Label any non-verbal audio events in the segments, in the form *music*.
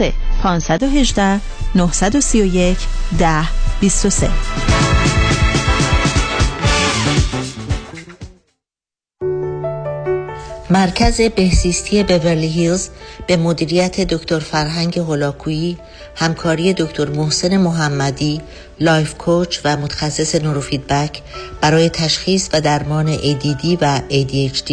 23 518 931 10 23 مرکز بهزیستی بورلی هیلز به مدیریت دکتر فرهنگ هولاکویی همکاری دکتر محسن محمدی life coach و متخصص نوروفیدبک برای تشخیص و درمان ADD و ADHD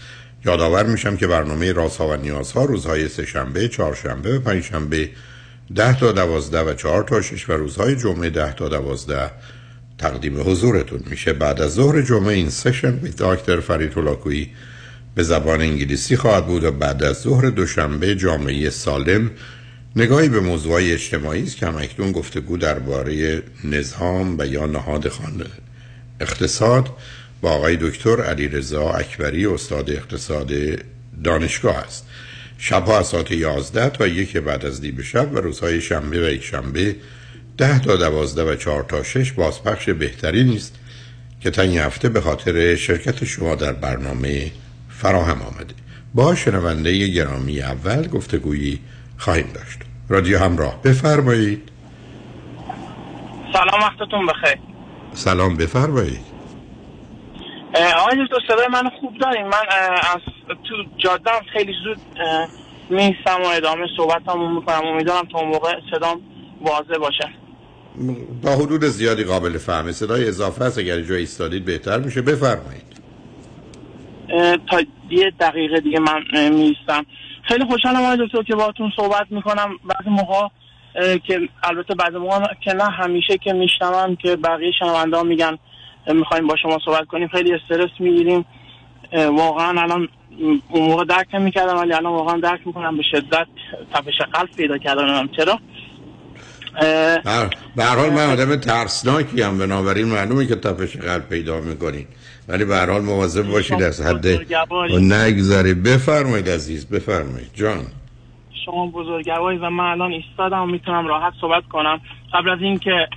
یادآور میشم که برنامه رازها و نیازها روزهای سهشنبه، چهارشنبه و پنجشنبه ده تا دوازده و چهار تا شش و روزهای جمعه ده تا دوازده تقدیم حضورتون میشه. بعد از ظهر جمعه این سشن with دکتر فرید هولاکویی به زبان انگلیسی خواهد بود و بعد از ظهر دوشنبه جامعه سالم نگاهی به موضوع اجتماعی است که همکنون گفتگو درباره نظام و یا نهاد خانه اقتصاد با آقای دکتر علیرضا اکبری استاد اقتصاد دانشگاه است. شبها از ساعت 11 تا یک بعد از دیب شب و روزهای شنبه و یک شنبه 10 تا 12 و 4 تا 6 بازپخش بهتری نیست که تا این هفته به خاطر شرکت شما در برنامه فراهم آمده. با شنونده گرامی اول گفتگویی خواهیم داشت. رادیو همراه بفرمایید. سلام وقتتون بخیر. سلام بفرمایید. آقای دکتر صدای من خوب داریم من از تو جاده خیلی زود میستم و ادامه صحبت هم می‌کنم. امیدوارم تا اون موقع صدام واضح باشه. با حدود زیادی قابل فهمه صدای اضافه است. اگر جای ایستادید بهتر میشه. بفرمایید. تا یه دقیقه دیگه من میستم خیلی خوشحالم آقای دکتر که باهاتون صحبت می‌کنم. بعضی موقع که البته بعضی موقع که نه همیشه که میشنوم که بقیه شنونده میگن می‌خوایم با شما صحبت کنیم. خیلی استرس می‌گیریم. واقعا الان اون موقع درک نمی‌کردم ولی الان واقعا درک می‌کنم. به شدت تپش قلب پیدا کردم. چرا. به هر حال من آدم ترسناکی هم بنابراین معلومه که تپش قلب پیدا می‌کنین. ولی به هر حال مواظب باشید از حد و نگذاری بفرمایید عزیز بفرمایید. جان. شما بزرگواری و من الان ایستادم می‌تونم راحت صحبت کنم. قبل از اینکه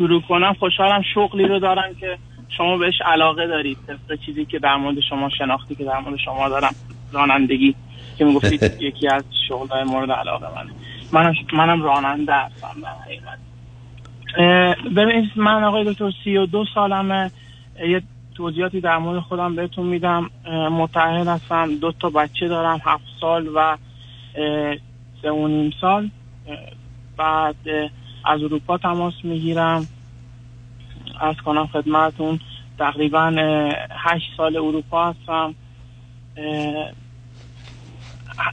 شروع کنم خوشحالم شغلی رو دارم که شما بهش علاقه دارید طبق چیزی که در مورد شما شناختی که در مورد شما دارم رانندگی که می‌گفتید *laughs* یکی از شغلهای مورد علاقه منه. منم, منم راننده هستم در حقیقت. ببینید من آقای دکتر سی و دو سالمه. یه توضیحاتی در مورد خودم بهتون میدم. متعهد هستم دو تا بچه دارم هفت سال و سه و نیم سال. بعد از اروپا تماس می‌گیرم. از کنم خدمتون تقریبا هشت سال اروپا هستم.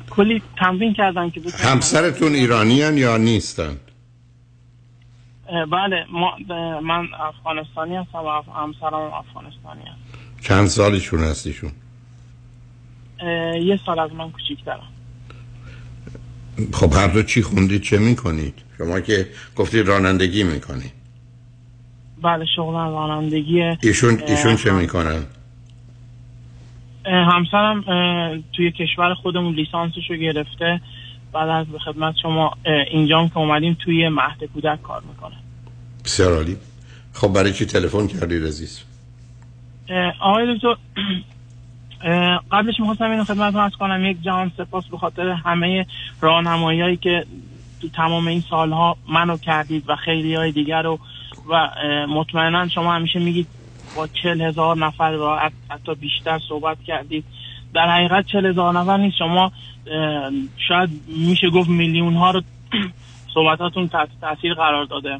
کلی تمرین کردم که همسرتون ایرانیان یا نیستن بله ما من افغانستانی هستم و همسرم هم افغانستانی هست. چند سالشون هستیشون؟ یه سال از من کوچیک‌ترم خب هر دو چی خوندید چه می‌کنید؟ شما که گفتید رانندگی می‌کنید. بله شغلم رانندگی ایشون ایشون چه می‌کنن؟ همسرم توی کشور خودمون لیسانسشو گرفته. بعد از به خدمت شما اینجام که اومدیم توی مهد کودک کار می‌کنه. بسیار عالی. خب برای چی تلفن کردید عزیز؟ آقای دکتر قبلش می‌خواستم اینو خدمت از کنم یک جهان سپاس به خاطر همه راهنمایی‌هایی که تو تمام این سالها منو کردید و خیلی های دیگر رو. و مطمئنا شما همیشه میگید با چل هزار نفر و حت- حتی بیشتر صحبت کردید. در حقیقت چل هزار نفر نیست. شما شاید میشه گفت میلیون ها رو *clears throat* صحبتاتون تحت تاثیر قرار داده.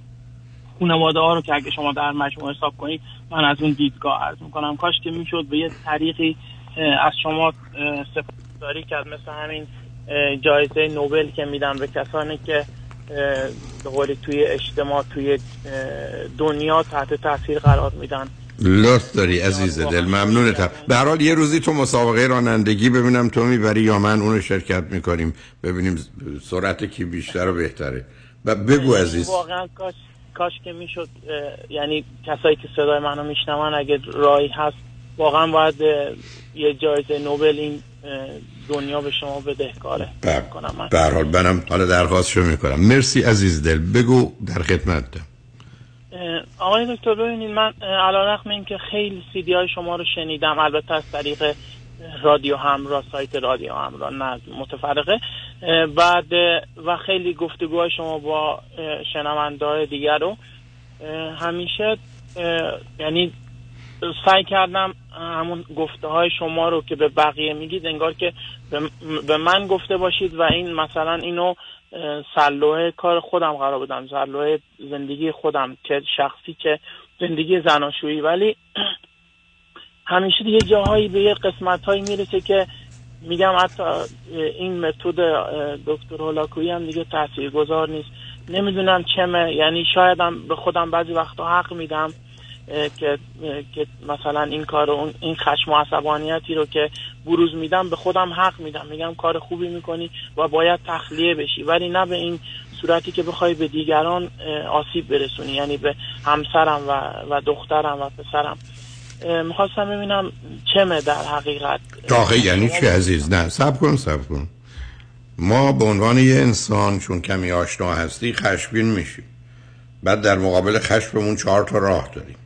خانواده ها رو که اگه شما در مجموع حساب کنید من از اون دیدگاه عرض می‌کنم. کاش که می‌شد به یه طریقی از شما سپاسگزاری کرد. مثل همین جایزه نوبل که میدن به کسانی که به قولی توی اجتماع توی دنیا تحت تاثیر قرار میدن. لطف داری عزیز دل. ممنونتم. به هر حال یه روزی تو مسابقه رانندگی ببینم تو می‌بری یا من اونو شرکت می‌کنیم. ببینیم سرعت کی بیشتر و بهتره. و بگو عزیز. واقعا کاش کاش که می‌شد یعنی کسایی که صدای منو میشنون اگه راهی هست واقعا باید یه جایزه نوبل این دنیا به شما بدهکاره کنم به هر حال منم حالا درخواستشو می‌کنم. مرسی عزیز دل. بگو در خدمت آقای دکتر ببینید من علا رقم این که خیلی سیدی های شما رو شنیدم. البته از طریق رادیو همراه سایت رادیو همراه نه متفرقه. بعد و خیلی گفتگوهای شما با شنونده های دیگر رو. همیشه یعنی سعی کردم همون گفته های شما رو که به بقیه میگید انگار که به- من گفته باشید و این مثلا اینو سلوه کار خودم قرار بدم سلوه زندگی خودم که شخصی که زندگی زناشویی. ولی *clears throat* همیشه دیگه جاهایی به یه قسمت هایی می‌رسه که میگم حتی این متد دکتر هولاکویی هم دیگه تاثیرگذار نیست. نمی‌دونم چمه یعنی شایدم به خودم بعضی وقتا حق میدم. که که مثلا این کار اون این خشم و عصبانیتی رو که بروز میدم به خودم حق میدم. میگم کار خوبی می‌کنی و باید تخلیه بشی. ولی نه به این صورتی که بخوای به دیگران آسیب برسونی. یعنی به همسرم و, و دخترم و پسرم. می‌خواستم ببینم چمه در حقیقت. آخه یعنی چی عزیز؟ نه سب کن سب کن. ما به عنوان یه انسان چون کمی آشنا هستی خشمگین میشیم. بعد در مقابل خشممون چهار تا راه داریم.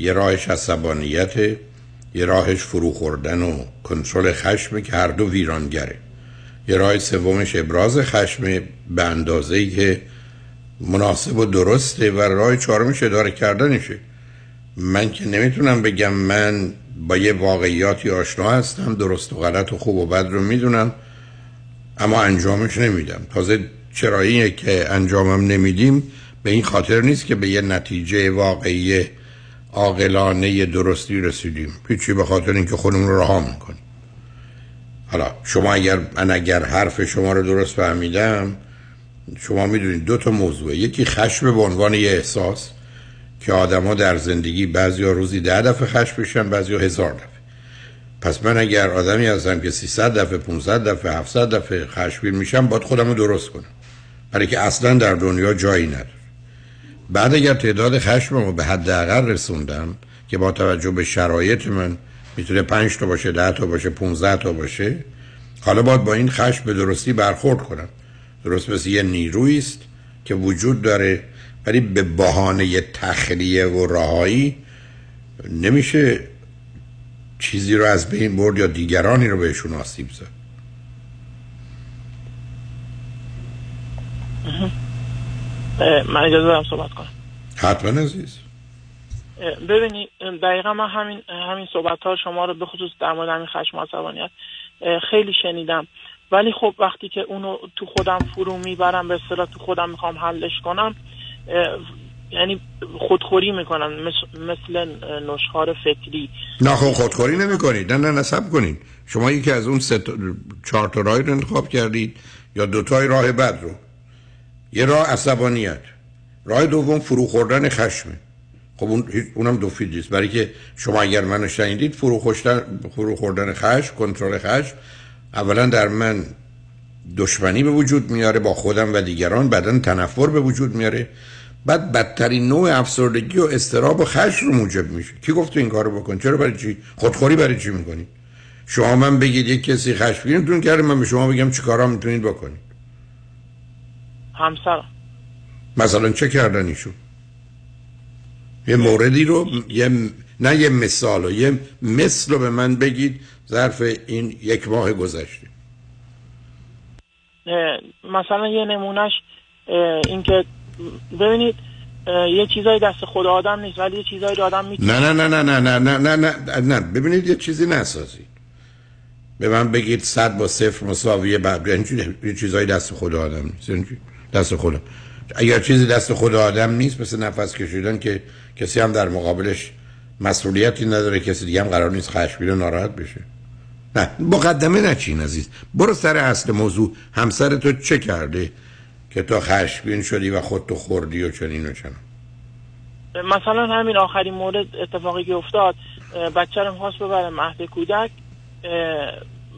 یه راهش عصبانیت یه راهش فرو خوردن و کنترل خشم که هر دو ویرانگره. یه راه سومش ابراز خشم به اندازه ای که مناسب و درسته و راه چهارمش اداره کردنشه. من که نمی‌تونم بگم من با یه واقعیاتی آشنا هستم درست و غلط و خوب و بد رو می‌دونم اما انجامش نمیدم. تازه چراییه که انجامم نمیدیم؟ به این خاطر نیست که به یه نتیجه واقعی عاقلانه درستی رسیدیم. هیچی به خاطر اینکه خودمون رو رها می‌کنیم. حالا شما اگر من اگر حرف شما رو درست فهمیدم شما می‌دونید دو تا موضوعه. یکی خشم به عنوان یه احساس که آدما در زندگی بعضی ها روزی ده دفعه خشم بشن بعضی ها هزار دفعه. پس من اگر آدمی هستم که 300 دفعه 500 دفعه 700 دفعه خشمگین میشم باید خودم رو درست کنم. برای که اصلا در دنیا جایی نداره بعد اگر تعداد خشمم رو به حداقل رسوندم که با توجه به شرایط من می‌تونه 5 تا باشه 10 تا باشه 15 تا باشه حالا باید با این خشم به درستی برخورد کنم. درست مثل یه نیرویی است که وجود داره ولی به بهانه تخلیه و رهایی نمیشه چیزی رو از بین برد یا دیگرانی رو بهشون آسیب زد. من اجازه دارم صحبت کنم. حتما عزیز. ببینید اه، دقیقا من همین همین صحبت ها شما رو به خصوص در مورد همین خشم عصبانیت خیلی شنیدم. ولی خب وقتی که اونو تو خودم فرو می‌برم به اصطلاح تو خودم می‌خوام حلش کنم یعنی خودخوری می‌کنن مثل, مثل نشخوار فکری. نه خب خودخوری نمی کنید نه نه صبر کنید. شما یکی از اون سه تا- چهار تا راه رو انتخاب کردید یا دوتای راه بد رو؟ یه راه عصبانیت راه دوم فرو خوردن خشمه خب اون اونم دو فیلدیست برای که شما اگر منو شنیدید فرو, فرو خوردن خشم کنترل خشم. اولا در من دشمنی به وجود میاره با خودم و دیگران بعدا تنفر به وجود میاره. بعد بدترین نوع افسردگی و استراب و خشم رو موجب میشه. کی گفت این کارو بکن؟ چرا برای چی؟ خودخوری برای چی می‌کنی؟ شما من بگید یک کسی خشمگینتون کرده من به شما بگم چی کارا می‌تونید بکنید. همسرم. مثلا چه کردن ایشون؟ یه موردی رو یه نه یه مثال رو یه مثل رو به من بگید ظرف این یک ماه گذشته. مثلا یه نمونهش اینکه ببینید یه چیزای دست خود آدم نیست ولی یه چیزایی رو آدم می‌تونه. نه نه نه نه نه نه نه نه نه ببینید یه چیزی نسازید. به من بگید صد با صفر مساویه بعد یعنی؟ یه چیزایی دست خود آدم نیست. یعنی؟ دست خودم. اگر چیزی دست خود آدم نیست مثل نفس کشیدن که کسی هم در مقابلش مسئولیتی نداره کسی دیگه هم قرار نیست خشمگین ناراحت بشه. نه مقدمه نچین عزیز. برو سر اصل موضوع. همسر تو چه کرده که تو خشمگین شدی و خودتو خوردی و چنین و چنان؟ مثلا همین آخرین مورد اتفاقی که افتاد بچه رو می‌خواست ببره مهد کودک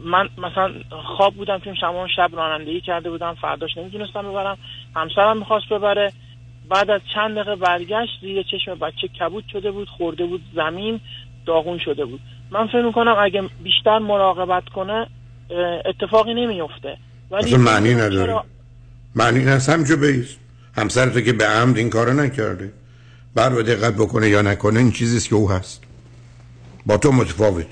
من مثلا خواب بودم چون شما شب رانندگی کرده بودم فرداش نمی‌تونستم ببرم. همسرم می‌خواست ببره. بعد از چند دقیقه برگشت زیر چشم بچه کبود شده بود خورده بود زمین داغون شده بود. من فکر می‌کنم اگه بیشتر مراقبت کنه اتفاقی نمیفته ولی اصلا معنی نداره. چرا- معنی هست همجا بیست همسر تو که به عمد این کارو نکرده. بر به دقت بکنه یا نکنه این چیزیست که او هست. با تو متفاوت.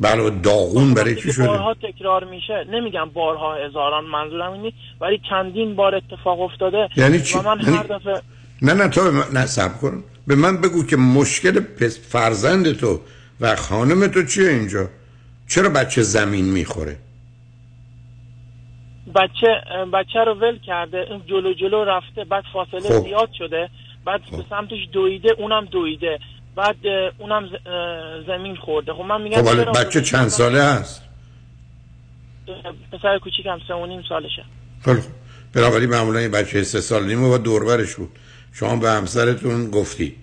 بله داغون برای چی وقتی که شده؟ بارها تکرار میشه. نمیگم بارها هزاران منظورم این نیست ولی چندین بار اتفاق افتاده یعنی چی؟ من یعنی- هر دفعه نه نه تو نه صبر کن. به من بگو که مشکل فرزند تو و خانم تو چیه اینجا؟ چرا بچه زمین می‌خوره؟ بچه بچه رو ول کرده جلو جلو رفته بعد فاصله خب. زیاد شده بعد به سمتش دویده اونم دویده. بعد اونم زمین خورده. خب من میگم خب بچه چند ساله هست؟ پسر کوچیکم سه و نیم سالشه. خوب. بنابراین معمولا یه بچه سه سال نیمه و دوربرش بود. شما به همسرتون گفتید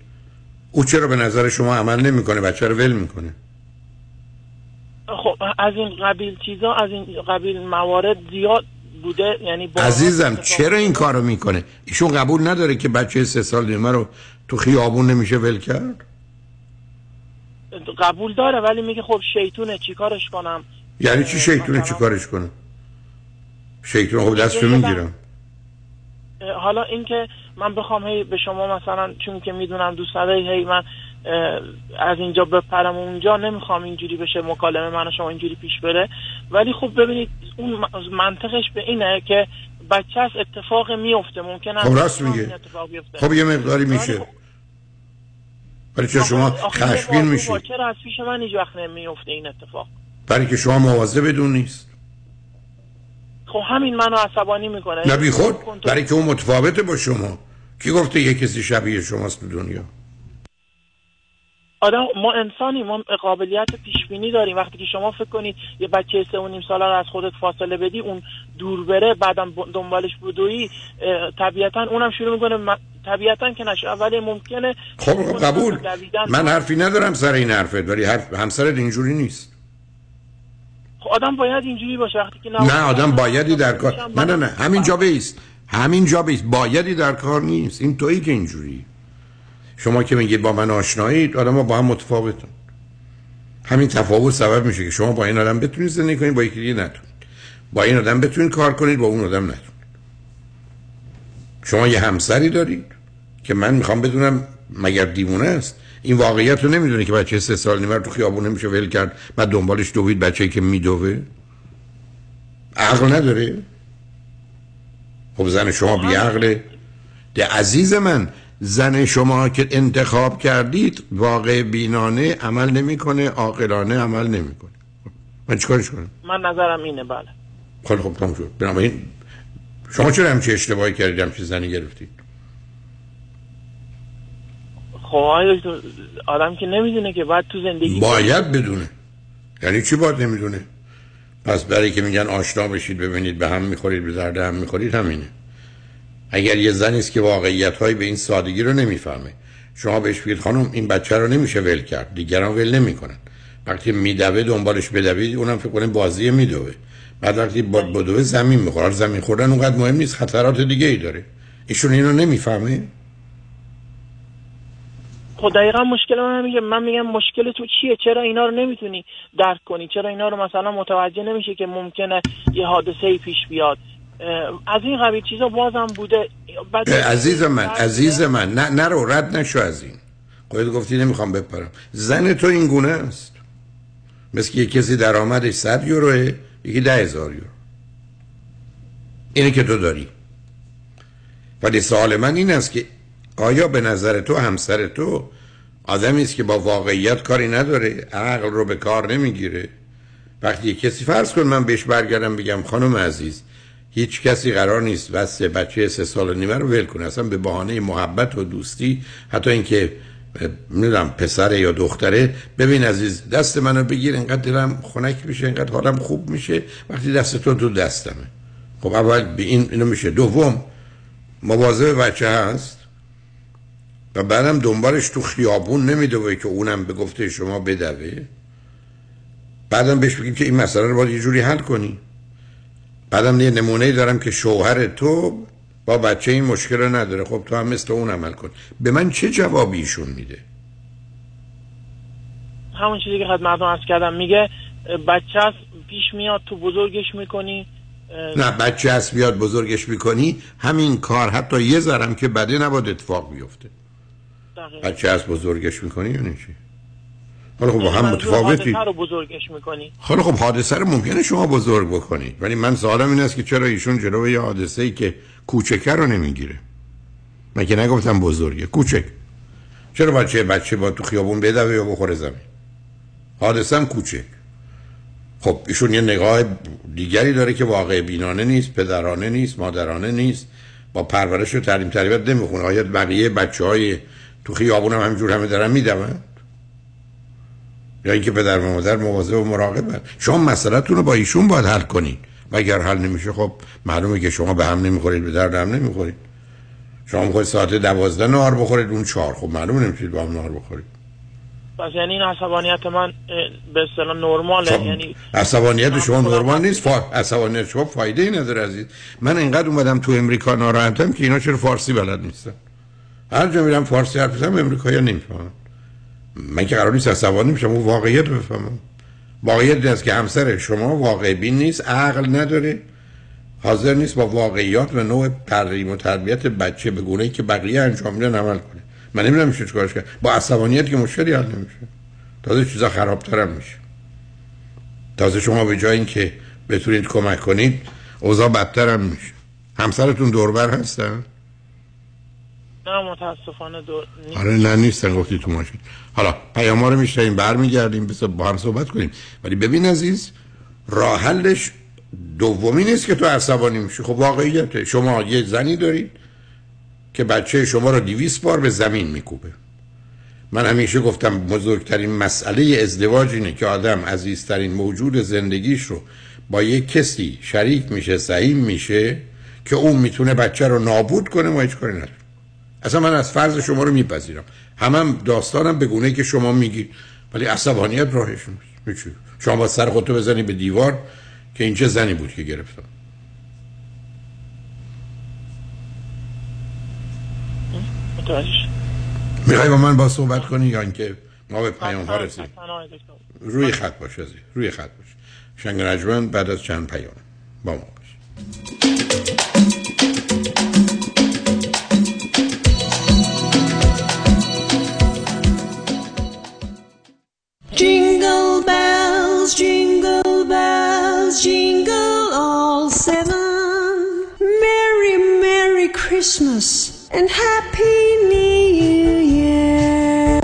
او چرا به نظر شما عمل نمی‌کنه؟ بچه رو ول می‌کنه. خب از این قبیل چیزا از این قبیل موارد زیاد بوده یعنی بارها عزیزم چرا این. کارو می‌کنه؟ ایشون قبول نداره که بچه سه سال نیمه رو تو خیابون نمیشه ول کرد؟ قبول داره ولی میگه خب شیطونه چیکارش کنم؟ یعنی چی شیطونه؟ مثلا- چی کارش کنه شیطون خب دستشو یه می‌گیرم. حالا اینکه من بخوام هی به شما مثلا چون که می‌دونم دوست نداری هی من از اینجا بپرم اونجا نمی‌خوام اینجوری بشه مکالمه من و شما اینجوری پیش بره. ولی خب ببینید اون منطقش به اینه که بچه از اتفاق میفته ممکنه خب راست میگه. خب یه مقداری میشه. خب ولی چرا شما خشمگین میشید. چرا از پیش من هیچ وقت نمیفته این اتفاق؟ برای که شما مواظب بدون نیست. خب همین منو عصبانی می‌کنه. نه بی خود برای که اون متفاوته با شما. کی گفته یه کسی شبیه شماست تو دنیا؟ آدم ما انسانی ما قابلیت پیش بینی داریم. وقتی که شما فکر کنید یه بچه سه و نیم ساله رو از خودت فاصله بدی اون دور بره بعدم دنبالش بدوی طبیعتا اونم شروع می‌کنه طبیعتا که نشه اولی ممکنه خب کنه قبول. من حرفی ندارم سر این حرفت ولی حرف همسرت اینجوری نیست. خب آدم باید اینجوری باشه وقتی که نه آدم بایدی در کار نه نه نه همین جا بیست. همین جا بیست. بایدی در کار نیست. این تویی که اینجوری. شما که میگید با من آشنایید آدم با هم متفاوتن. همین تفاوت سبب میشه که شما با این آدم بتونید زندگی کنید با یکی دیگه نتونید. با این آدم بتونید کار کنید با اون آدم نتونید. شما یه همسری دارید که من می‌خوام بدونم مگر دیوونه است. این واقعیت رو نمی‌دونه که بچه سه سال نیمه تو خیابون نمیشه ول کرد بعد دنبالش دوید بچه که میدوه. عقل نداره. خب زن شما بی عقله ده عزیز من زن شما که انتخاب کردید واقع بینانه عمل نمی‌کنه عاقلانه عمل نمی‌کنه. من چیکارش کنم؟ من نظرم اینه بله. خیلی خب تمام شد. بنابراین شما چرا همچی اشتباهی کردید همچی زنی گرفتید؟ خب آدم که نمی‌دونه که بعد تو زندگی باید بدونه. یعنی چی باید نمی‌دونه؟ پس برای که میگن آشنا بشید ببینید به هم می‌خورید به درد هم می‌خورید همینه. اگر یه زنی است که واقعیت های به این سادگی رو نمی‌فهمه. شما بهش بگید خانم این بچه رو نمیشه ول کرد دیگران ول نمی‌کنن. وقتی میدوه دنبالش بدوید اونم فکر کنه بازی میدوه. بعد وقتی با بدوه زمین می‌خوره زمین خوردن اونقدر مهم نیست خطرات دیگه ای داره. ایشون اینو نمی‌فهمه؟ خب دقیقا مشکل من میگه من میگم مشکل تو چیه؟ چرا اینا رو نمی‌تونی درک کنی؟ چرا اینا رو مثلا متوجه نمیشه که ممکنه یه حادثه ای پیش بیاد؟ از این قبیل چیزا بازم بوده. عزیز من عزیز من نه نرو رد نشو از این. خودت گفتی نمی‌خوام بپرم. زن تو این گونه است. مثل که کسی درآمدش 100 یوروه یکی ده هزار یورو. اینه که تو داری. ولی سوال من این است که آیا به نظر تو همسر تو آدمی است که با واقعیت کاری نداره عقل رو به کار نمی‌گیره؟ وقتی کسی فرض کن من بهش برگردم بگم خانم عزیز هیچ کسی قرار نیست بس بچه سه سال و نیمه رو ول کنه اصلا به بهانه محبت و دوستی حتی اینکه می‌دونم پسر یا دختره. ببین عزیز دست منو بگیر انقدر دلم خنک میشه انقدر حالم خوب میشه وقتی دستتون تو دستمه. خب اول به این اینو میشه. دوم مواظب بچه هست. و بعدم دنبالش تو خیابون نمیدوه که اونم به گفته شما بدوه. بعدم بهش بگیم که این مسئله رو باید یه جوری حل کنی. بعدم یه نمونه دارم که شوهر تو با بچه این مشکل رو نداره. خب تو هم مثل اون عمل کن. به من چه جوابی ایشون میده؟ همون چیزی که خدمتتون عرض کردم. میگه بچه هست پیش میاد تو بزرگش می‌کنی. نه بچه هست بیاد بزرگش می‌کنی همین کار حتی یه ذرم که بده نباید اتفاق بیفته. بچه هست بزرگش می‌کنی یا چی؟ حالا خب با هم متفاوتی. رو بزرگش می‌کنی. حالا خب حادثه رو ممکنه شما بزرگ بکنید ولی من سوالم این است که چرا ایشون جلو یه حادثه ای که کوچکه رو نمی‌گیره. من که نگفتم بزرگه؟ کوچک. چرا بچه بچه با تو خیابون بدوه یا بخوره زمین؟ حادثه هم کوچک. خب ایشون یه نگاه دیگری داره که واقع بینانه نیست پدرانه نیست مادرانه نیست. با پرورش و تعلیم تربیت نمی‌خونه. آیا بقیه بچه های تو خیابون هم همجور همه دارن میدون یا اینکه پدر و مادر مواظب و مراقبن شما مسئلهتون رو با ایشون باید حل کنید و اگر حل نمیشه؟ خب معلومه که شما به هم نمی‌خورید به درد هم نمی‌خورید. شما می‌خواید ساعت دوازده نهار بخورید اون چهار. خب معلومه نمیشید با هم نهار بخورید. پس یعنی این عصبانیت من به اصطلاح نرماله. یعنی عصبانیت شما نرمال نیست. فا... عصبانیت شما فایده ای نداره عزیز. من اینقدر اومدم تو امریکا ناراحتم که اینا چرا فارسی بلد نیستن. هر جا میرم فارسی حرف بزنم امریکایی نمی‌فهمن. من که قرار نیست عصبانی میشم اون واقعیت بفهمم. واقعیت است که همسر شما واقع بین نیست عقل نداره. حاضر نیست با واقعیات و نوع تعلیم و تربیت بچه به گونه که بقیه انجام میدن عمل کنه. من نمی‌دونم میشه چیکارش کرد. با عصبانیت که مشکلی حل نمیشه. تازه چیزا خرابترم میشه. تازه شما به جای اینکه بتونید کمک کنید اوضاع بدترم میشه. همسرتون دوربر هستن؟ نه متاسفانه دور آره نه نیستن گفتی تو ماشین. حالا پیام رو میشنیم برمیگردیم بس با هم صحبت کنیم. ولی ببین عزیز راه حلش دومی نیست که تو عصبانی میشی. خب واقعیته شما یه زنی دارید که بچه شما رو دیویس بار به زمین میکوبه. من همیشه گفتم بزرگترین مسئله ازدواج اینه که آدم عزیزترین موجود زندگیش رو با یک کسی شریک میشه سعیم میشه که اون می‌تونه بچه رو نابود کنه و هیچ کاری نداره اصلا من از فرض شما رو میپذیرم. همم هم داستانم به گونه که شما میگی. ولی عصبانیت راهش نیست شما با سر خودتو بزنی به دیوار که این چه زنی بود که گرفتم. می‌خوای با من با صحبت کنی یا اینکه ما به پیام ها رسید روی خط باش روی خط باش. شنگ بعد از چند پیام با ما باش. Bells, jingle bells, jingle all seven. Merry, Merry Christmas and Happy New Year.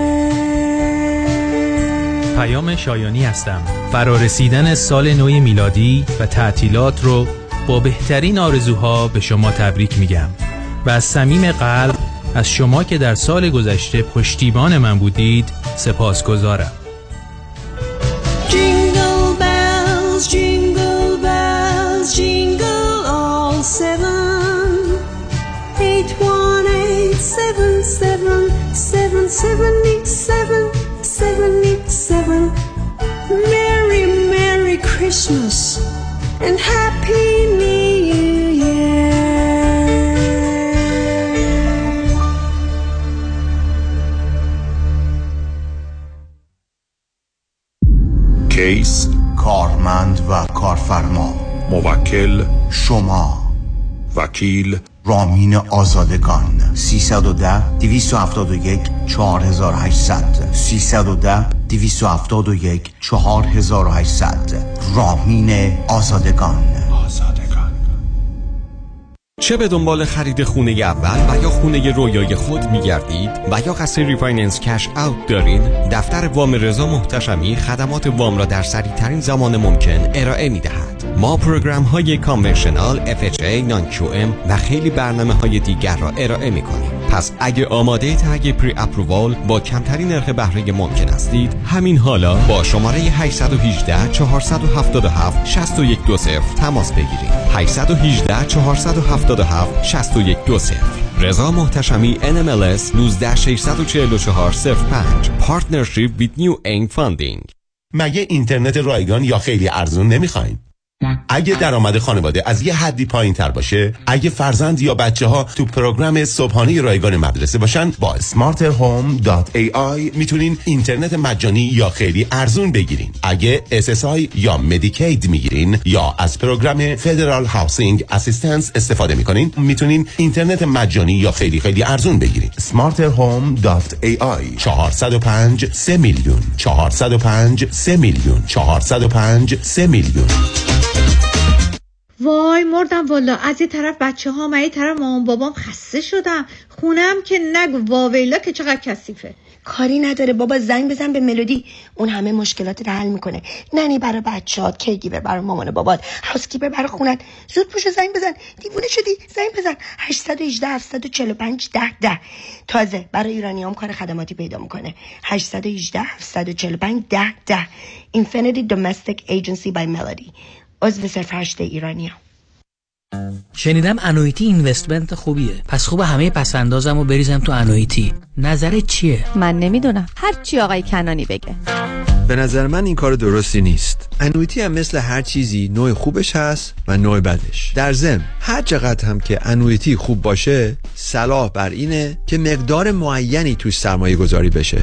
پیام شایانی هستم. فرارسیدن سال نو میلادی و تعطیلات رو با بهترین آرزوها به شما تبریک میگم و از صمیم قلب از شما که در سال گذشته پشتیبان من بودید سپاسگزارم 77, 77. Merry, Merry Christmas and Happy New Year. کیس کارمند و کارفرما موکل شما وکیل رامین آزادگان. 310 271 4800 310 271 4800 رامین آزادگان. چه به دنبال خرید خونه اول و یا خونه رویای خود می گردید و یا قصد refinance cash out دارید دفتر وام رضا محتشمی خدمات وام را در سریع ترین زمان ممکن ارائه می دهد ما program های conventional FHA، non و خیلی برنامه های دیگر را ارائه می کنیم پس اگه آماده تگ پری اپرووال با کمترین نرخ بهره ممکن هستید همین حالا با شماره 818 477 6120 تماس بگیرید. 818 477 6120 رضا محتشمی NMLS 19644 05 Partnership with New Aim Funding. مگه اینترنت رایگان یا خیلی ارزون نمی‌خواین؟ اگه درآمد خانواده از یه حدی پایین تر باشه اگه فرزند یا بچه ها تو program صبحانه رایگان مدرسه باشن با smarterhome.ai می‌تونین اینترنت مجانی یا خیلی ارزون بگیرین. اگه SSI یا Medicaid می‌گیرین یا از program federal housing assistance استفاده می‌کنین می‌تونین اینترنت مجانی یا خیلی خیلی ارزون بگیرین. smarterhome.ai 405 3 میلیون. 405 3 میلیون. 405 3 میلیون. وای مردم والا از یه طرف بچه ها و یه طرف مامان بابام خسته شدم. خونم که نگو واویلا که چقدر کثیفه. کاری نداره بابا زنگ بزن به ملودی. اون همه مشکلات رو حل می‌کنه. ننی برای بچهات کیگیور برای مامان بابات. هاوسکیپر برای خونت. زود پوشو زنگ بزن. دیوونه شدی زنگ بزن. 818 745 10 10 تازه برای ایرانیام کار خدماتی پیدا می‌کنه. 818 745 10 10 Infinity Domestic Agency by Melody. عضو صرف هشت ایرانیام. شنیدم انویتی اینوستمنت خوبیه. پس خوب همه پسندازم و بریزم تو انویتی. نظرت چیه؟ من نمی‌دونم. هر چی آقای کنانی بگه. به نظر من این کار درستی نیست. انویتی هم مثل هر چیزی نوع خوبش هست و نوع بدش. در ضمن هر چقدر هم که انویتی خوب باشه صلاح بر اینه که مقدار معینی توش سرمایه گذاری بشه.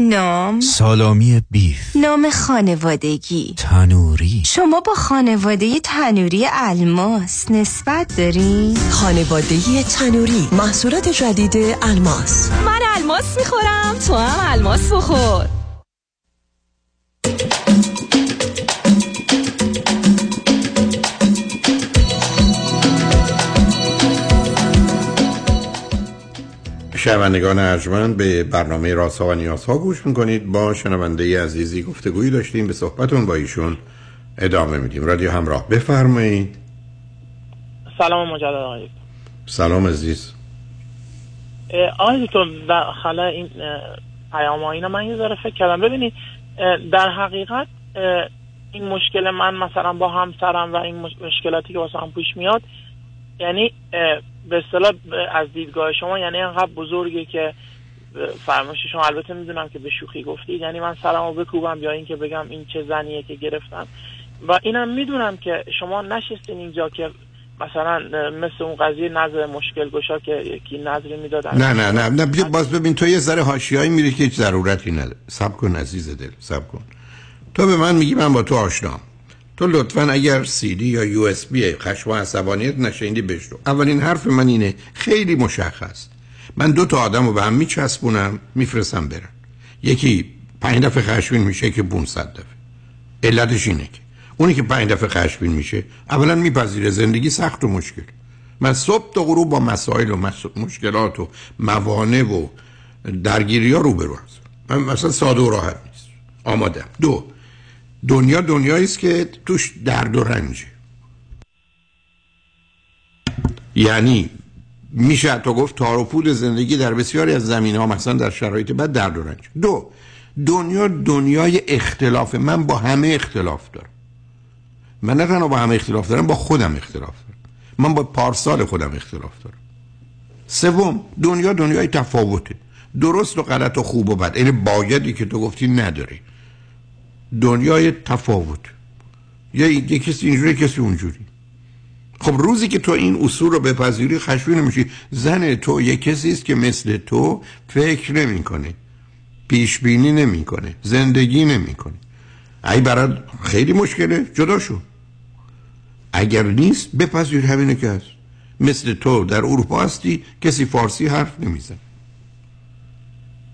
نام؟ سالامی بیف. نام خانوادگی. تنوری. شما با خانواده تنوری الماس نسبت دارین؟ خانواده تنوری محصولات جدید الماس. من الماس می‌خورم تو هم الماس بخور. شنوندگان ارجمند به برنامه راسا و نیازها گوش می‌کنید. با شنونده عزیزی گفتگویی داشتیم به صحبتون با ایشون ادامه میدیم. رادیو همراه بفرمایید. سلام مجدد آقای. سلام عزیز. آقای دکتر داخل این پیام اینا من یه ذره فکر کردم. ببینید در حقیقت این مشکل من مثلا با همسرم و این مشکلاتی که واسه هم پیش میاد یعنی به اصطلاح از دیدگاه شما یعنی انقدر بزرگه که فرمایش شما البته می‌دونم که به شوخی گفتید یعنی من سرمو بکوبم یا اینکه بگم این چه زنیه که گرفتم. و اینم می‌دونم که شما نشستین اینجا که مثلا مثل اون قضیه نظر مشکل گشا که یکی نظری می‌دادن نه نه نه نه بیا باز ببین تو یه ذره حاشیه‌ای میری که هیچ ضرورتی نداره. سب کن عزیز دل سب کن. تو به من میگی من با تو آشنام. تو لطفا اگر سی دی یا یو اس بی خشم و عصبانیت نشیندی بشنو اولین حرف من اینه خیلی مشخص. من دو تا آدم رو به هم میچسبونم میفرستم برن. یکی پنج دفعه خشمین میشه که 500 دفعه. علتش اینه که اونی که پنج دفعه خشمین میشه اولا میپذیره زندگی سخت و مشکل. من صبح تا غروب با مسائل و مس- مشکلات و موانع و درگیری ها روبرو هستم. من مثلا ساده و راحت نیست آمادم دو دنیا دنیایی است که توش درد و رنجه. یعنی میشه تو گفت تار و پود زندگی در بسیاری از زمین ها مثلا در شرایط بد درد و رنج. دو دنیا دنیای اختلاف من با همه اختلاف دارم. من نه تنها با همه اختلاف دارم با خودم اختلاف دارم. من با پارسال خودم اختلاف دارم. سوم دنیا دنیای تفاوته. درست و غلط و خوب و بد. این بایدی که تو گفتی نداره. دنیای تفاوت. یا یه کسی اینجوری کسی اونجوری. خب روزی که تو این اصول رو بپذیری خشمگین میشی. زن تو یه کسی است که مثل تو فکر نمی‌کنه. پیش بینی نمی‌کنه. زندگی نمی‌کنه. ای برات خیلی مشکله. جدا شو. اگر نیست بپذیر همینه که هست. مثل تو در اروپا هستی کسی فارسی حرف نمیزن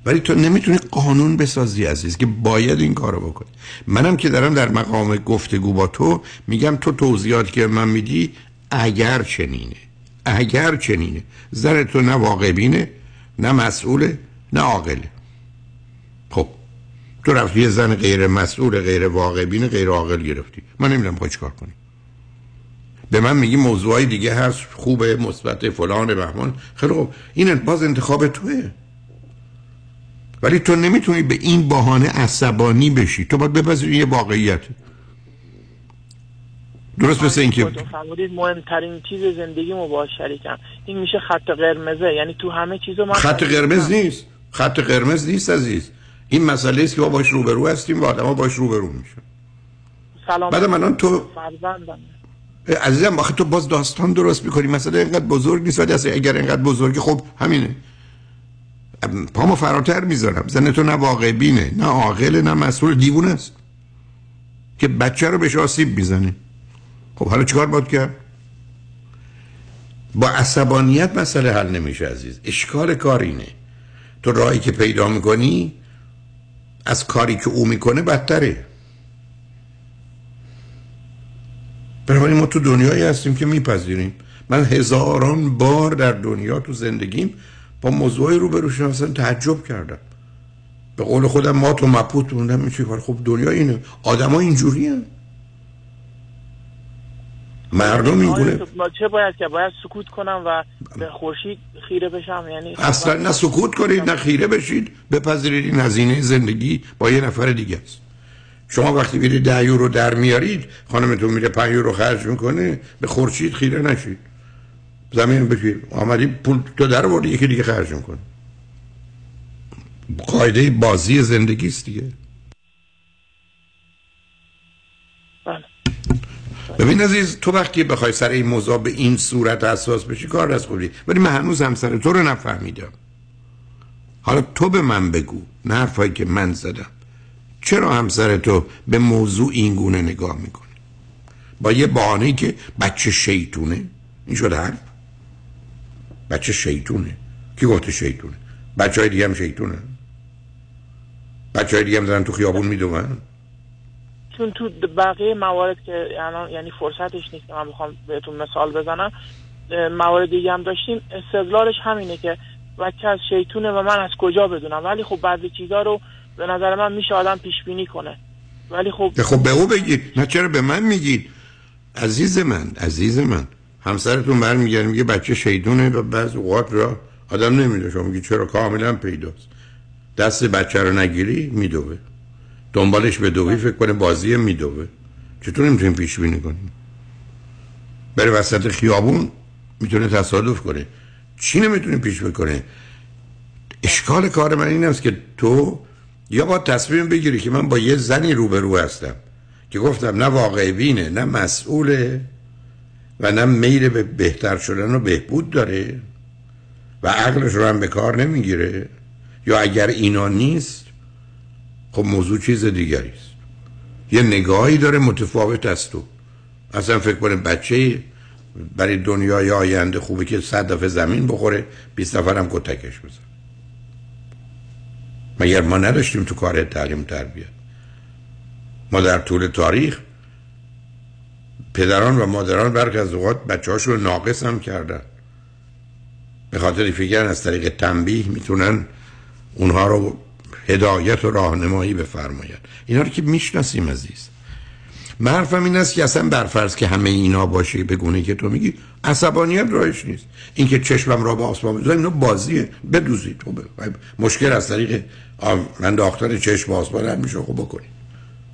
ولی تو نمی‌تونی قانون بسازی عزیز که باید این کارو بکنی. منم که دارم در مقام گفتگو با تو میگم تو توضیحات که من میدی اگر چنینه. اگر چنینه. زن تو نه واقع بینه نه مسئوله نه عاقله. خب تو رفتی یه زن غیر مسئول غیر واقع بینه غیر عاقل گرفتی. من نمی‌دونم باید چیکار کنی. به من میگی موضوعای دیگه هست خوبه مثبت فلان بهمان. خیلی خب این باز انتخاب توه. ولی تو نمی‌تونی به این بهانه عصبانی بشی. تو باید بپذیری یه واقعیت. درست مثل اینکه فرمودید مهمترین چیز زندگیمو با شریکم. این میشه خط قرمزه. یعنی تو همه چیزو من خط قرمز نیست. خط قرمز نیست عزیز. این مسئله است که ما باش روبرو هستیم و آدما باش روبرو میشن. سلام بعد من تو فرزندم. عزیزم آخه تو باز داستان درست می‌کنی. مسئله اینقدر بزرگ نیست. ولی اگر اینقدر بزرگی خب همینه. پامو فراتر می‌ذارم. زن تو نه واقع بینه نه عاقل نه مسئول دیوونه است. که بچه رو بهش آسیب می‌زنه. خب حالا چیکار باید کرد؟ با عصبانیت مسئله حل نمیشه عزیز. اشکال کار اینه. تو راهی که پیدا می‌کنی از کاری که او می‌کنه بدتره. بنابراین ما تو دنیایی هستیم که میپذیریم. من هزاران بار در دنیا تو زندگیم با موضوعی روبرو شدم اصلا تعجب کردم. به قول خودم ما تو مپوت موندم میشه کار. خب دنیا اینه. آدما اینجوری هم. مردم این گونه چه باید که باید سکوت کنم و به خورشید خیره بشم؟ یعنی اصلا نه سکوت کنید نه خیره بشید. بپذیرید این هزینه زندگی با یه نفر دیگه است. شما وقتی میرید ده یورو در میارید خانمتون میره پنج یورو خرج می‌کنه به خورشید خیره نشید. زمین بشید آمدی پول تو در آوردی یکی دیگه خرج می‌کنه قاعده بازی زندگی است دیگه. بله. ببین عزیز تو وقتی بخوای سر این موضوع به این صورت حساس بشی کار از خوبی. ولی من هنوز همسر تو رو نفهمیدم. حالا تو به من بگو نه حرفایی که من زدم. چرا همسر تو به موضوع این گونه نگاه می‌کنه با یه بهانه که بچه شیطونه؟ این شده حرف؟ بچه شیطونه. کی گفته شیطونه؟ بچه های دیگه هم شیطونه. بچه های دیگه هم دارن تو خیابون می‌دونن چون تو بقیه موارد که یعنی فرصتش نیست که من بخوام بهتون مثال بزنم موارد دیگه هم داشتیم. استدلالش همینه که بچه از شیطونه و من از کجا بدونم؟ ولی خب بعضی چیزا رو به نظر من میشه آدم پیش بینی کنه. ولی خب خب به او بگید. نه چرا به من میگید؟ عزیز من عزیز من. همسرتون برمیگرد میگه بچه شیطونه و بعض اوقات را آدم نمیده شما میگی چرا؟ کاملا پیداست. دست بچه رو نگیری میدوه. دنبالش به دوی فکر کنه بازی میدوه. چطور نمی‌تونیم پیش بینی کنیم؟ بره وسط خیابون می‌تونه تصادف کنه. چی نمی‌تونیم پیش بکنه؟ اشکال کار من این است که تو یا با تصمیم بگیری که من با یه زنی روبرو هستم که گفتم نه واقع بینه نه مسئوله. و نه میل به بهتر شدن و بهبود داره و عقلش رو هم به کار نمی‌گیره. یا اگر اینا نیست خب موضوع چیز دیگری است. یه نگاهی داره متفاوت از تو اصلا فکر کنه بچه برای دنیای آینده خوبه که صد دفعه زمین بخوره 20 نفر هم کتکش بزن. مگر ما نداشتیم تو کار تعلیم تربیت ما در طول تاریخ پدران و مادران برخی از اوقات بچه رو ناقص هم کردن. به خاطر فکر از طریق تنبیه می‌تونن اونها رو هدایت و راهنمایی بفرماید اینا رو که می‌شناسیم عزیز. من حرفم این است که اصلا برفرض که همه اینا باشه به گونه که تو میگی عصبانیت راهش نیست. اینکه چشمم را به آسمان بذارم اینو بازیه. بدوزی تو ب... مشکل از طریق من داختر چشم آسمان هم میشه. خب بکنی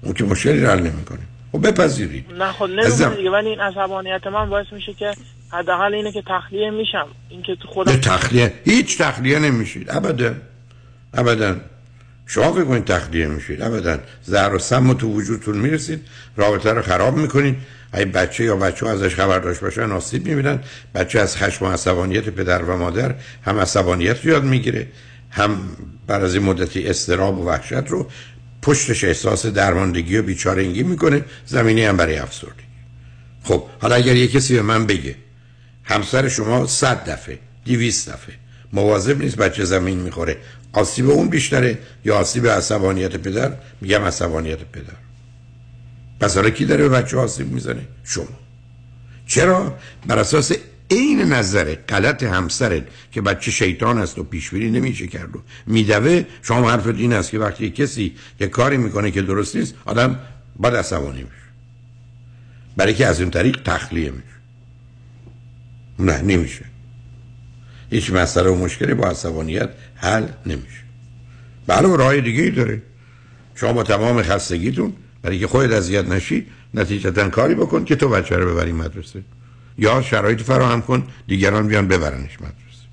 اون که مشکلی رو حل نمی‌کنه. خب بپذیرید. نه خب نمی‌دونم دیگه ولی این عصبانیت من باعث میشه که حداقل اینه که تخلیه میشم. اینکه تو خودم تخلیه هیچ تخلیه نمیشید. ابدا. ابدا. شما فکر کنید تخلیه میشید. ابدا. زهر و سم تو وجودتون می‌رسید. رابطه رو خراب می‌کنید. ای بچه یا بچه ها ازش خبر داشت باشن آسیب می‌بینن. بچه از خشم و عصبانیت پدر و مادر هم عصبانیت رو یاد می‌گیره هم بر از این مدتی استراب و وحشت رو پشتش احساس درماندگی و بیچارگی می‌کنه زمینی هم برای افسردگی. خب حالا اگر یه کسی به من بگه همسر شما صد دفعه دیویست دفعه مواظب نیست بچه زمین می‌خوره آسیب اون بیشتره یا آسیب عصبانیت پدر؟ میگم عصبانیت پدر. پس حالا کی داره به بچه آسیب می‌زنه؟ شما. چرا؟ بر اساس عین نظر غلط همسرت که بچه شیطان است و پیشبینی نمیشه کرد و میدوه. شما حرفت این است که وقتی کسی یه کاری می‌کنه که درست نیست آدم باید عصبانی میشه. برای که از این طریق تخلیه میشه. نه نمیشه. هیچ مسئله و مشکلی با عصبانیت حل نمیشه. بله راه دیگه ای داره. شما با تمام خستگیتون برای که خودت اذیت نشی نتیجتا کاری بکن که تو بچه رو ببری مدرسه. یا شرایط فراهم کن دیگران بیان ببرنش مدرسه.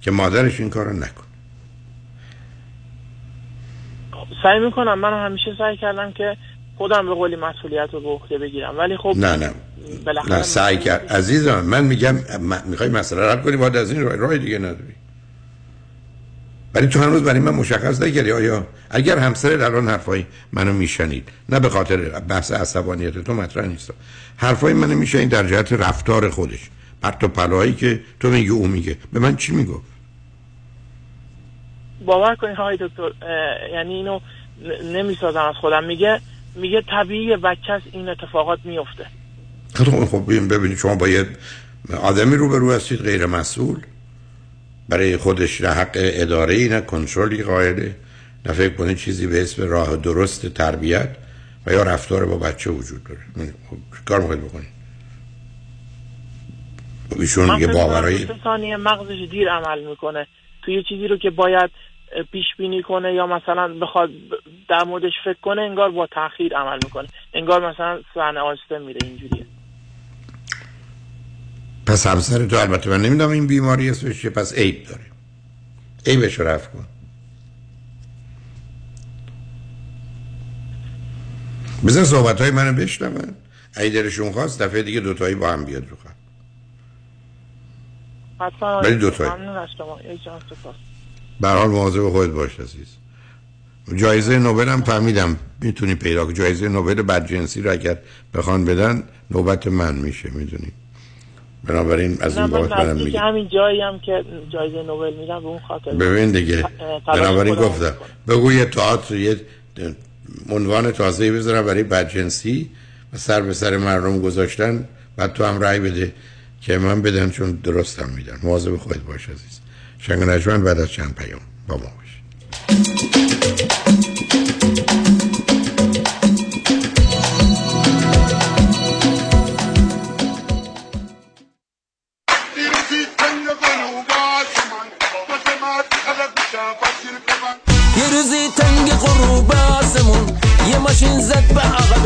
که مادرش این کارو نکن. سعی می‌کنم من همیشه سعی کردم که خودم به قولی مسئولیت رو به عهده بگیرم. ولی خب نه نه. نه سعی کرد عزیزم من میگم می‌خوای مسئله رد کنی باید از این راه, راه دیگه نداری. ولی تو هنوز برای من مشخص نکردی. آیا اگر همسر الان حرفای منو میشنید نه به خاطر بحث عصبانیت تو مطرح نیست. حرفای منو میشنید در جهت رفتار خودش. پرت و پلایی که تو میگی او میگه. به من چی میگو باور کنید های دکتر یعنی اینو نمی‌سازم از خودم. میگه میگه طبیعی بچه این اتفاقات میفته خب خب ببینید شما با یه آدمی رو به رو هستید غیر مسئول. برای خودش نه حق اداره نه کنترلی قائله نه فکر کنه چیزی به اسم راه درست تربیت و یا رفتار با بچه وجود داره. خب کار می‌خواید بکنید؟ خب ایشون یه باورایی ثانیه مغزش دیر عمل می‌کنه. توی چیزی رو که باید پیش بینی کنه یا مثلا بخواد در موردش فکر کنه انگار با تاخیر عمل می‌کنه. انگار مثلا صحنه آسته میره اینجوریه. پس همسر تو البته من نمی‌دونم این بیماری اسمش چیه پس عیب داره. عیبش رفت کن. بزن صحبت های منو بشنون. اگه دلشون خواست دفعه دیگه دوتایی با هم بیاد رو خواهد ولی دوتایی. برحال مواظب خودت باش عزیز. جایزه نوبل هم فهمیدم می‌تونی پیدا کنی. جایزه نوبل بدجنسی رو اگر بخوان بدن نوبت من میشه می‌دونی. بنابراین از این بابت برم میگم. همین جایی هم که جایزه نوبل میدن به اون خاطر ببین دیگه بنابراین گفتم. بگو یه تئاتر یه عنوان تازه بذارم برای بدجنسی و سر به سر مردم گذاشتن بعد تو هم رأی بده که من بدن چون درستم میدن مواظب خودت باش عزیز. شنگ نجمن بعد از چند پیام با ما باش.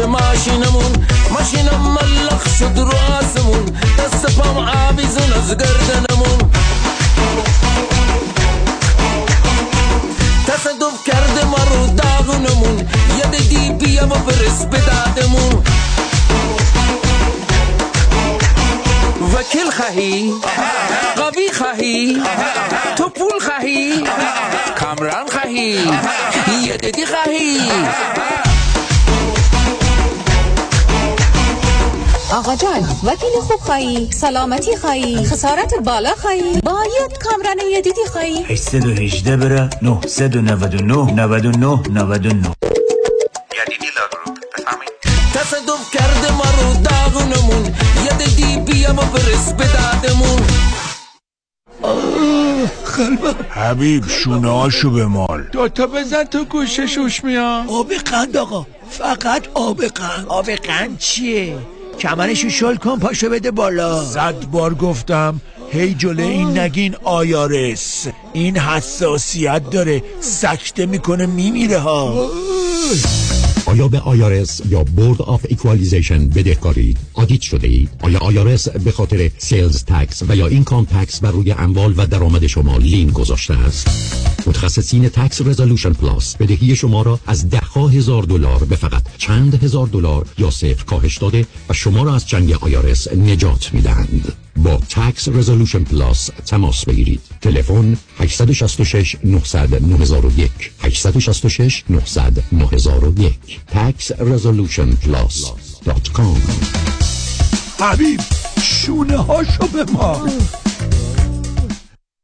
ماشینمون ماشینم ملخ شد رو آسمون دست پام آویزون از گردنمون. تصدف کرده ما رو داغونمون. یه دگی بیا و برس به وکیل خواهی؟ قوی خواهی؟ تو پول خواهی؟ کامران خواهی؟ یه دیدی خواهی؟ آقا جان وکیل خوب خواهی سلامتی خواهی خسارت بالا خواهی باید کامران یه دیدی خواهی 818 بره 999 99 99 تصدف کرده ما رو داغونمون. و برس به دردمون قلبم حبیب شونه هاشو بمال دوتا بزن تو گوشش هوش میاد. آب قند آقا. فقط آب قند. آب قند چیه؟ کمرشو شل کن پاشو بده بالا. صد بار گفتم هی جلو این نگین IRS. این حساسیت داره سکته می‌کنه میمیره ها. آیا به IRS یا Board of Equalization بدهکارید؟ audit شده اید؟ آیا IRS به خاطر sales tax و یا income tax بر روی اموال و درآمد شما lien گذاشته است؟ متخصصین Tax Resolution Plus بدهی شما را از ده هزار دلار به فقط چند هزار دلار یا صفر کاهش داده و شما را از چنگ IRS نجات می‌دهند. با Tax Resolution Plus تماس بگیرید. تلفن 866 900 9001 866 900 9001 taxresolutionplus.com حبیب شونه هاشو بمال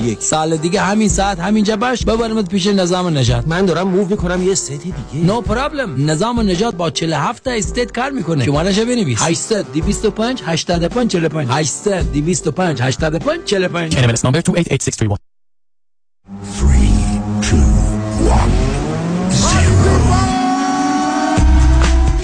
61 سال دیگه همین ساعت همینجا باش. ببرمت پیش نظام نجات من دارم move می‌کنم یه state دیگه. no problem نظام نجات با 47 تا state کار می‌کنه. شمارش بنویس. 800 225 85 45 800 225 85 45 NMLS number 288631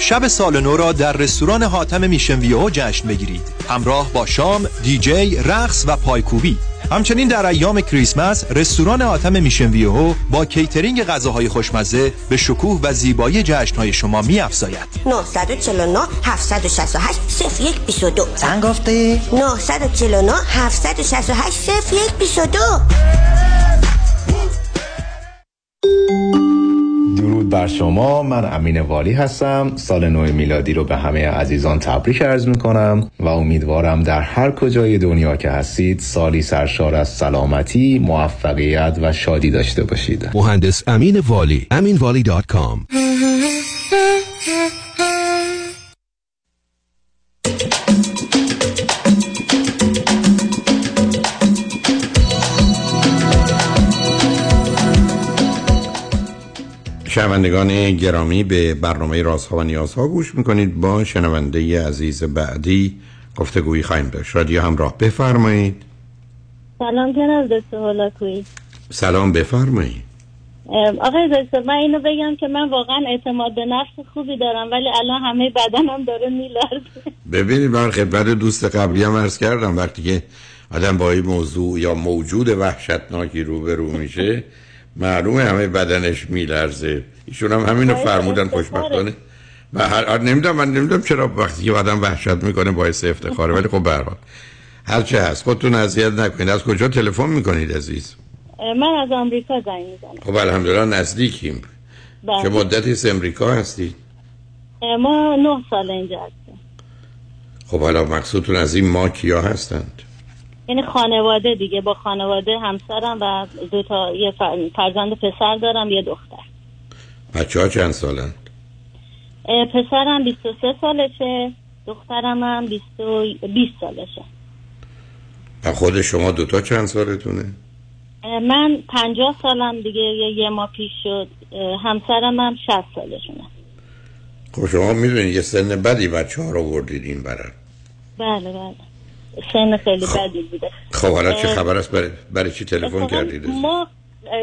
شب سال نو را در رستوران حاتم میشن ویهو جشن بگیرید. همراه با شام، دیجی، رقص و پایکوبی. همچنین در ایام کریسمس رستوران حاتم Mission Viejo با کیترینگ غذاهای خوشمزه به شکوه و زیبایی جشنهای شما میافزاید. 949 768 0122 چند گفته؟ 949 768 0122 درود بر شما. من امین والی هستم. سال نو میلادی رو به همه عزیزان تبریک عرض می کنم و امیدوارم در هر کجای دنیا که هستید سالی سرشار از سلامتی موفقیت و شادی داشته باشید. مهندس امین والی. aminvali.com شنوندگان گرامی به برنامه رازها و نیازها گوش می‌کنید. با شنونده عزیز بعدی گفتگویی خواهیم داشت. رادیو همراه بفرمایید. سلام جناب دکتر هولاکویی سلام بفرمایید. آقای دکتر من اینو بگم که من واقعا اعتماد به نفس خوبی دارم ولی الان همه بدنم داره میلرزه. ببینید من خدمت دوست قبلی هم عرض کردم وقتی که آدم با این موضوع یا موجود وحشتناکی روبرو میشه معلومه همه بدنش میلرزه. ایشون هم همینو فرمودن. خوشبختانه. و هر نمی‌دونم من نمی‌دونم چرا وقتی که آدم وحشت می‌کنه باعث افتخاره ولی خب به هر چه هست. خودتون اذیت نکنید. از کجا تلفن می‌کنید عزیز؟ من از آمریکا زنگ می‌زنم. خب الحمدلله نزدیکیم. بله. چه مدتی از امریکا هستید؟ ما نه سال اینجا هستیم. خب حالا مقصودتون از این ما کیا هستند؟ یعنی خانواده دیگه با خانواده همسرم و دو تا یه فر- فرزند پسر دارم یه دختر. بچه ها چند سالند اه، پسرم 23 سالشه دخترم هم 20 و- 20 سالشه. و خود شما دوتا چند سالتونه؟ من 50 سالم دیگه یه, یه ماه پیش شد. همسرم هم 60 سالشونه. خب شما می‌دونید یه سن بدی بچه ها رو وردید این برن. بله بله. سن خیلی بدی بوده. خب حالا چه خبر است؟ برای, برای چی تلفن کردید؟ ما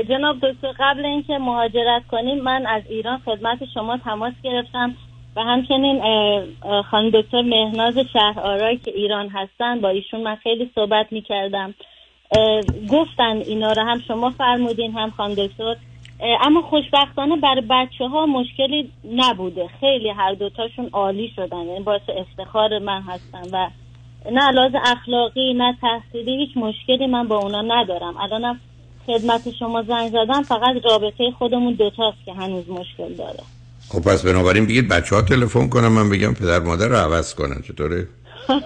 جناب دکتر قبل اینکه مهاجرت کنیم من از ایران خدمت شما تماس گرفتم و همچنین خانم دکتر مهناز شهر آرای که ایران هستن با ایشون من خیلی صحبت می کردم گفتن اینا رو هم شما فرمودین هم خانم دکتر. اما خوشبختانه برای بچه ها مشکلی نبوده. خیلی هر دوتاشون عالی شدن یعنی باعث افتخار من هستن و نه لحاظ اخلاقی نه تحصیلی هیچ مشکلی من با اونا ندارم. الانم خدمت شما زنگ زدم فقط رابطه خودمون دوتاست که هنوز مشکل داره. خب پس بنابراین بگید بچه ها تلفن کنم من بگم پدر مادر رو عوض کنن. چطوره؟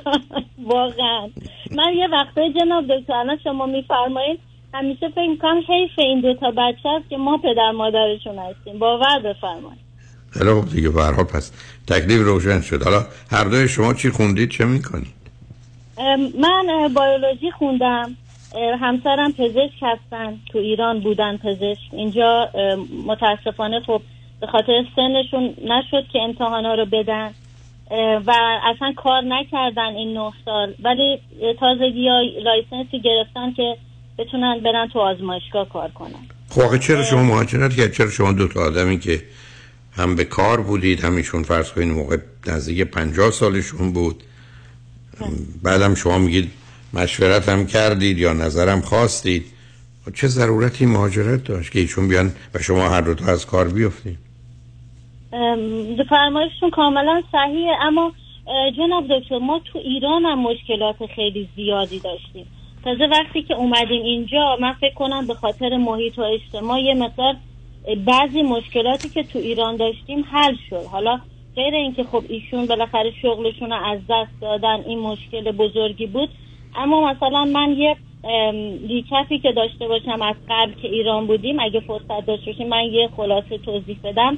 *laughs* واقعا. من یه وقته جناب دکتر الان شما میفرمایید همیشه فکر می‌کنم حیف این دوتا بچه هست که ما پدر مادرشون هستیم. باور بفرمایید. خیلی خوب دیگه حال پس تکلیف روشن شد. حالا هر دوی شما چی خوندید چه می‌کنید؟ من بیولوژی خوندم. همسرم پزشک هستن تو ایران بودن پزشک. اینجا متاسفانه خب به خاطر سنشون نشد که امتحانا رو بدن. و اصلا کار نکردن این نه سال. ولی تازگی ها license ی گرفتن که بتونن برن تو آزمایشگاه کار کنن. خب چرا شما مهاجرت کرد چرا شما دو تا آدمی که هم به کار بودید همیشون فرض کنید موقع نزدیک پنجاه سالشون بود بعدم شما میگید مشورت هم کردید یا نظرم خواستید. خب چه ضرورتی مهاجرت داشت که ایشون بیان و شما هر دو تا از کار بیفتید؟ فرمایشتون کاملا صحیحه اما جناب دکتر ما تو ایران هم مشکلات خیلی زیادی داشتیم. تازه وقتی که اومدیم اینجا من فکر کنم به خاطر محیط و اجتماع یه مقدار بعضی مشکلاتی که تو ایران داشتیم حل شد. حالا غیر اینکه خب ایشون بالاخره شغلشون رو از دست دادن این مشکل بزرگی بود. اما مثلا من یه ام، ریکپی که داشته باشم از قبل که ایران بودیم اگه فرصت داشته باشیم من یه خلاصه توضیح بدم.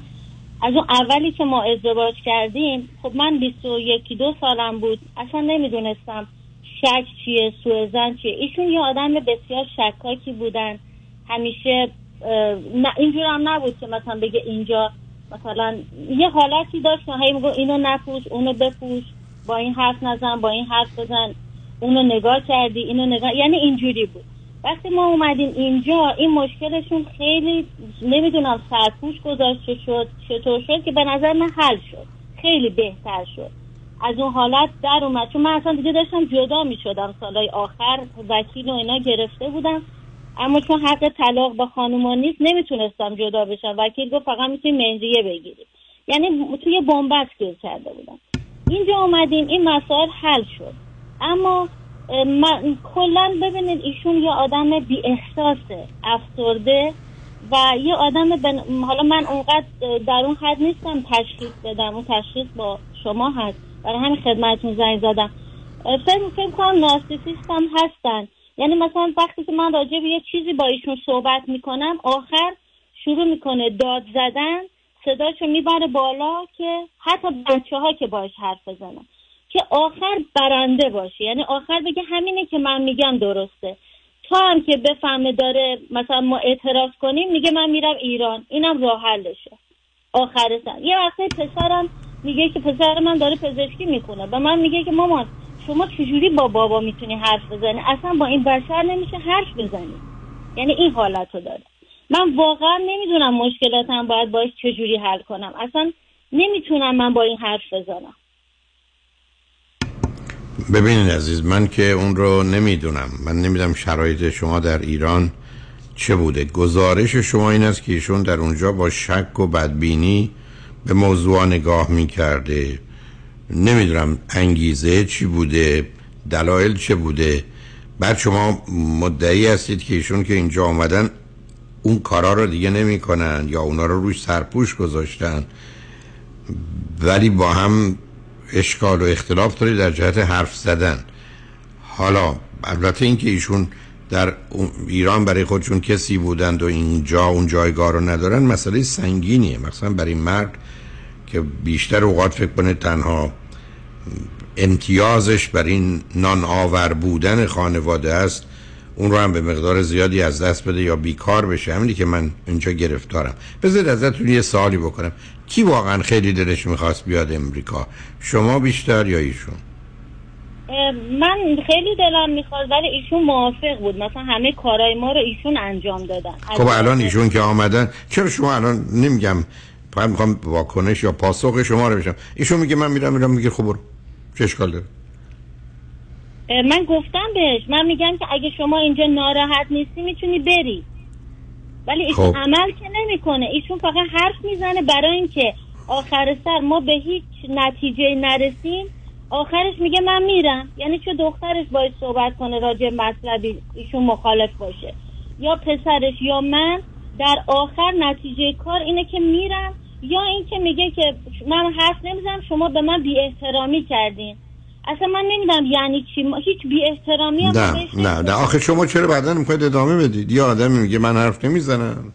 از اون اولی که ما ازدواج کردیم خب من 21 دو سالم بود. اصلا نمی‌دونستم شک چیه سوء زن چیه. ایشون یه آدم بسیار شکاکی بودن. همیشه اینجور هم نبود که مثلا بگه اینجا مثلا یه حالتی داشت هی میگو اینو نپوش اونو بپوش با این حرف نزن با این حرف بزن اونو نگاه کردی اینو نگاه یعنی اینجوری بود. وقتی ما اومدیم اینجا این مشکلشون خیلی نمی‌دونم سرپوش گذاشته شد چطور شد که به نظر من حل شد. خیلی بهتر شد. از اون حالت در اومد. چون من اصلا دیگه داشتم جدا می شدم سالای آخر وکیل و اینا گرفته بودم. اما چون حق طلاق با خانوما نیست نمی‌تونستم جدا بشم. وکیل گفت فقط می‌تونی مهریه بگیری. یعنی توی بنبست گیر کرده بودم. اینجا اومدیم این مسائل حل شد. اما کلا ببینید ایشون یه آدم بی احساسه افسرده و یه آدم بن... حالا من اونقدر در اون حد نیستم تشخیص بدم. اون تشخیص با شما هست. برای همین خدمتتون زنگ زدم. فکر کنم نارسیسیست هم هستن. یعنی مثلا وقتی که من راجع به یه چیزی با ایشون صحبت می‌کنم آخر شروع می‌کنه داد زدن صداشو می‌بره بالا که حتی بچه ها که باش حرف بزنن که آخر برنده باشه. یعنی آخر بگه همینه که من میگم درسته. تا هم که بفهمه داره مثلا ما اعتراض کنیم میگه من میرم ایران. اینم راه حلشه. آخر یه وقتی پسرم میگه که پسر من داره پزشکی می‌کنه و من میگه که مامان شما چجوری با بابا می‌تونی حرف بزنی؟ اصلا با این بشر نمیشه حرف بزنی. یعنی این حالت رو داره. من واقعا نمی‌دونم مشکلاتم باید باش چجوری حل کنم. اصلا نمی‌تونم من با این حرف بزنم. ببینید عزیز من که اون رو نمی‌دونم. من نمی‌دونم شرایط شما در ایران چه بوده. گزارش شما این است که ایشون در اونجا با شک و بدبینی به موضوع نگاه می‌کرده. نمی‌دونم انگیزه چی بوده دلایل چه بوده. بعد شما مدعی هستید که ایشون که اینجا آمدن اون کارا رو دیگه نمی‌کنن یا اونا رو روش سرپوش گذاشتن. ولی با هم اشکال و اختلاف داری در جهت حرف زدن. حالا البته اینکه ایشون در ایران برای خودشون کسی بودند و اینجا اون جایگاه رو ندارن مسئله سنگینیه. مثلا برای مرد که بیشتر اوقات فکر کنه تنها امتیازش بر این نان آور بودن خانواده است اون رو هم به مقدار زیادی از دست بده یا بیکار بشه. همینی که من اینجا گرفتارم. بذارید ازتون یه سوالی بکنم. کی واقعا خیلی دلش می‌خواست بیاد امریکا؟ شما بیشتر یا ایشون؟ من خیلی دلم می‌خواد ولی ایشون موافق بود. مثلا همه کارهای ما رو ایشون انجام دادن. خب الان ایشون که آمدن چرا شما الان نمیگم فقط می‌خوام واکنش یا پاسخ شما رو بشم ایشون میگه من میرم میرم میگه خب برو. چه اشکال داره؟ من گفتم بهش من میگم که اگه شما اینجا ناراحت نیستی می‌تونی بری. ولی ایشون خب. عمل که نمی‌کنه. ایشون فقط حرف می‌زنه برای اینکه آخر سر ما به هیچ نتیجه نرسیم آخرش میگه من میرم. یعنی چه دخترش باید صحبت کنه راجع به مطلبی ایشون مخالف باشه. یا پسرش یا من در آخر نتیجه کار اینه که میرم یا اینکه میگه که من حرف نمی‌زنم شما به من بی احترامی کردین. اصلا من نمی‌دونم یعنی چی. ما هیچ بی احترامی هم نه نه نه. آخه شما چرا بعدا می‌خواید ادامه بدید؟ یه آدمی میگه من حرف نمی‌زنم.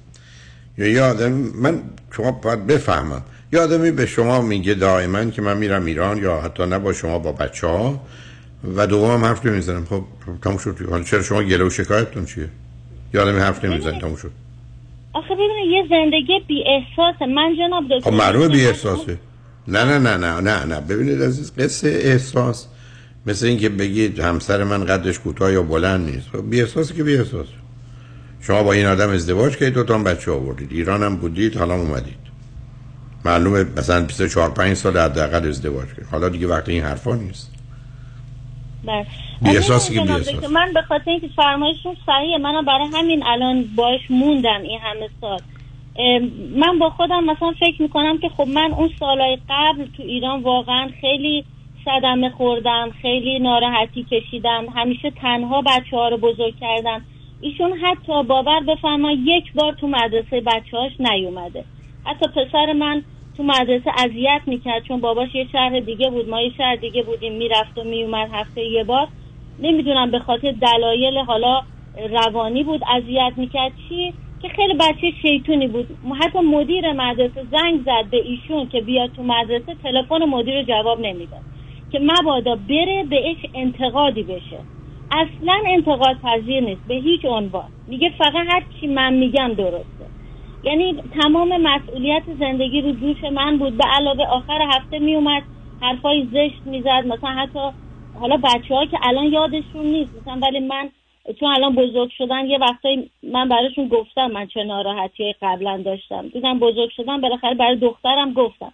یا یه آدم من شما باید بفهمم. یه آدمی به شما میگه دائما که من میرم ایران یا حتی نه با شما با بچه ها و دوم حرف نمی‌زنم. خب تموم شد. حالا چرا شما گله و شکایتتون چیه؟ یه آدمی حرف نمی‌زنه تموم شد. آخه ببینید یه زندگی بی احساسه. من جناب دکتر خب معلومه بی احساسه. نه نه نه نه نه نه. ببینید عزیز قصه احساس. مثل اینکه بگید همسر من قدش کوتاه یا بلند نیست. خب بی احساسی که بی احساس. شما با این آدم ازدواج کردید دو تا بچه آوردید. ایران هم بودید حالا اومدید. معلومه مثلا 24 5 سال حداقل ازدواج کردید. حالا دیگه وقت این حرفا نیست. بله. بی احساسی که جناب بی دکتر، احساس. من به خاطر اینکه فرمایشون صحیحه منم برای همین الان باش موندم این همه سال من با خودم مثلا فکر می‌کنم که خب من اون سالهای قبل تو ایران واقعا خیلی صدمه خوردم خیلی ناراحتی کشیدم همیشه تنها بچه ها رو بزرگ کردم ایشون حتی باور بفرما یک بار تو مدرسه بچه هاش نیومده حتی پسر من تو مدرسه اذیت می‌کرد چون باباش یه شهر دیگه بود. ما یه شهر دیگه بودیم می‌رفت و میومد هفته یه بار. نمی‌دونم به خاطر دلایل حالا روانی بود اذیت می‌کرد چی؟ که خیلی بچه شیطونی بود. حتی مدیر مدرسه زنگ زد به ایشون که بیاد تو مدرسه تلفن مدیر جواب نمی‌داد. که مبادا بره بهش انتقادی بشه. اصلا انتقاد پذیر نیست به هیچ عنوان. میگه فقط هر چی من میگم درسته یعنی تمام مسئولیت زندگی رو دوش من بود. به علاوه آخر هفته میومد حرفای زشت می‌زد مثلا حتی حالا بچه ها که الان یادشون نیست. مثلا ولی من چون الان بزرگ شدن یه وقتایی من براشون گفتم من چه ناراحتی قبلا داشتم. دیدم بزرگ شدن بالاخره برای دخترم گفتم.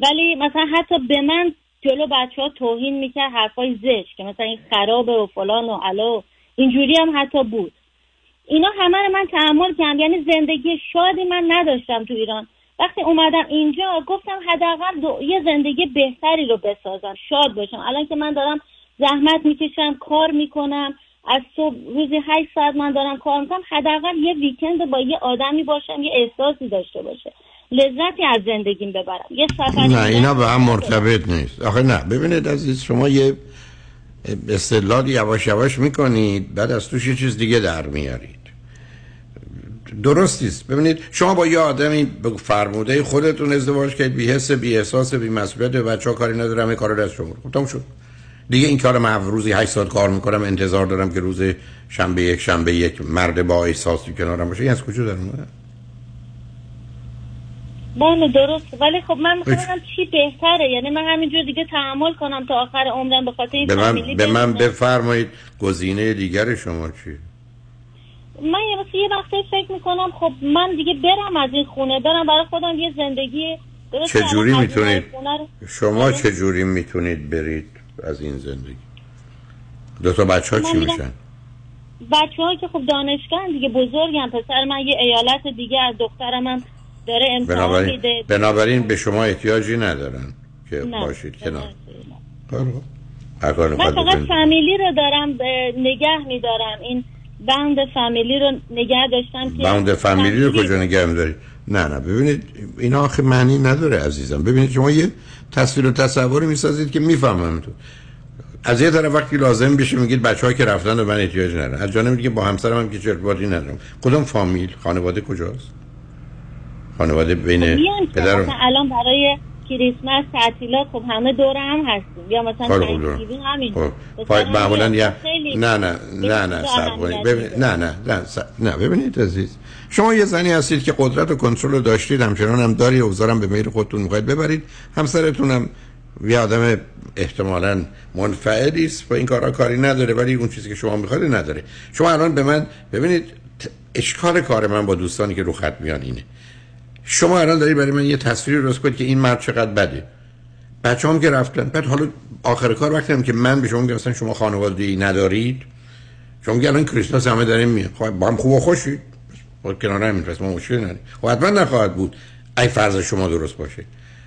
ولی مثلا حتی به من جلو بچه ها توهین می‌کرد حرفای زشت که مثلا این خرابه و فلان و علا و اینجوری هم حتی بود. اینا همه رو من تحمل کردم. یعنی زندگی شادی من نداشتم تو ایران. وقتی اومدم اینجا گفتم حداقل دو- یه زندگی بهتری رو بسازم شاد باشم. الان که من دارم زحمت می‌کشم کار می‌کنم از صبح روزی هشت ساعت من دارم کار می‌کنم حداقل یه ویکند با یه آدمی باشم یه احساسی داشته باشه. لذتی از زندگیم ببرم. یه سفر نه اینا به هم مرتبط نیست. آخه نه ببینید عزیز شما یه استدلال یواش یواش می‌کنید بعد از توش یه چیز دیگه در میارید. درست نیست ببینید شما با یه آدمی به فرموده خودتون ازدواج کردید بی حس بی احساس بی مسئولیت بچه ها کاری ندارم این کار دست شما. تموم شد. دیگه این کار من روزی 8 ساعت کار می‌کنم انتظار دارم که روز شنبه یک شنبه یک مرد با احساسی کنارم باشه. این از کجا در بله درست ولی خب من می‌خوام چی بهتره. یعنی من همینجور دیگه تحمل کنم تا آخر عمرم به خاطر این به من به من. بفرمایید گزینه دیگر شما چیه من یه واسه یه وقتی فکر می‌کنم خب من دیگه برم از این خونه برم برای خودم یه زندگی چجوری می‌تونید؟ شما چجوری می‌تونید برید از این زندگی؟ دو تا بچه ها چی میشن؟ بچه ها که خب دانشگاه دیگه بزرگم پسر من یه ایالت دیگه از دخترم هم داره امتحان بنابراین میده بنابراین به شما احتیاجی ندارن که نه. باشید کنار. من فقط بکنید. فامیلی رو دارم به نگه میدارم. این بند فامیلی رو نگه داشتم که باوند فامیلی رو کجا نگه می‌دارید نه نه ببینید اینا آخه معنی نداره عزیزم. ببینید شما یه تصویر و تصوری می‌سازید که می‌فهمم تو. از یه طرف وقتی لازم بشه میگید بچه‌ها که رفتن و من احتیاج ندارم از جانب دیگه با همسرم هم که ارتباطی ندارم. کدوم فامیل؟ خانواده کجاست؟ خانواده بین که پدر و الان برای کریسمس تعطیلات خب همه دور هم هستیم. یا مثلا خیلی خوب دارم. تhanksgiving همین خب پسرم پای معمولا خیلی نه نه نه نه صبر کنید. نه نه نه نه ببینید عزیز. شما یه زنی هستید که قدرت و کنترل رو داشتید همچنان هم داری اوزارم به میل خودتون می‌خواید ببرید. همسرتون هم یه آدم احتمالا منفعلی است با این کارا کاری نداره ولی اون چیزی که شما می‌خواید نداره. شما الان به من ببینید اشکال کار من با دوستانی که رو خط میان اینه. شما الان دارید برای من یه تصویری درست کنید که این مرد چقدر بده. بچه هم که رفتن. بعد حالا آخر کار وقتی هم که من به شما میگم شما خانواده ای ندارید. شما میگه الان کریسمس همه داریم میاد خب با هم خوب و خوشید با کنار همین پس ما مشکلی نداریم. خب حتما نخواهد بود. ای فرض شما درست باشه.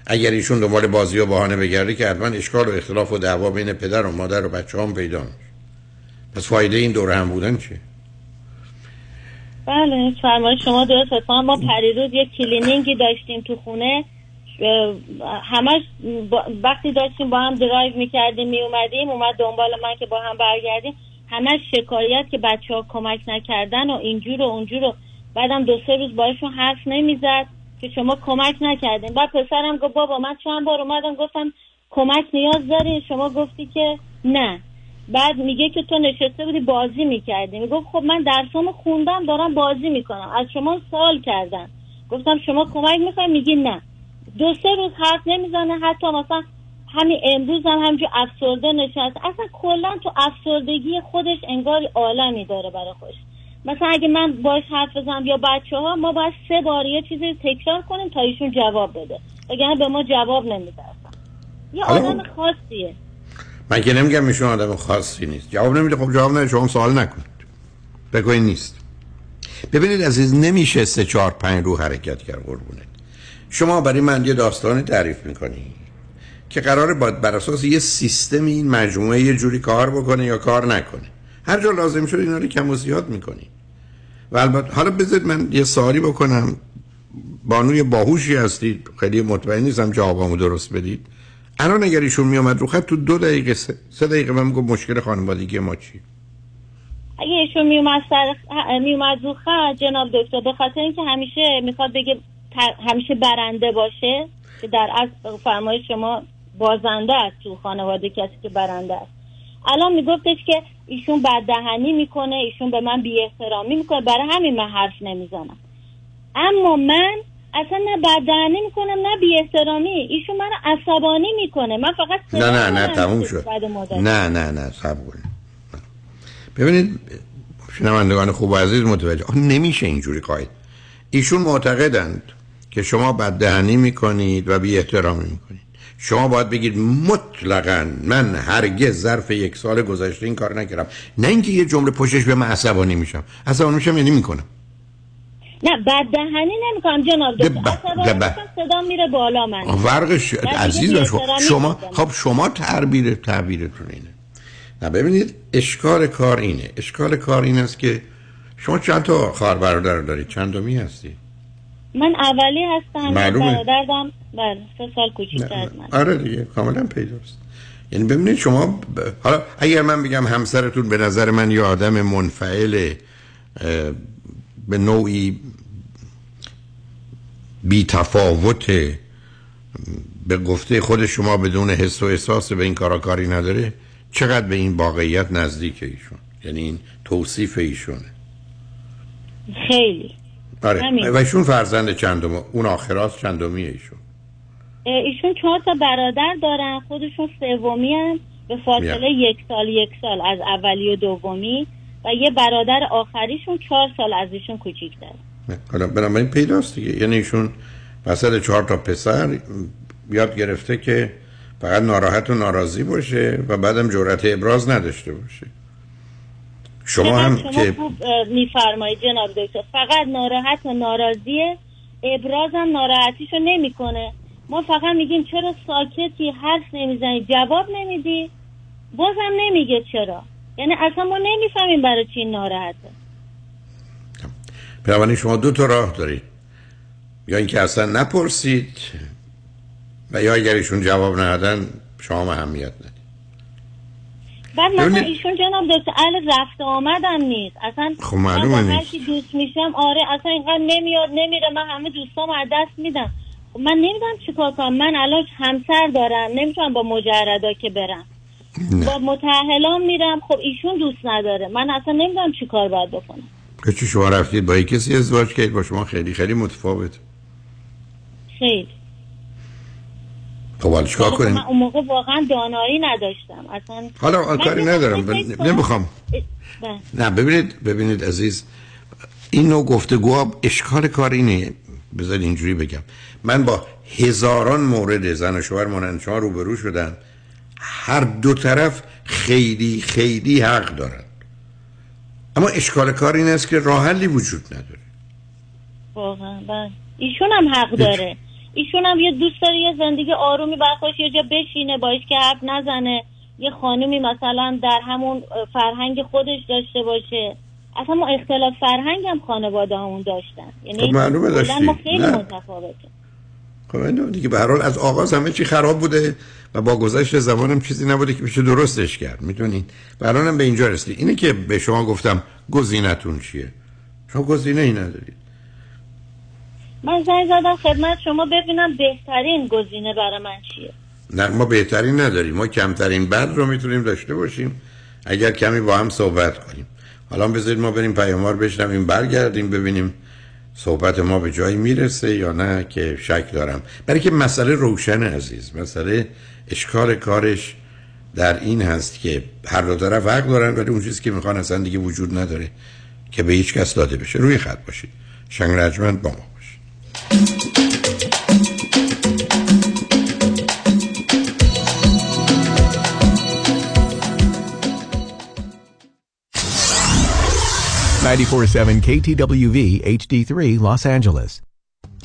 اگر ایشون دنبال بازی و بهانه بگرده که حتما اشکال و اختلاف و دعوا بین پدر و مادر و بچه هم پیدا پس فایده این دوره هم بودن چیه؟ بله فرمایش شما درست هست ما پریروز یه cleaning ی داشتیم تو خونه. همش وقتی داشتیم با هم درایو می‌کردیم میومدیم اومد دنبال من که با هم برگردیم. همش شکایت که بچه ها کمک نکردن و اینجور و اونجور و بعدم دو سه روز باشون حرف نمی‌زد که شما کمک نکردین. بعد پسرم گفت بابا من چند بار اومدم گفتم کمک نیاز داری شما گفتی که نه. بعد میگه که تو نشسته بودی بازی می‌کردی. می‌گفت خب من درسامو خوندم دارم بازی می‌کنم. از شما سوال کردم گفتم شما کمک می‌خوای میگی نه. دو سه روز حرف نمی‌زنه حتی مثلا همین امروز هم همینجور افسرده نشسته. اصلا کلا تو افسردگی خودش انگار عالمی داره برای خودش. مثلا اگه من باش حرف بزنم یا بچه ها ما باید سه بار یه چیزی تکرار کنیم تا ایشون جواب بده. وگرنه به ما جواب نمیده. یه آدم خاصیه. من که نمیگم ایشون آدم خاصی نیست. جواب نمیده. خب جواب نده شما سوال نکنید. بگو این نیست. ببینید عزیز نمیشه سه چهار پنج رو حرکت کرد قربونه شما برای من یه داستانی تعریف می‌کنی که قراره باید بر اساس یه سیستم این مجموعه یه جوری کار بکنه یا کار نکنه. هر جا لازم شد اینا رو کم و زیاد می‌کنی. و البته حالا بذارید من یه سوالی بکنم. بانوی باهوشی هستید. خیلی مطمئن نیستم جوابمو درست بدید. الان اگر ایشون میومد رو خط تو دو دقیقه سه, سه دقیقه من میگم مشکل خانوادگی ما چی؟ اگه ایشون میومد سر میومد رو خط جناب دکتر به خاطر اینکه همیشه می‌خواد بگه همیشه برنده باشه که در اصل فرمایش شما بازنده است تو خانواده کسی که برنده است. الان میگفتش که ایشون بددهنی می‌کنه ایشون به من بی احترامی می‌کنه. برای همین من حرف نمی‌زنم. اما من اصلا نه بددهنی می‌کنم نه بی احترامی ایشون منو عصبانی می‌کنه. من فقط نه نه نه تموم شد. نه نه نه کنید. ببینید شنوندگان خوب و عزیز متوجه نمیشه اینجوری قاید. ایشون معتقدند که شما بددهنی می‌کنید و بی احترامی می‌کنید. شما باید بگید مطلقا من هرگز ظرف یک سال گذشته این کار نکردم. نه اینکه یه جمله پشتش به من عصبانی میشم. عصبانی میشم یعنی می‌کنم. نه بددهنی نمی‌کنم جناب دکتر. صدا میره بالا من. فرقش دیگه عزیز شما بی‌احترامی شما می‌کنم. خب شما تعبیر تعبیرتون اینه. نه ببینید اشکال کار اینه. اشکال کار این است که شما چند تا خواهر برادر دارید؟ چند دومی هستی؟ من اولی هستم معلومه. برادرم. بله سه سال کوچیک‌تر از من. آره دیگه کاملا پیداست. یعنی ببینید شما ب... حالا اگر من بگم همسرتون به نظر من یه آدم منفعل به نوعی بی تفاوت به گفته خود شما بدون حس و احساس به این کارا کاری نداره چقدر به این واقعیت نزدیک ایشون؟ یعنی این توصیف ایشونه خیلی. آره. همین. و ایشون فرزند چندم اون آخراست چندمی ایشون؟ ایشون چهار تا برادر دارن خودشون سومی هم. به فاصله یک سال یک سال از اولی و دومی. و یه برادر آخریشون چهار سال از ایشون نه، حالا بنابراین پیداست دیگه. یعنی ایشون وسط چهار تا پسر یاد گرفته که فقط ناراحت و ناراضی باشه و بعدم جرأت ابراز نداشته باشه. شما هم شما که میفرمایید جناب دکتر. فقط ناراحت و ناراضیه ابرازم ناراحتیشو نمی‌کنه. ما فقط میگیم چرا ساکتی حرف نمی‌زنی جواب نمیدی؟ بازم نمیگه چرا. یعنی اصلا ما نمی‌فهمیم برای چی ناراحته. بنابراین شما دو تا راه دارید. یا اینکه اصلا نپرسید و یا اگر ایشون جواب ندادن شما هم اهمیت ندید. بعد مثلا ایشون جناب دکتر اهل رفت آمدم نیست اصلا خب معلومه من هر نیست. کی دوست میشم آره اصلا اینقدر نمیاد نمیره. من همه دوستام از دست میدم خب من نمی‌دونم چیکار کنم. من الان همسر دارم. نمی‌تونم با مجردا که برم. با متأهلان میرم. خب ایشون دوست نداره. من اصلا نمی‌دونم چیکار باید بکنم. چی شما رفتید با کسی ازدواج کردید؟ با شما خیلی خیلی متفاوت. خیلی. خب چیکار خب کنیم؟ من اون موقع واقعا دانایی نداشتم. اصلا حالا کاری ندارم. نمی‌خوام. بله. نه ببینید ببینید عزیز این نوع گفتگو اشکال کار اینه. بذار اینجوری بگم. من با هزاران مورد زن و شوهر مانند شما روبرو شدم. هر دو طرف خیلی خیلی حق دارن اما اشکال کار این است که راه حلی وجود نداره. واقعا بله. ایشون هم حق داره. ایشون هم یه دوست داره یه زندگی آرومی برای خودش یه جا بشینه باش که حرف نزنه. یه خانومی مثلا در همون فرهنگ خودش داشته باشه. اصلا ما اختلاف فرهنگ هم خانواده همون داشتن. یعنی خب معلومه داشتی. ما خیلی. متفاوته خب دیگه به هر حال از آغاز همه چی خراب بوده و با گذشت زمانم چیزی نبوده که بشه درستش کرد می‌دونین؟ برانم به اینجا رسید اینه که به شما گفتم گزینتون چیه؟ شما گزینه ای ندارید. من زنگ زدم خدمت شما ببینم بهترین گزینه برای من چیه. نه ما بهترین نداریم. ما کمترین بد رو می‌تونیم داشته باشیم. اگر کمی با هم صحبت کنیم. حالا بذارید ما بریم پیاموار بشنویم برگردیم ببینیم صحبت ما به جایی می‌رسه یا نه که شک دارم. برای که مسئله روشن عزیز مسئله اشکال کارش در این هست که هر دو طرف حق دارن ولی اون چیزی که می‌خوان اصلا دیگه وجود نداره که به هیچ کس داده بشه. روی خط باشید. شنگ رجمند با ما باشید. 947 KTWV HD3 Los Angeles.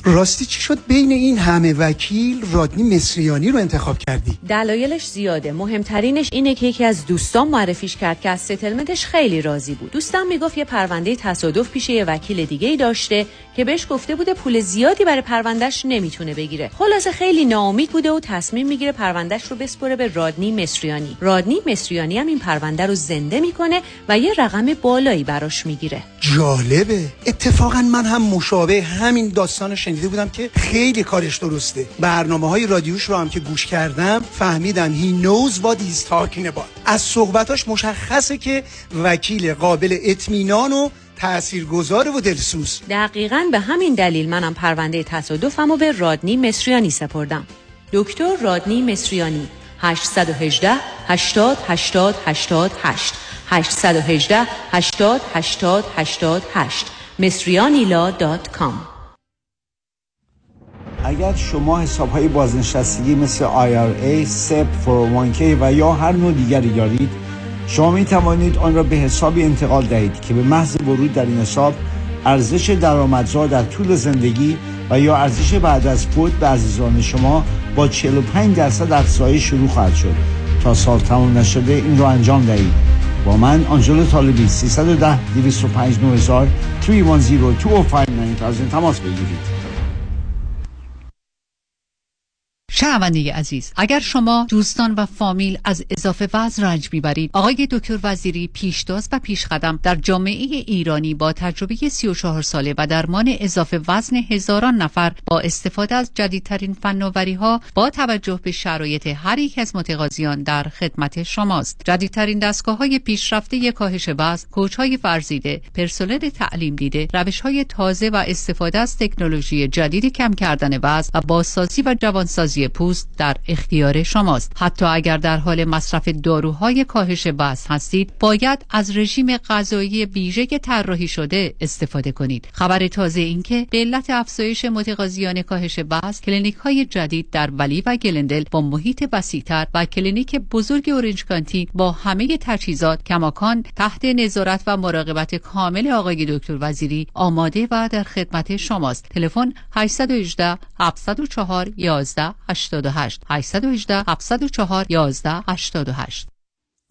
راستی چی شد بین این همه وکیل رادنی مصریانی رو انتخاب کردی؟ دلایلش زیاده. مهمترینش اینه که یکی از دوستان معرفیش کرد که از ستلمنتش خیلی راضی بود. دوستم می‌گفت یه پرونده تصادف پیش یه وکیل دیگه ای داشته که بهش گفته بوده پول زیادی برای پروندهش نمی‌تونه بگیره. خلاصه خیلی ناامید بوده و تصمیم می‌گیره پروندهش رو بسپره به رادنی مصریانی. رادنی مصریانی هم این پرونده رو زنده می‌کنه و یه رقم بالایی براش می‌گیره. جالبه. اتفاقا من هم مشابه همین داستان شنیده بودم که خیلی کارش درسته. برنامه های رادیوش رو هم که گوش کردم فهمیدم knows what he's talking about. از صحبتاش مشخصه که وکیل قابل اطمینان و تاثیرگذار و دلسوز. دقیقا به همین دلیل منم پرونده تصادفم و به رادنی مصریانی سپردم. دکتر رادنی مصریانی 818 80 80 88 818 80 80 88 مصریانیلا دات کام. اگر شما حساب های بازنشستگی مثل IRA, SEP, 401k و یا هر نوع دیگری دارید شما می توانید آن را به حسابی انتقال دهید که به محض ورود در این حساب ارزش درآمدزا در طول زندگی و یا ارزش بعد از فوت به عزیزان شما با 45 درصد افزایش شروع خواهد شد. تا سال تمام نشده این را انجام دهید. با من آنجلو طالبی 310 205 9000 310 205 9000 تماس بگیرید. شنونده عزیز اگر شما دوستان و فامیل از اضافه وزن رنج می‌برید آقای دکتر وزیری پیشتاز و پیشقدم در جامعه ایرانی با تجربه 34 ساله و درمان اضافه وزن هزاران نفر با استفاده از جدیدترین فناوری ها با توجه به شرایط هر یک از متقاضیان در خدمت شماست. جدیدترین دستگاه های پیشرفته کاهش وزن کوچ های ورزیده پرسنل تعلیم دیده روش های تازه و استفاده از تکنولوژی جدید کم کردن وزن و بازسازی و جوانسازی پوست در اختیار شماست. حتی اگر در حال مصرف داروهای کاهش وزن هستید باید از رژیم غذایی ویژه طراحی شده استفاده کنید. خبر تازه اینکه به علت افزایش متقاضیان کاهش وزن کلینیک های جدید در Valley و گلندل با محیط وسیعتر و کلینیک بزرگ Orange County با همه تجهیزات کماکان تحت نظارت و مراقبت کامل آقای دکتر وزیری آماده و در خدمت شماست. تلفن 818 704 11 88 818 704 11 88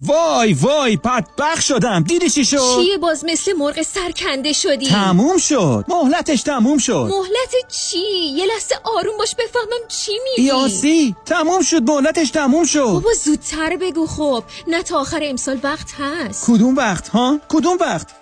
وای وای بدبخ شدم. دیدی چی شد؟ چیه باز مثل مرغ سرکنده شدی؟ تموم شد. مهلتش تموم شد. مهلت چی؟ یه لحظه آروم باش بفهمم چی میگی. یاسی تموم شد مهلتش تموم شد. بابا زودتر بگو خب. نه تا آخر امسال وقت هست. کدوم وقت ها؟ کدوم وقت؟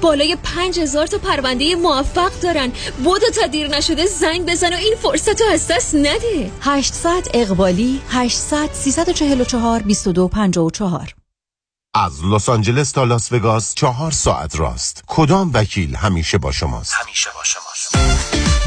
بالای 5000 تا پرونده موفق دارن. بودو تا دیر نشده زنگ بزن و این فرصت رو از دست نده. 800 اقبالی 800 344 2254 از لس آنجلس تا لاس وگاس چهار ساعت راست. کدام وکیل همیشه با شماست؟ همیشه با شماست.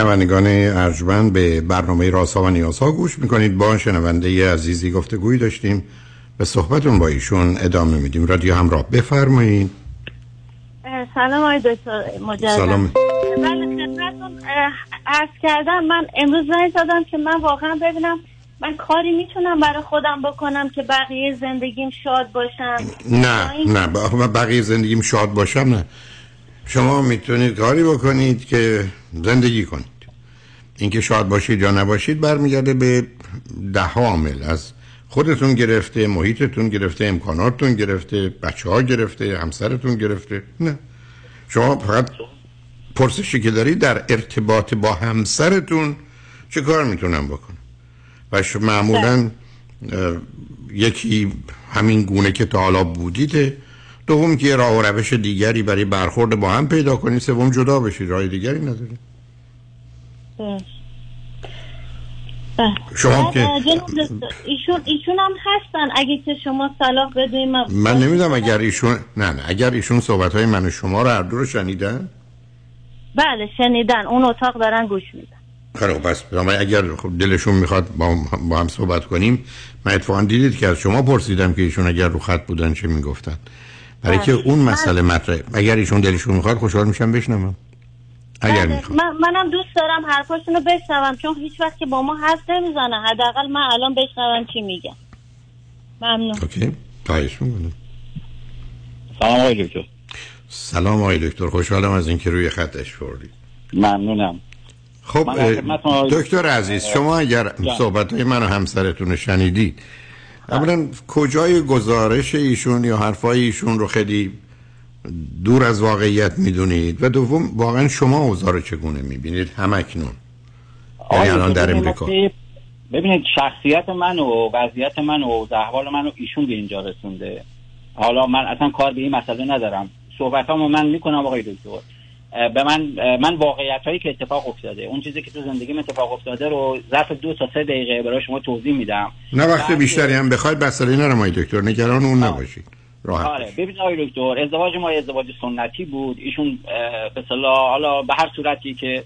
شنوندگان ارجمند به برنامه راسا و نیازها گوش می‌کنید. با شنونده عزیزی گفتگوی داشتیم. به صحبتون با ایشون ادامه میدیم. رادیو همراه بفرمایید. سلام آقای دکتر مجدد. سلام. بله خدمتتون اه، عرض کردم من امروز زنگ زدم که من واقعا ببینم من کاری می‌تونم برای خودم بکنم که بقیه زندگیم شاد باشم؟ نه نه بقیه زندگیم شاد باشم نه. شما می‌تونید کاری بکنید که زندگی کنید. اینکه شاد باشید یا نباشید برمیگرده به ده عامل. از خودتون گرفته محیطتون گرفته امکاناتتون گرفته بچه ها گرفته همسرتون گرفته. نه. شما فقط پرسشی که دارید در ارتباط با همسرتون چه کار می‌تونم بکنم؟ و معمولا اه، یکی همین گونه که تا حالا بودیده دوم که یه راه و روش دیگری برای برخورد با هم پیدا کنید سوم جدا بشید راه دیگری نداره بله. شما که- ایشون ایشون هم هستن. اگه که شما صلاح بدین من, من نمی‌دونم اگر ایشون نه نه. اگر ایشون صحبت های من و شما رو هر دو رو شنیدن؟ بله شنیدن. اون اتاق دارن گوش میدن. خب پس اگر خب دلشون می‌خواد با هم, با هم صحبت کنیم من اتفاقا دیدید که از شما پرسیدم که ایشون اگر رو خط بودن چه می‌گفتن. برای که بله. اون مسئله مطرحه. اگر ایشون دلشون می‌خواد خوشحال میشم بشنوم. اگر بله، می‌خواد. من منم دوست دارم حرفاشون رو بشنوم چون هیچ وقت که با ما حرف نمی‌زنه. حداقل من الان بشنوم چی میگن ممنون. اوکی. خواهش می‌کنم. سلام آقای دکتر. سلام آقای دکتر. خوشحالم از اینکه روی خطش فوردید ممنونم. خب دکتر عزیز شما اگر. صحبت های من و همسرتون رو شنیدید اولا کجای گزارش ایشون یا حرفای ایشون رو خیلی دور از واقعیت می‌دونید؟ و دوم واقعا شما اوضاع رو چگونه می‌بینید؟ همکنون یعنی الان در ببینید امریکا. ببینید شخصیت من و وضعیت من و احوال من و ایشون به اینجا رسونده. حالا من اصلا کار به این مسئله ندارم. صحبت من می‌کنم آقای دکتر. به من من واقعیت هایی که اتفاق افتاده اون چیزی که تو زندگیم اتفاق افتاده رو ظرف دو تا سه دقیقه برای شما توضیح میدم. نه وقت بیشتری هم بخواید نرم آقای دکتر نگران اون نباشید. راحت آره ببین آقای دکتر ازدواج ما ازدواج سنتی بود. ایشون به حالا به هر صورتی که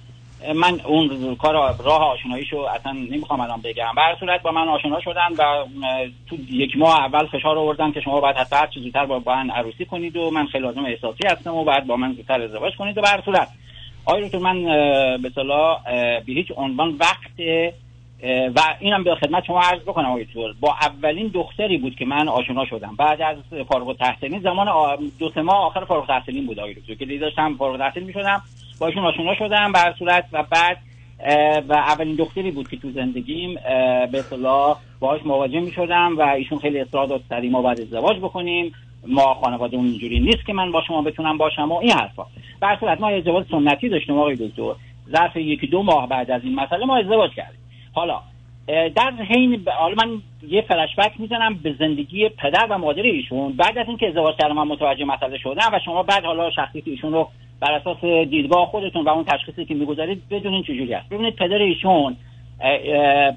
من اون کار راه آشناییشو اصلا نمی‌خوام الان بگم. به صورت با من آشنا شدن و تو یک ماه اول فشار آوردن که شما باید حتی هر زودتر با من عروسی کنید و من خیلی آدم احساسی هستم و بعد با من زودتر ازدواج کنید و به صورت. آقای دکتر من به اصطلاح اه، به هیچ عنوان وقت و اینم به خدمت شما عرض بکنم آقای با اولین دختری بود که من آشنا شدم. بعد از فارغ التحصیلی زمان دو سه ماه آخر فارغ التحصیلی بود آقای دکتر. که داشتم فارغ التحصیل می‌شدم. با ایشون آشنا شدم به هر صورت و بعد و اولین دختری بود که تو زندگیم به اصطلاح باهاش مواجه می شدم و ایشون خیلی اصرار داشت سری ما باید ازدواج بکنیم. ما خانواده اون اینجوری نیست که من با شما بتونم باشم و این حرفا. به هر صورت ما ازدواج سنتی داشتیم آقای دکتر. ظرف یکی دو ماه بعد از این مسئله ما ازدواج کردیم. حالا در حین حالا من یه فلشبک می‌زنم به زندگی پدر و مادر ایشون. بعد از اینکه ازدواج کردم من متوجه مسئله شدم و شما بعد حالا شخصیت ایشون رو بر اساس دیدگاه خودتون و اون تشخیصی که می‌گذارید بدونین چجوری هست ببینید پدر ایشون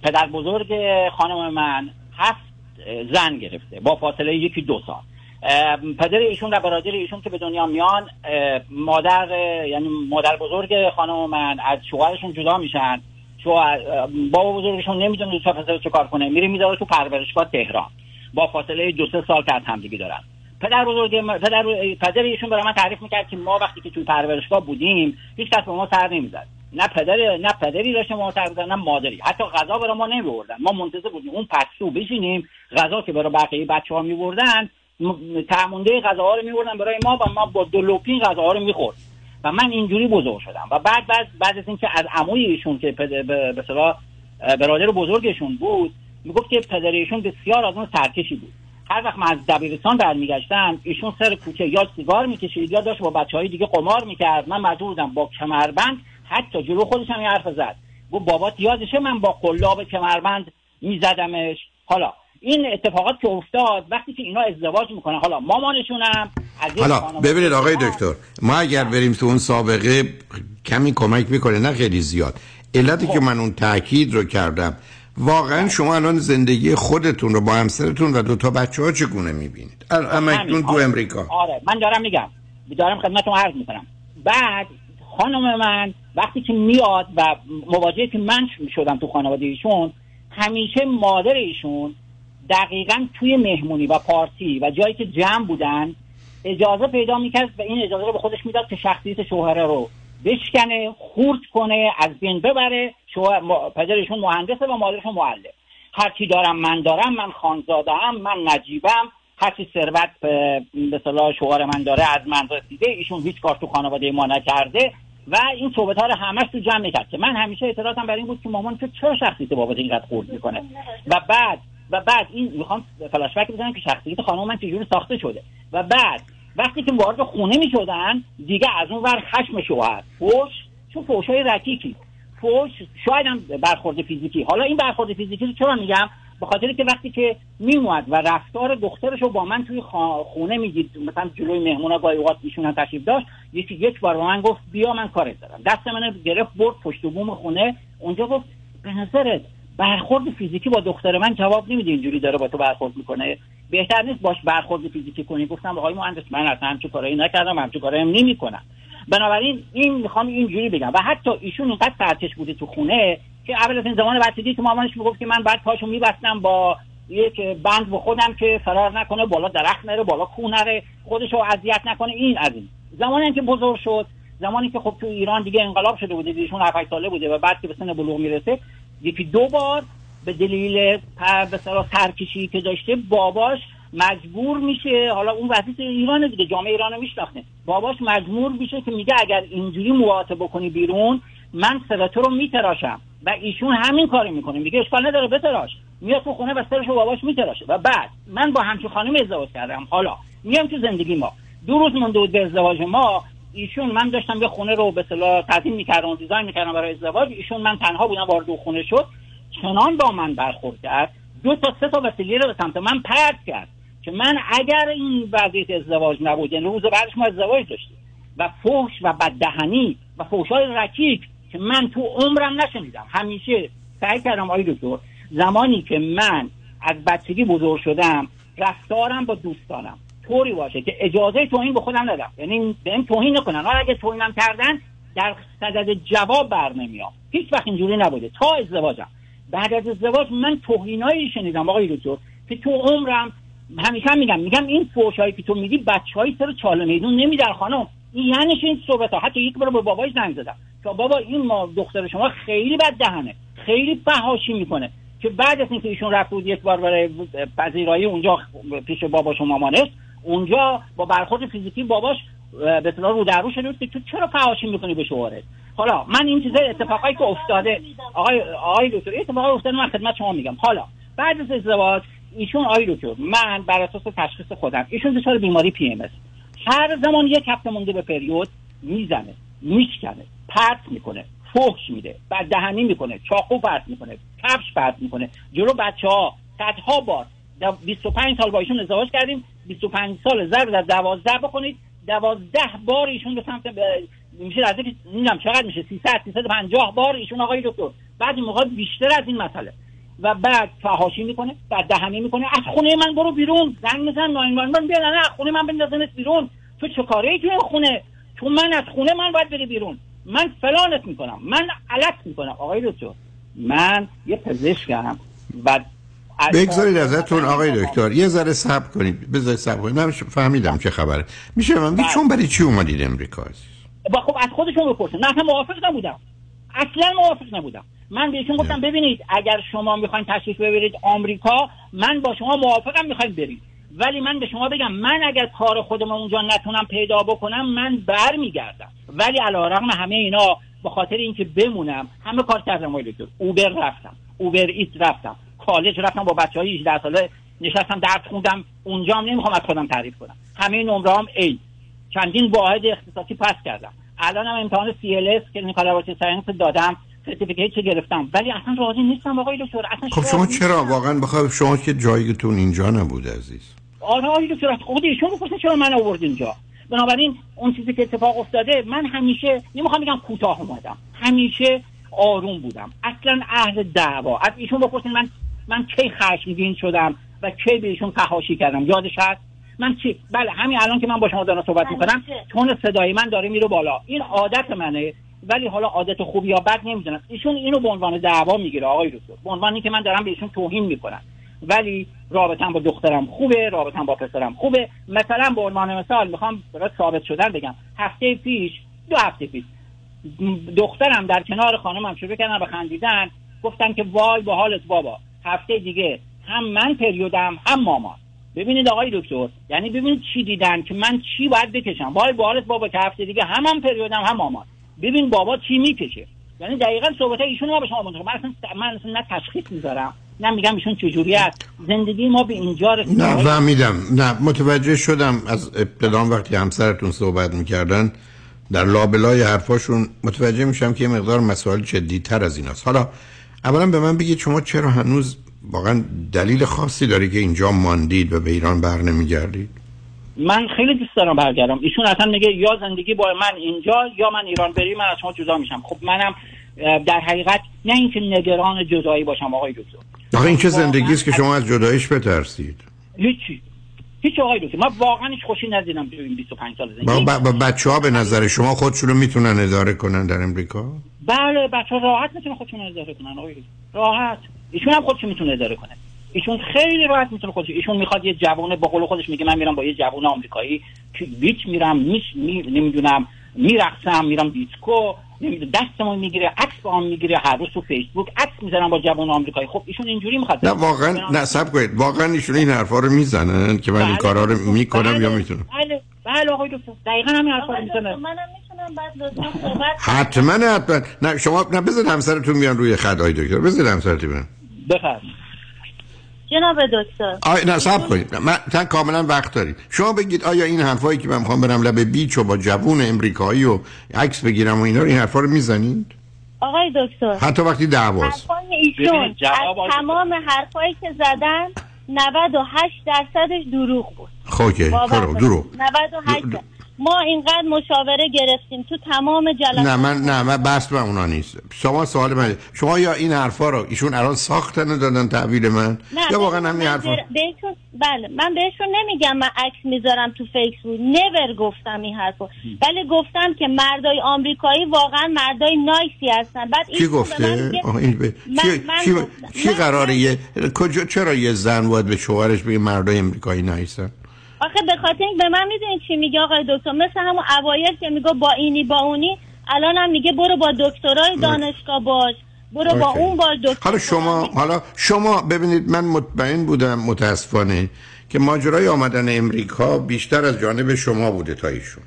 پدر بزرگ خانم من هفت زن گرفته با فاصله یکی دو سال. پدر ایشون و برادر ایشون که به دنیا میان مادر یعنی مادر بزرگ خانم من از شوهرشون جدا میشن. شوهر بابا بزرگشون نمی‌دونه چه کار کنه. میره می‌ذاره تو پرورشگاه تهران. با فاصله دو سه سال که از همدیگه دارن. پدر بزرگ پدر پدر ایشون برای من تعریف می‌کرد که ما وقتی که توی پرورشگاه بودیم هیچ کس به ما سر نمی‌زد. نه پدر نه پدری داشته ما سر نه مادری. حتی غذا برای ما نمیبردن ما منتظر بودیم اون پستو بشینیم غذا که برای بقیه بچه ها میبردن تعمونده غذاها رو میبردن برای ما و ما با دو غذاها رو می‌خورد. و من اینجوری بزرگ شدم. و بعد بعد بعد از اینکه از عموی ایشون که به برادر بزرگشون بود می‌گفت که پدر ایشون بسیار آدم سرکشی بود. هر وقت من از دبیرستان برمیگشتم ایشون سر کوچه یا سیگار می‌کشید یا داشت با بچه های دیگه قمار می‌کرد. من مجبور بودم با کمربند حتی جلو خودش هم یه حرف زد. گفت بابات یادشه من با قلاب کمربند میزدمش. حالا این اتفاقات که افتاد وقتی که اینا ازدواج می‌کنن حالا مامانشونم حالا ببینید آقای دکتر ما اگر بریم تو اون سابقه کمی کمک می‌کنه نه خیلی زیاد. علتی که من اون تاکید رو کردم واقعا شما الان زندگی خودتون رو با همسرتون و دو تا بچه ها چگونه می‌بینید؟ همکنون تو آره. امریکا. آره. من دارم میگم. دارم خدمتتون عرض می‌کنم. بعد خانم من وقتی که میاد و مواجهه که من شدم تو خانواده ایشون همیشه مادر ایشون دقیقا توی مهمونی و پارتی و جایی که جمع بودن اجازه پیدا می‌کرد و این اجازه رو به خودش می‌داد که شخصیت شوهره رو بشکنه خورد کنه از بین ببره. ما- پدرشون مهندسه و مادرشون معلم. هرچی دارم من دارم من خانزاده هم من نجیبم. هرچی ثروت به اصطلاح شوهر من داره از من رسیده ایشون هیچ کار تو خانواده ما نکرده. و این صحبت ها رو همش تو جمع می‌کرد که من همیشه اعتراضم بر این بود که مامان تو چرا شخصیت بابات اینقدر خورد می‌کنه؟ و بعد و بعد این می‌خوام فلاش بک بزنم که شخصیت خانم من چجوری ساخته شده. و بعد وقتی که وارد خونه می‌شدن دیگه از اون ور خشم شوهر. فوش چون فوش های رکیکی. فوش شاید هم برخورد فیزیکی. حالا این برخورد فیزیکی رو چرا میگم؟ به خاطر که وقتی که میومد و رفتار دخترش رو با من توی خونه می‌دید مثلا جلوی مهمونا گاهی اوقات ایشون هم تشریف داشت یکی یک بار به من گفت بیا من کارت دارم. دست من گرفت برد پشت بوم خونه. اونجا گفت به نظرت برخورد فیزیکی با دختر من جواب نمیده اینجوری داره با تو برخورد می‌کنه. بهتر نیست باش برخورد فیزیکی کنی. گفتم آقای مهندس من اصلا همچون کارایی نکردم همچون کارایی هم نمی‌کنم. بنابراین این می‌خوام اینجوری بگم. و حتی ایشون اینقدر سرکش بوده تو خونه که اول از این زمان بچگی که مامانش می‌گفت که من بعد پاشو میبستم با یک بند به خودم که فرار نکنه بالا درخت نره بالا کو نره خودش رو اذیت نکنه. این از این. زمانی که بزرگ شد زمانی که خب تو ایران دیگه انقلاب شده بوده ایشون 7 ساله بوده و بعد که به سن بلوغ می‌رسه یکی دو بار به دلیل پر- سرکشی که داشته باباش مجبور میشه. حالا اون وضعیت ایران دیگه جامعه ایران میشناخته. باباش مجبور میشه که میگه اگر اینجوری مواظب بکنی بیرون من سر تو رو میتراشم. و ایشون همین کارو می‌کنه. میگه اشکال نداره بتراش. میاد تو خونه و سرش رو باباش میتراشه. و بعد من با همچین خانم ازدواج کردم. حالا میام تو زندگی ما. دو روز مونده بود به ازدواج ما. ایشون من داشتم یه خونه رو به اصطلاح تزیین می‌کردم دیزاین می‌کردم برای ازدواج. ایشون من تنها بودم وارد خونه شد. چنان با من برخورد کرد. دو تا سه تا وسیله رو به سمت من پرت کرد که من اگر این وضعیت ازدواج نبود یعنی روز بعدش ما ازدواج داشتیم و فحش و بددهنی و فحشای رکیک که من تو عمرم نشنیدم. همیشه سعی کردم آقای دکتر زمانی که من از بچگی بزرگ شدم رفتارم با دوستانم. طوری باشه که اجازه توهین به خودم ندم. یعنی این توهین نکنن. حالا اگه توهینم کردن در صدد جواب بر نمیام هیچ وقت اینجوری نبوده. تا ازدواجم. بعد از ازدواج من توهینایی شنیدم آقای دکتر که تو عمرم همیشه هم میگم میگم این فوشایی که تو میگی بچه‌های سر چاله میدون نمیدن خانم. یعنی چه این صحبت ها حتی یک بار به بابای زنگ زدم. که بابا این ما دختر شما خیلی بد دهنه. خیلی فحاشی می‌کنه. که بعد از اینکه ایشون رفت بود یک بار برای پذیرایی اونجا پیش باباش و مامانش اونجا با برخورد فیزیکی باباش به اصطلاح رو در رو شده که تو چرا فحاشی می‌کنی به شوهرت حالا من این چیزای اتفاقایی که افتاده آقای آقای دکتر این اتفاقای افتاده من خدمت شما میگم. حالا بعد از ازدواج ایشون آقای دکتر من بر اساس تشخیص خودم ایشون دچار بیماری پی ام هر زمان یک هفته مونده به پریود می‌زنه میشکنه پرت می‌کنه فحش میده بعد دهنی می‌کنه چاقو پرت می‌کنه کفش پرت می‌کنه جلو بچه ها صدها بار 25 سال با ایشون ازدواج کردیم. 25 سال ضرب در 12 بکنید. 12 بار ایشون به سمت به- میشه از نمی‌دونم چقدر میشه. 300 350 بار ایشون آقای دکتر. بعد این بیشتر از این مسئله. و بعد فحاشی می‌کنه بعد دهنی می‌کنه. از خونه من برو بیرون. زنگ میزن ناین من بیا نه از خونه من بندازنت بیرون. تو چه کاره ای توی این خونه؟ تو من از خونه من باید بری بیرون. من فلانت می‌کنم. من علت می‌کنم. آقای دکتر من یه پزشکم. و بگذارید ازتون آقای دکتر یه ذره صبر کنید. بذارید صبر کنید. من فهمیدم چه خبره. میشه من بگید چون برای چی اومدید امریکا با خب از خودشون بپرسن. نه موافق نبودم. اصلا موافق نبودم. من بهشون گفتم ببینید اگر شما می‌خواین تشریف ببرید آمریکا من با شما موافقم می‌خوایم برید ولی من به شما بگم من اگر کار خودم اونجا نتونم پیدا بکنم من برمیگردم. ولی علیرغم همه اینا به خاطر اینکه بمونم همه کار کردم دکتر. Uber رفتم. Uber Eats رفتم. کالج رفتم با بچه های 18 ساله نشستم درس خوندم اونجا هم نمی‌خوام از خودم تعریف کنم. همه نمره هام A چندین واحد اختصاصی pass کردم. الان هم امتحان CLS که Clinical Laboratory Science دادم certificate گرفتم. ولی اصلا راضی نیستم آقای دکتر. اصلا خب شما چرا؟ واقعا بخواه شما که جایتون اینجا نبود عزیز. آره آقای دکتر خود ایشون بپرسین چرا من آورد اینجا؟ بنابراین اون چیزی که اتفاق افتاده من همیشه نمی‌خوام بگم کوتاه اومدم. همیشه آروم بودم. اصلا اهل دعوا. از ایشون بپرسین من من کی خشمگین شدم و کی به ایشون فحاشی کردم؟ یادش هست؟ من چی؟ بله همین الان که من با شما دارم صحبت می‌کنم تون صدای من داره میره بالا. این عادت منه ولی حالا عادت خوب یا بد نمی‌دونم. ایشون اینو به عنوان دعوا می‌گیره آقای دکتر به عنوان اینکه من دارم به ایشون توهین می‌کنم. ولی رابطم با دخترم خوبه رابطم با پسرم خوبه. مثلا به عنوان مثال می‌خوام برای ثابت شدن بگم. هفته پیش دو هفته پیش دخترم در کنار خانمم شروع کردن به خندیدن. گفتن که وای با حالت بابا. هفته دیگه. هم من پریودم هم مامان. ببینید آقای دکتر یعنی ببینید چی دیدن که من چی باید بکشم. وای با حالت بابا که هفته دیگه هم هم پریودم هم مامان. ببین بابا چی می‌کشه. یعنی دقیقا صحبت ایشون ما به شما منتقل من اصلا من اصلا نه تشخیص می‌ذارم نه میگم ایشون چجوری است. زندگی ما به اینجا رسید. نه فهمیدم. نه متوجه شدم از ابتدا وقتی همسرتون صحبت می‌کردن. در لابلای حرفاشون متوجه میشم که یه مقدار مسائل جدیتر از این است. حالا اولا به من بگید شما چرا هنوز واقعا دلیل خاصی داری که اینجا ماندید و به ایران بر نمیگردید؟ من خیلی دوست دارم برگردم. ایشون اصلا میگه یا زندگی با من اینجا یا من ایران بری من از شما جدا میشم. خب منم در حقیقت نه اینکه نگران جدایی باشم آقای دکتر. آخه این چه زندگی است که شما از جداییش بترسید؟ هیچی. هیچ آقای دکتر من واقعا هیچ خوشی ندیدم تو این 25 سال زندگی. با, با بچه ها به نظر شما خودشون رو می‌تونن اداره کنن در امریکا؟ بله بچه ها راحت می‌تونن خودشون اداره کنن آقای راحت. ایشون هم خودشون می‌تونه اداره کنه. ایشون خیلی راحت می‌تونه خودش ایشون می‌خواد یه جوونه با قول خودش میگه من میرم با یه جوون آمریکایی. بیچ میرم میش می... نمی‌دونم میرقصم میرم دیسکو. دستمون می‌گیره عکس با هم می‌گیره هر روز تو فیسبوک عکس می‌زنم با جوان آمریکایی. خب ایشون اینجوری می‌خواد نه واقعا نه صبر کنید. واقعا ایشون این حرفا رو می‌زنن که من این بله. کارا رو می‌کنم بله. یا می‌تونم. بله. بله آقای دکتر. دقیقاً همین حرفا رو می‌زنن. منم می‌تونم بعد حتما حتما. نه شما نه بذار همسرتون میان روی خط آقای دکتر. بذار همسرتون بیان. بفرمایید. جناب دکتر. آی نه صبر کنید. من تن کاملا وقت دارید. شما بگید آیا این حرفایی که من می‌خوام برم لب beach و با جوون امریکایی و عکس بگیرم و اینا این حرفا رو می‌زنید؟ آقای دکتر. حتی وقتی دعواست. ایشون. از تمام حرفایی که زدن 98 درصدش دروغ بود. خب دروغ. 98 ما اینقدر مشاوره گرفتیم تو تمام جلسات. نه من نه من بس به اونا نیست. شما سوال من شما یا این حرفا رو ایشون الان ساختن و دادن تحویل من؟ یا واقعا همین حرفا؟ بهشون بله من بهشون نمیگم من عکس می‌ذارم تو فیسبوک نور گفتم این حرفو ولی گفتم که مردای آمریکایی واقعا مردای نایسی هستن. بعد کی گفته؟ این ب... کی, کی, کی قراره یه کجا چرا یه زن باید به شوهرش بگه مردای آمریکایی نایسن؟ آخه به خاطر به من می‌دونید چی میگه آقای دکتر. مثل همون اوایل که میگه با اینی با اونی الان هم میگه برو با دکترای دانشگاه باش. برو با اون باش دکتر حالا شما حالا شما ببینید من مطمئن بودم متاسفانه که ماجرای آمدن امریکا بیشتر از جانب شما بوده تا ایشون.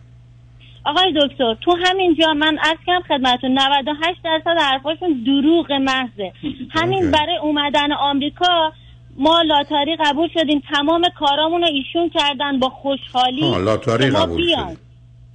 آقای دکتر تو همین جا من از کم خدمتون 98 درصد حرفاشون دروغ محضه. همین برای اومدن آمریکا ما لاتاری قبول شدیم. تمام کارامون رو ایشون کردن با خوشحالی. لاتاری قبول شدیم.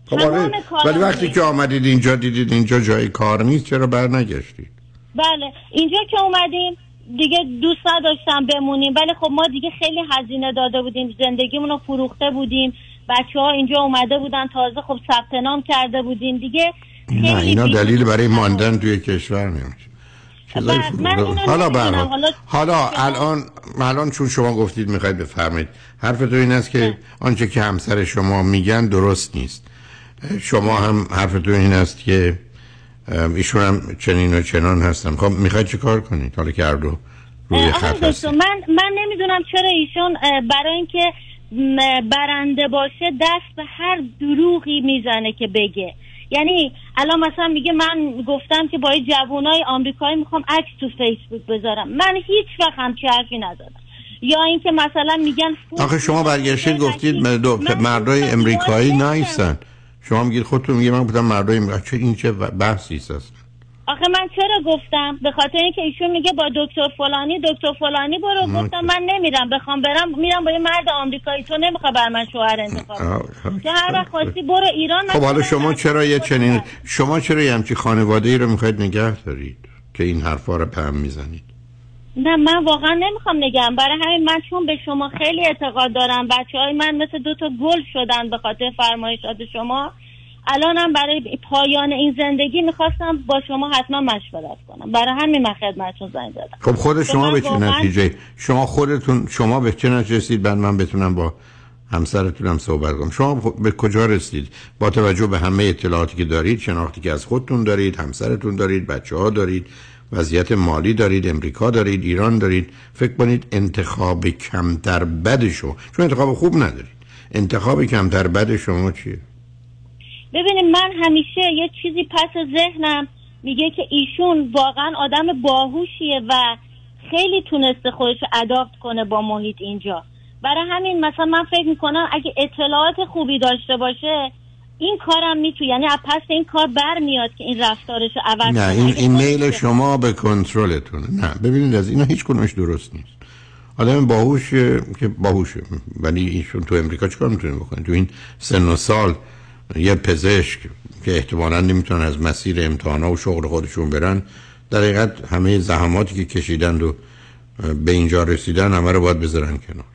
خب آره. ولی وقتی که آمدید اینجا دیدید اینجا جای کار نیست چرا بر نگشتید؟ بله. اینجا که اومدیم دیگه دوست نداشتم بمونیم. ولی خب ما دیگه خیلی هزینه داده بودیم. زندگیمون رو فروخته بودیم. بچه ها اینجا اومده بودن. تازه خب ثبت نام کرده بودیم. دیگه نه اینا دلیل برای ماندن توی کشور نمیشه. حالا برای حالا الان الان چون شما گفتید می‌خواید بفرمایید حرفتون این است که آنچه که همسر شما میگن درست نیست. شما هم حرفتون این است که ایشون هم چنین و چنان هستن. خب می‌خواید چه کار کنید حالا که هر دو روی خط من من نمی‌دونم چرا ایشون برای اینکه برنده باشه دست به هر دروغی می‌زنه که بگه. یعنی الان مثلا میگه من گفتم که با جوانای آمریکایی می‌خوام عکس تو فیسبوک بذارم. من هیچ وقت همچی حرفی ندادم یا اینکه مثلا میگن آخه شما برگشتید گفتید مردای امریکایی نیستن شما میگید خودتون میگه من بودم مردای امریکایی. این چه بحثی است؟ آخه من چرا گفتم؟ به خاطر اینکه ایشون میگه با دکتر فلانی دکتر فلانی برو. گفتم من نمیرم بخوام برم میرم با یه مرد آمریکایی. تو نمی‌خوای بر من شوهر انتخاب. که هر وقت خواستی برو ایران خب حالا شما. چرا یه چنین شما چرا یه همچی خانواده ای رو می‌خواید نگه دارید که این حرفا رو پهم می‌زنید؟ نه من واقعا نمی‌خوام نگم برای همین من چون به شما خیلی اعتقاد دارم بچه های من مثل دو تا گل شدن به خاطر فرمایشات شما. الانم برای پایان این زندگی می‌خواستم با شما حتما مشورت کنم. برای همین من خدمتتون زنگ زدم. خب خود شما به چه نتیجه؟ شما خودتون شما به چه نتیجه رسید؟ بعد من بتونم با همسرتونم صحبت کنم. شما خب به کجا رسید؟ با توجه به همه اطلاعاتی که دارید شناختی که از خودتون دارید همسرتون دارید بچه ها دارید وضعیت مالی دارید امریکا دارید ایران دارید فکر کنید انتخاب کمتر بدشو چون انتخاب خوب ندارید. انتخاب کمتر بد شما چیه؟ ببینید من همیشه یه چیزی پس ذهنم میگه که ایشون واقعا آدم باهوشیه و خیلی تونسته خودش رو اداپت کنه با محیط اینجا. برای همین مثلا من فکر می‌کنم اگه اطلاعات خوبی داشته باشه این کارم می‌تونه یعنی از پس این کار برمیاد که این رفتارش عوض نه. این اگه این خودش میل شما به کنترلتونه. نه ببینید از اینا هیچ کنونش درست نیست. آدم باهوشه که باهوشه. ولی ایشون تو امریکا چیکار می‌تونه بکنه؟ تو این سن و سال یه پزشک که احتمالا نمی‌تونن از مسیر امتحانا و شغل خودشون برن در حقیقت همه زحماتی که کشیدند و به اینجا رسیدن همه رو باید بذارن کنار.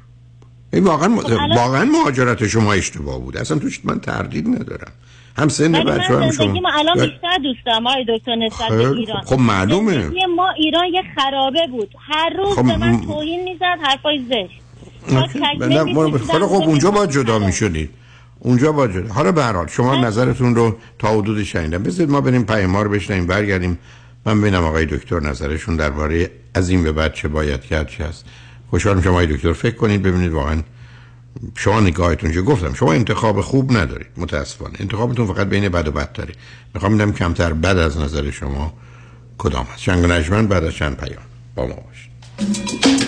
این واقعا خب واقعا مهاجرت شما اشتباه بود. اصلا توش من تردید ندارم. هم سن بچه هم شما ما الان بیشتر دوست دارم آقای دکتر نسبت به ایران. خب معلومه. زندگی ما ایران یه خرابه بود. هر روز خب به من توهین می‌زد حرفای زشت. خب خودم اونجا باید جدا خراب. اونجا باید جدا حالا به هر حال شما نظرتون رو تا حدود شنیدم. بذارید ما بریم پیام رو بشنیم برگردیم. من ببینم آقای دکتر نظرشون درباره از این به بعد چه باید کرد چه هست. خوشحالم شما آقای دکتر فکر کنید ببینید واقعا شما نگاهتون چه گفتم شما انتخاب خوب ندارید. متاسفانه. انتخابتون فقط بین بد و بدتره. می‌خوام ببینم کمتر بد از نظر شما کدام هست. نجمن بعد از چند پیام. با ما باشید.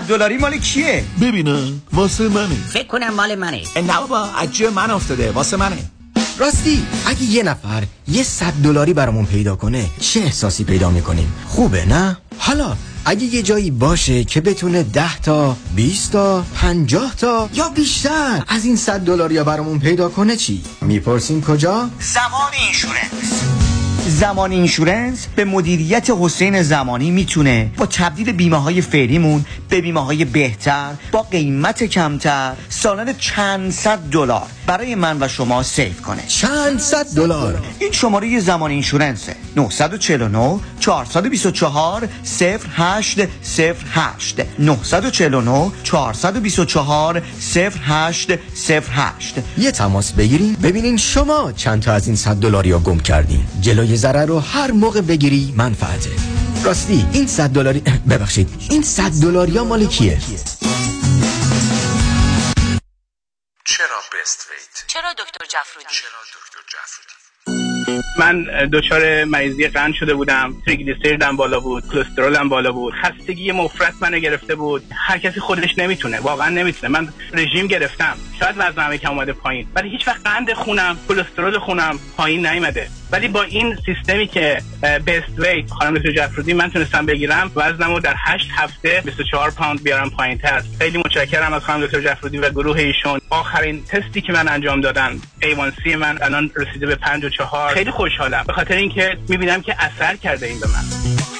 صد دلاری مال کیه؟ ببینم واسه منه. فکر کنم مال منه. نه بابا از جیب من افتاده واسه منه. راستی اگه یه نفر یه صد دلاری برامون پیدا کنه چه احساسی پیدا می‌کنیم؟ خوبه نه؟ حالا اگه یه جایی باشه که بتونه ده تا 20 تا 50 تا یا بیشتر از این صد دلاریا برامون پیدا کنه چی؟ می‌پرسیم کجا؟ زمان Insurance زمان Insurance به مدیریت حسین زمانی می‌تونه با تبدیل بیمه های فعلیمون به بیمه های بهتر با قیمت کمتر سالانه چند صد دلار برای من و شما save کنه. چند صد دلار؟ این شماره زمان Insurance ه. 949 424 0808 949 424 0808 یه تماس بگیریم؟ ببینین شما چند تا از این صد دلاری گم کردین. جلوی ضرر رو هر موقع بگیری منفعته. راستی این صد دلاری *laughs* ببخشید این صد دلاری ها مال کیه؟ چرا بست ویت؟ چرا دکتر جفرودی؟ چرا دکتر جعفری؟ من دچار مریضی قند شده بودم. تریگلیسیریدم بالا بود کلسترولم بالا بود. خستگی مفرط منو گرفته بود. هر کسی خودش نمی‌تونه واقعا نمی‌تونه. من رژیم گرفتم. شاید وزنم یکم اومده پایین ولی هیچ وقت قند خونم کلسترول خونم پایین نیومده. ولی با این سیستمی که Best Weight خانم دکتر جفرودی من تونستم بگیرم وزنمو در 8 هفته 24 پوند بیارم پایین تر خیلی متشکرم از خانم دکتر جفرودی و گروه ایشون. آخرین تستی که من انجام دادن A1C من الان رسیده به 54 خیلی خوشحالم. به خاطر اینکه می‌بینم که اثر کرده این به من.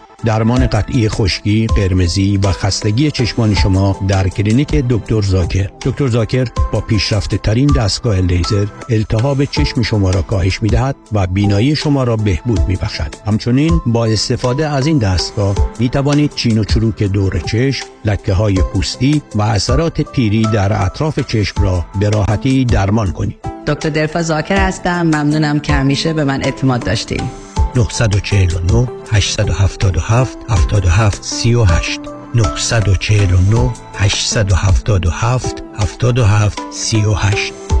درمان قطعی خشکی، قرمزی و خستگی چشمان شما در کلینیک دکتر زاکر. دکتر زاکر با پیشرفته ترین دستگاه لیزر التهاب چشم شما را کاهش می دهد و بینایی شما را بهبود می بخشد. همچنین با استفاده از این دستگاه می توانید چین و چروک دور چشم، لکه های پوستی و اثرات پیری در اطراف چشم را به راحتی درمان کنید. دکتر دلفا زاکر هستم ممنونم که همیشه به من اعتماد داشتیم 949 877 77 38 949 877 77 38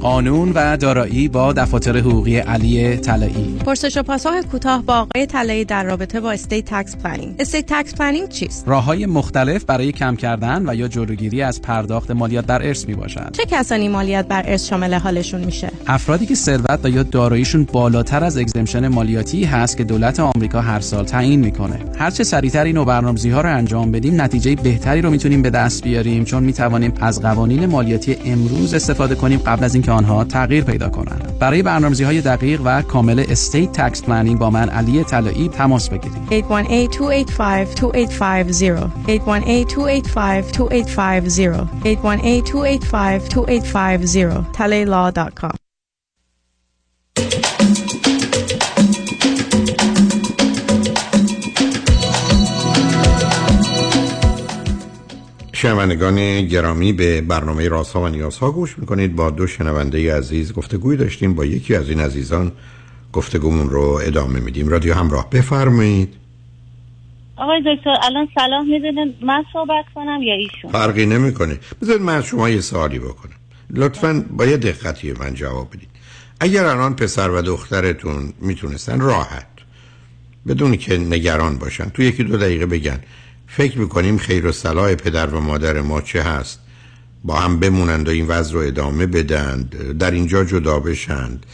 قانون و دارایی با دفاتر حقوقی علی طلایی. پرسش و پاسخ کوتاه با آقای طلایی در رابطه با estate tax planning estate tax planning چیست؟ راه های مختلف برای کم کردن و یا جلوگیری از پرداخت مالیات بر ارث می باشد چه کسانی مالیات بر ارث شامل حالشون میشه؟ افرادی که ثروت و یا داراییشون بالاتر از exemption مالیاتی هست که دولت آمریکا هر سال تعیین می‌کنه. هر چه سریعتر این برنامه‌ریزی ها رو انجام بدیم نتیجه بهتری رو می‌تونیم به دست بیاریم چون می‌توانیم از قوانین مالیاتی امروز استفاده کنیم قبل از اینکه آنها تغییر پیدا کنند. برای برنامه‌ریزی های دقیق و کامل estate tax planning با من علی طلایی تماس بگیرید. 818-285-2850 818-285-2850 talaylaw.com شنوندگان گرامی به برنامه رازها و نیازها گوش می‌کنید. با دو شنونده عزیز گفتگوی داشتیم. با یکی از این عزیزان گفتگومون رو ادامه میدیم. رادیو همراه بفرمایید. آقای دکتر الان صلاح می‌دونم من صحبت کنم یا ایشون؟ فرقی نمی‌کنه. بذارید من از شما یه سوالی بکنم. لطفا با یه دقتی من جواب بدید. اگر الان پسر و دخترتون می‌تونستن راحت بدون که نگران باشن تو یکی دو دقیقه بگن. فکر می‌کنیم خیر و صلاح پدر و مادر ما چه هست؟ با هم بمونند و این وضع رو ادامه بدند در اینجا جدا بشند.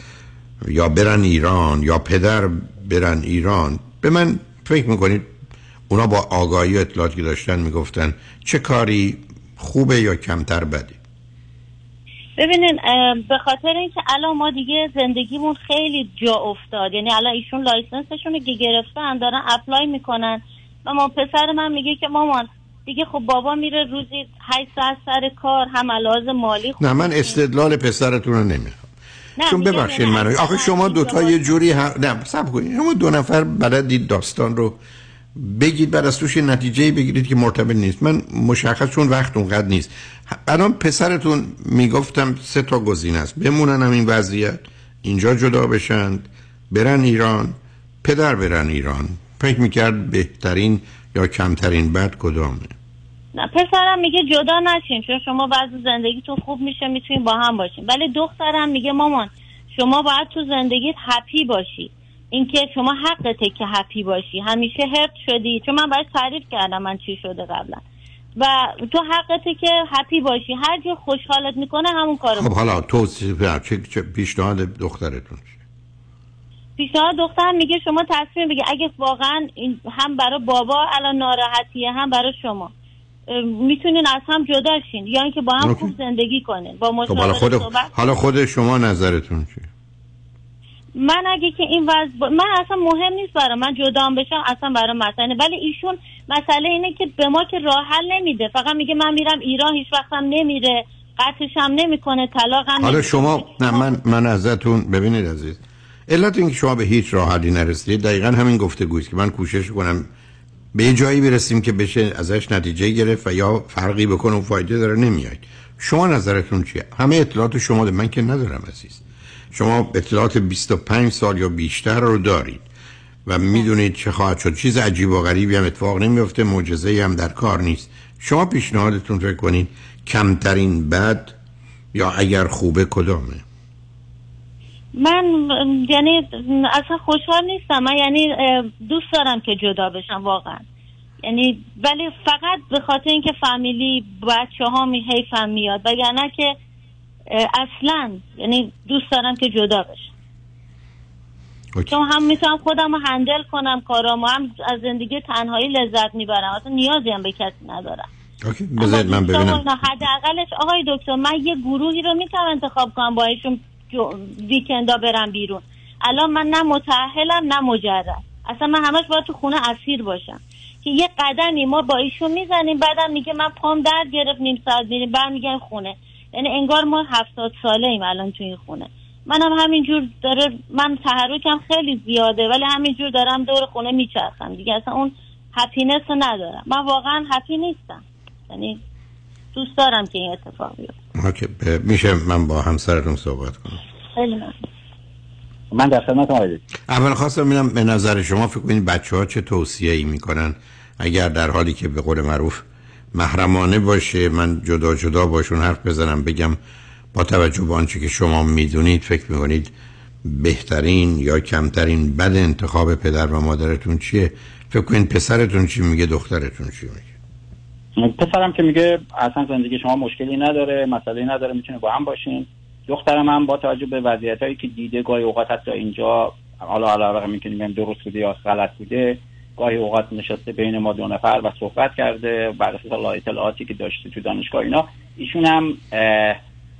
یا برن ایران یا پدر برن ایران. به من فکر می‌کنید اونا با آگاهی و اطلاعاتی که داشتن می‌گفتن چه کاری خوبه یا کمتر بده؟ ببینین به خاطر اینکه الان ما دیگه زندگیمون خیلی جا افتاد. یعنی الان ایشون license شون رو گرفتن دارن apply می‌کنن. و ما پسر من میگه که مامان دیگه خب بابا میره روزی 8 ساعت سر کار هم لحاظ مالی نه من استدلال پسرتون رو نمی‌خوام. چون ببخشید منو. آخه شما دوتا یه جوری هم... نه سب کنید. شما دو نفر بلدید داستان رو بگید بعد از توش نتیجه بگیرید که مرتبط نیست. من مشخص چون وقت اونقدر نیست. الان پسرتون می‌گفتم سه تا گزینه است. بمونن هم این وضعیت. اینجا جدا بشند برن ایران. پدر برن ایران. فکر می‌کرد بهترین یا کمترین بد کدامه. نه پسرم میگه جدا نشین چون شما بعضی زندگیتون خوب میشه می‌تونین با هم باشین. ولی دخترم میگه مامان شما باید تو زندگیت هپی باشی. اینکه شما حقته که هپی باشی. همیشه هرت شدی. چون من باید تعریف کردم من چی شده قبلا. و تو حقته که هپی باشی. هر جا خوشحالت می‌کنه همون کارو خب حالا چه, چه پیشنهاد دخترتون؟ پیشنهاد دخترم میگه شما تصمیم بگی اگه واقعا این هم برای بابا الان ناراحتیه هم برای شما. می‌تونین از هم جدا شین. یا اینکه با هم اوکی. خوب زندگی کنین با خب حالا مشاوره خود صحبت حالا خود شما نظرتون چیه؟ من اگه که این وضع با- من اصلا مهم نیست برای من جدا هم بشم اصلا برای مسئله ولی ایشون مسئله اینه که به ما که راه حل نمیده. فقط میگه من میرم ایران هیچ وقتم نمیره. قطعش هم نمی‌کنه طلاق هم حالا. شما نه من من ازتون ببینید عزیز. علت اینکه شما به هیچ راه حلی نرسیدید دقیقا همین گفتگویی است که من کوشش کنم به یه جایی برسیم که بشه ازش نتیجه گرفت و یا فرقی بکنه و فایده داره نمیاد شما نظرتون چیه؟ همه اطلاعات شما ده من که ندارم عزیز. شما اطلاعات 25 سال یا بیشتر رو دارید و می‌دونید چه خواهد شد. چیز عجیب و غریبی هم اتفاق نمیفته معجزه هم در کار نیست. شما پیشنهادتون فکر کنید کمترین بد یا اگر خوبه کدامه؟ من یعنی اصلا خوشحال نیستم. من یعنی دوست دارم که جدا بشم واقعا. یعنی ولی فقط به خاطر اینکه فامیلی بچه ها می حیفم میاد. وگرنه که اصلا یعنی دوست دارم که جدا بشم. چون هم می‌تونم خودم رو هندل کنم کارامو. هم از زندگی تنهایی لذت می‌برم. اصلا نیازی هم به کسی ندارم. اوکی بذارید من ببینم. حداقلش آقای دکتر من یه گروهی رو می‌تونم انتخاب کنم با ایشون ویکندا برم بیرون. الان من نه متأهلم نه مجرد. اصلا من همش باید تو خونه اسیر باشم. که یه قدمی ما با ایشون می‌زنیم بعدم میگه من پام درد گرفت نیم ساعت میریم برمیگردیم خونه. یعنی انگار ما هفتاد ساله ایم الان تو این خونه. منم همینجور داره من تحرکم خیلی زیاده ولی همینجور دارم دور خونه میچرخم. دیگه اصلا اون هپینس رو ندارم. من واقعا هپی نیستم. یعنی دوست دارم که این اتفاق بیفته. اوکی میشه من با همسرتون صحبت کنم. خیلی ممنون. من در خدمت آقای اول خواستم ببینم به نظر شما فکر کنید بچه ها چه توصیه ای می‌کنن؟ اگر در حالی که به قول معروف محرمانه باشه من جدا جدا باشون حرف بزنم بگم با توجه به آنچه که شما می‌دونید فکر می‌کنید بهترین یا کمترین بد انتخاب پدر و مادرتون چیه؟ فکر کنید پسرتون چی میگه دخترتون چی میگه؟ پسرم که میگه اصلا زندگی شما مشکلی نداره مسئله نداره می‌تونه با هم باشین. دخترم هم با توجه به وضعیت هایی که دیده گاهی اوقات حتی اینجا حالا علاوه می‌تونیم بگیم درست بوده یا غلط بوده گاهی اوقات نشسته بین ما دو نفر و صحبت کرده بر اساس حالا اطلاعاتی که داشته تو دانشگاه اینا. ایشون هم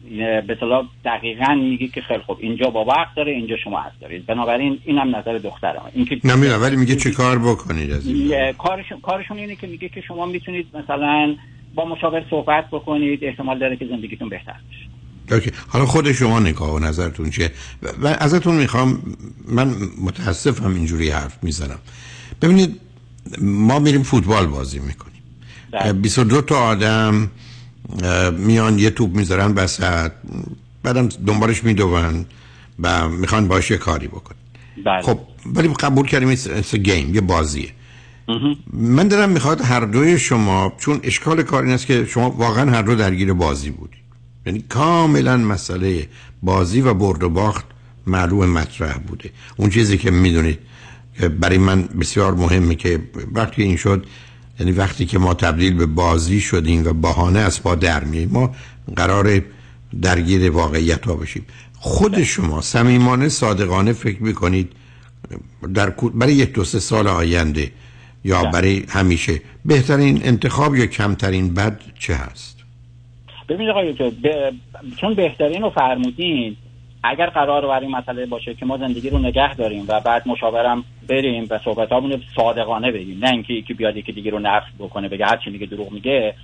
به اصطلاح دقیقا میگه که خیلی خوب. اینجا بابا حق داره اینجا شما حق دارید. بنابراین اینم نظر دخترم اینکه نمی‌دونم ولی میگه چه کار بکنید از این؟ کارشون کارشون اینه که میگه که شما می‌تونید مثلا با مشاور صحبت بکنید. احتمال داره که زندگیتون بهتر بشه. اوکی. حالا خود شما نگاه و نظرتون چیه؟ و- ازتون می‌خوام من متاسفم اینجوری حرف می‌زنم. ببینید ما میریم فوتبال بازی می‌کنیم. بله. 22 تا آدم میان یه توپ می‌ذارن وسط. بعدم دنبالش میدون و می‌خوان باش یه کاری بکن بله. خب ولی قبول کردیم a گیم یه بازیه. من دارم می‌خواد هر دوی شما چون اشکال کار این است که شما واقعا هر دو درگیر بازی بودید. یعنی کاملا مسئله بازی و برد و باخت معلوم مطرح بوده. اون چیزی که می‌دونید برای من بسیار مهمه که وقتی این شد یعنی وقتی که ما تبدیل به بازی شدیم و بهانه از پا در میاییم ما قرار درگیر واقعیت ها بشیم. خود شما صمیمانه صادقانه فکر می‌کنید در برای یک دو سه سال آینده یا برای همیشه بهترین انتخاب یا کمترین بد چه هست؟ ببینید آقای چون بهترین رو فرمودین اگر قرار بر این مسئله باشه که ما زندگی رو نگه داریم و بعد مشاورم بریم و صحبت رو صادقانه بگیم نه اینکه یکی بیاد یکی دیگه رو نقص بکنه بگه هر چی میگه دروغ میگه.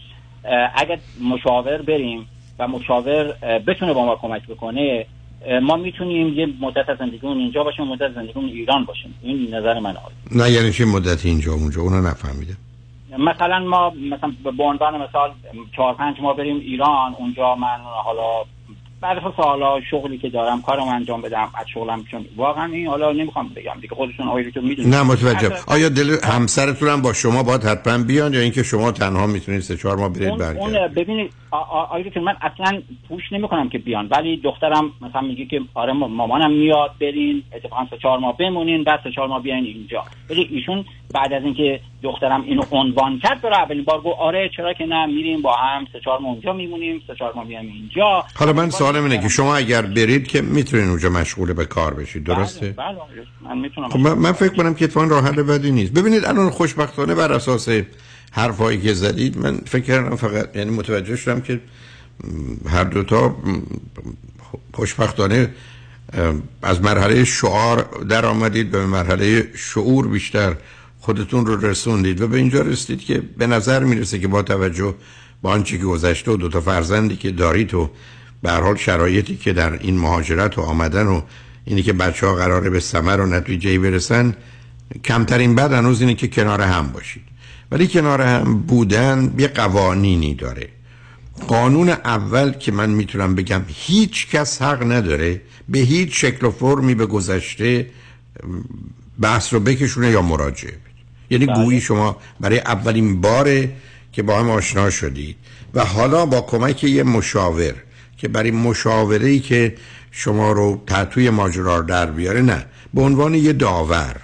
اگر مشاور بریم و مشاور بتونه با ما کمک بکنه ما می‌تونیم یه مدت از زندگیمون اینجا باشیم مدت زندگیمون ایران باشیم. این نظر من آقای نه یعنی چه مدت اینجا اونجا؟ اونو نفهمیدم. مثلا ما مثلا به عنوان مثال چهار پنج ماه بریم ایران اونجا من حالا بر اساس حالا شغلی که دارم کارم انجام بدم از شغلم چون واقعا این حالا نمی‌خوام بگم دیگه خودشون آقای تو می‌دونید. نه متوجه آیا دل همسرتون هم با شما باید حتما بیان یا اینکه شما تنها می‌تونید سه چهار ماه برید برگردید اون ببینید آقای من اصلا پوش نمی کنم که بیان ولی دخترم مثلا میگه که آره ما- مامانم میاد برین اتفاقا سه چهار ماه بمونین بعد سه چهار ماه بیاین اینجا. ولی ایشون بعد از اینکه دخترم اینو عنوان کرد برای اولین بار گفت آره چرا که نه میریم با هم سه چهار ماه اونجا میمونیم سه چهار ماه میایم اینجا. حالا من سوالم اینه که شما اگر برید که می‌تونید اونجا مشغول به کار بشید درسته؟ بله من می‌تونم خب من, من فکر کنم که اتفاقا راه حل بدی نیست ببینید الان خوشبختانه بر اساس حرفایی که زدید من فکر کردم فقط یعنی متوجه شدم که هر دوتا خوشبختانه از مرحله شعار در آمدید به مرحله شعور بیشتر خودتون رو رسوندید و به اینجا رسیدید که به نظر می‌رسه که با توجه به آنچه که گذشته و دو تا فرزندی که دارید و به هر حال شرایطی که در این مهاجرت و آمدن و اینی که بچه ها قراره به ثمر و نتیجه برسن کمترین بد هنوز اینه که کنار هم باشید. ولی کنار هم بودن یه قوانینی داره. قانون اول که من می‌تونم بگم هیچ کس حق نداره به هیچ شکل و فرمی به گذشته بحث رو بکشونه یا مراجعه بده. یعنی بله. گویی شما برای اولین باره که با هم آشنا شدید و حالا با کمک یه مشاور که برای مشاوره ای که شما رو تحتوی ماجرا در بیاره نه. به عنوان یه داور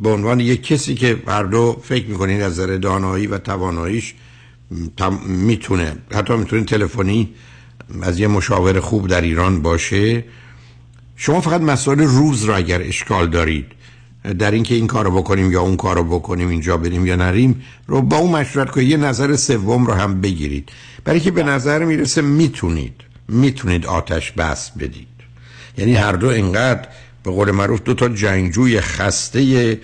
به عنوان یه کسی که هر دو فکر می‌کنین از نظر دانایی و تواناییش می‌تونه حتی می‌تونه تلفنی از یه مشاور خوب در ایران باشه. شما فقط مسائل روز را اگر اشکال دارید در اینکه این کارو بکنیم یا اون کارو بکنیم اینجا بریم یا نریم رو با اون مشورت کنید. یه نظر سوم رو هم بگیرید. برای که به نظر می‌رسه می‌تونید می‌تونید آتش بس بدید. یعنی هر دو انقدر به قول معروف دو تا جنگجوی خسته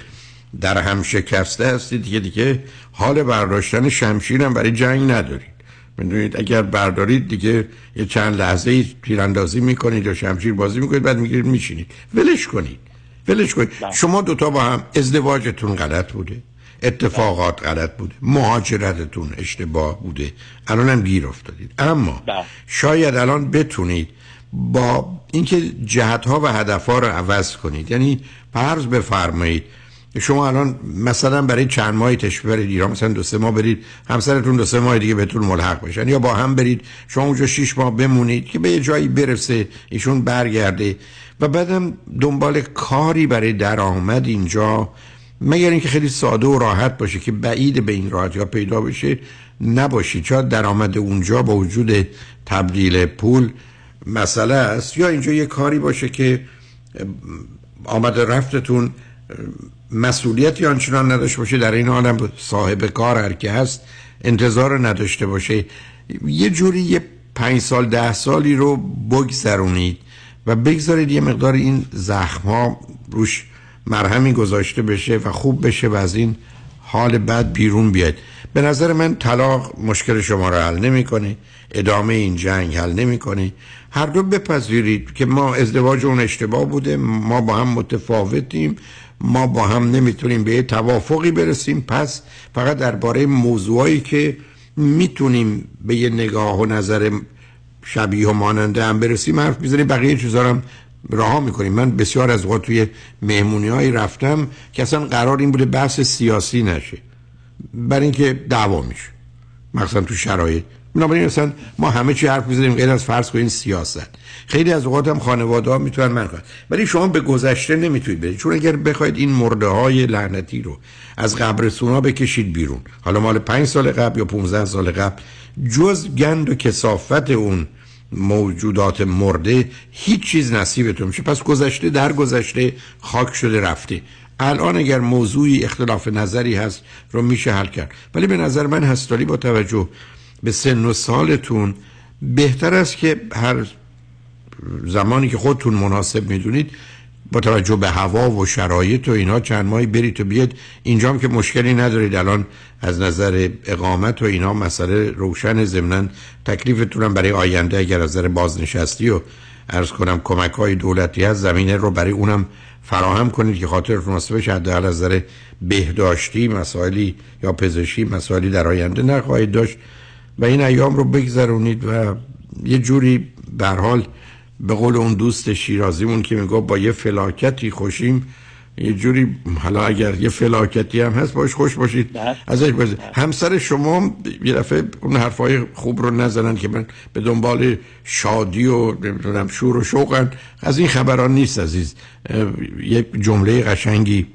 در هم شکسته هستید. که دیگه حال برداشتن شمشیر هم برای جنگ ندارید. می‌دونید؟ اگر بردارید دیگه یه چند لحظه تیراندازی می‌کنید یا شمشیر بازی می‌کنید بعد می‌گیرید میشینید ولش کنید. ولش کنید شما دوتا با هم ازدواجتون غلط بوده. اتفاقات غلط بوده. مهاجرتتون اشتباه بوده. الان هم گیر افتادید. اما شاید الان بتونید با اینکه جهت ها و هدف ها رو عوض کنید. یعنی فرض بفرمایید شما الان مثلا برای چند ماهی برید ایران مثلا دو سه ماه برید همسرتون دو سه ماه دیگه بهتون ملحق بشن. یا با هم برید شما اونجا شش ماه بمونید که به یه جایی برسه ایشون برگرده. و بعدم دنبال کاری برای درآمد اینجا مگر اینکه خیلی ساده و راحت باشه که بعید به این راحتی ها پیدا بشه نباشید. چرا درآمد اونجا با وجود تبدیل پول مسئله است. یا اینجا یه کاری باشه که آمد رفتتون مسئولیتی آنچنان نداشته باشه در این حالم صاحب کار هر که هست انتظار نداشته باشه. یه جوری یه پنج سال ده سالی رو بگذرونید و بگذارید یه مقدار این زخم ها روش مرهمی گذاشته بشه و خوب بشه و از این حال بد بیرون بیاد. به نظر من طلاق مشکل شما رو حل نمی‌کنه ادامه این جنگ حل نمی‌کنه. هر دو بپذیرید که ما ازدواج اون اشتباه بوده ما با هم متفاوتیم. ما با هم نمی‌تونیم به یه توافقی برسیم. پس فقط درباره موضوعایی که می‌تونیم به یه نگاه و نظر شبیه و ماننده هم برسیم حرف می‌زنیم. بقیه چیزا هم رها می‌کنیم. من بسیار از اوقات توی مهمونی هایی رفتم که اصلا قرار این بوده بحث سیاسی نشه. برای اینکه دعوا میشه. مثلا تو شرایط بنابراین مثلا ما همه چی حرف می‌زنیم غیر از فرض کنین سیاست. خیلی از اوقات هم خانواده ها می‌تونن من کنن ولی شما به گذشته نمی‌تونید برید. چون اگر بخواید این مرده های لعنتی رو از قبرستون ها بکشید بیرون. حالا مال پنج سال قبل یا 15 سال قبل جز گند و کسافت اون موجودات مرده هیچ چیز نصیبتون میشه. پس گذشته در گذشته خاک شده رفته. الان اگر موضوعی اختلاف نظری هست رو میشه حل کرد. ولی به نظر من هستالی با توجه به سن و سالتون بهتر است که هر زمانی که خودتون مناسب می‌دونید با توجه به هوا و شرایط و اینا چند ماهی برید و بیاد اینجام که مشکلی ندارید. الان از نظر اقامت و اینا مسئله روشن. ضمنا تکلیفتون هم برای آینده اگر از نظر بازنشستی و ارز کنم کمک های دولتی هست زمینه رو برای اونم فراهم کنید که خاطرتون واسه بشه. حداقل از نظر بهداشتی مسائلی یا پزشکی مسائلی در آینده نخواهید داشت. و این ایام رو بگذرونید و یه جوری به هر حال به قول اون دوست شیرازیمون که میگه با یه فلاکتی خوشیم یه جوری حالا اگر یه فلاکتی هم هست باش خوش باشید. ازش بازید همسر شما یه دفعه اون حرفای خوب رو نزنن که من به دنبال شادی و نمی‌دونم شور و شوقن از این خبران نیست عزیز. یک جمله قشنگی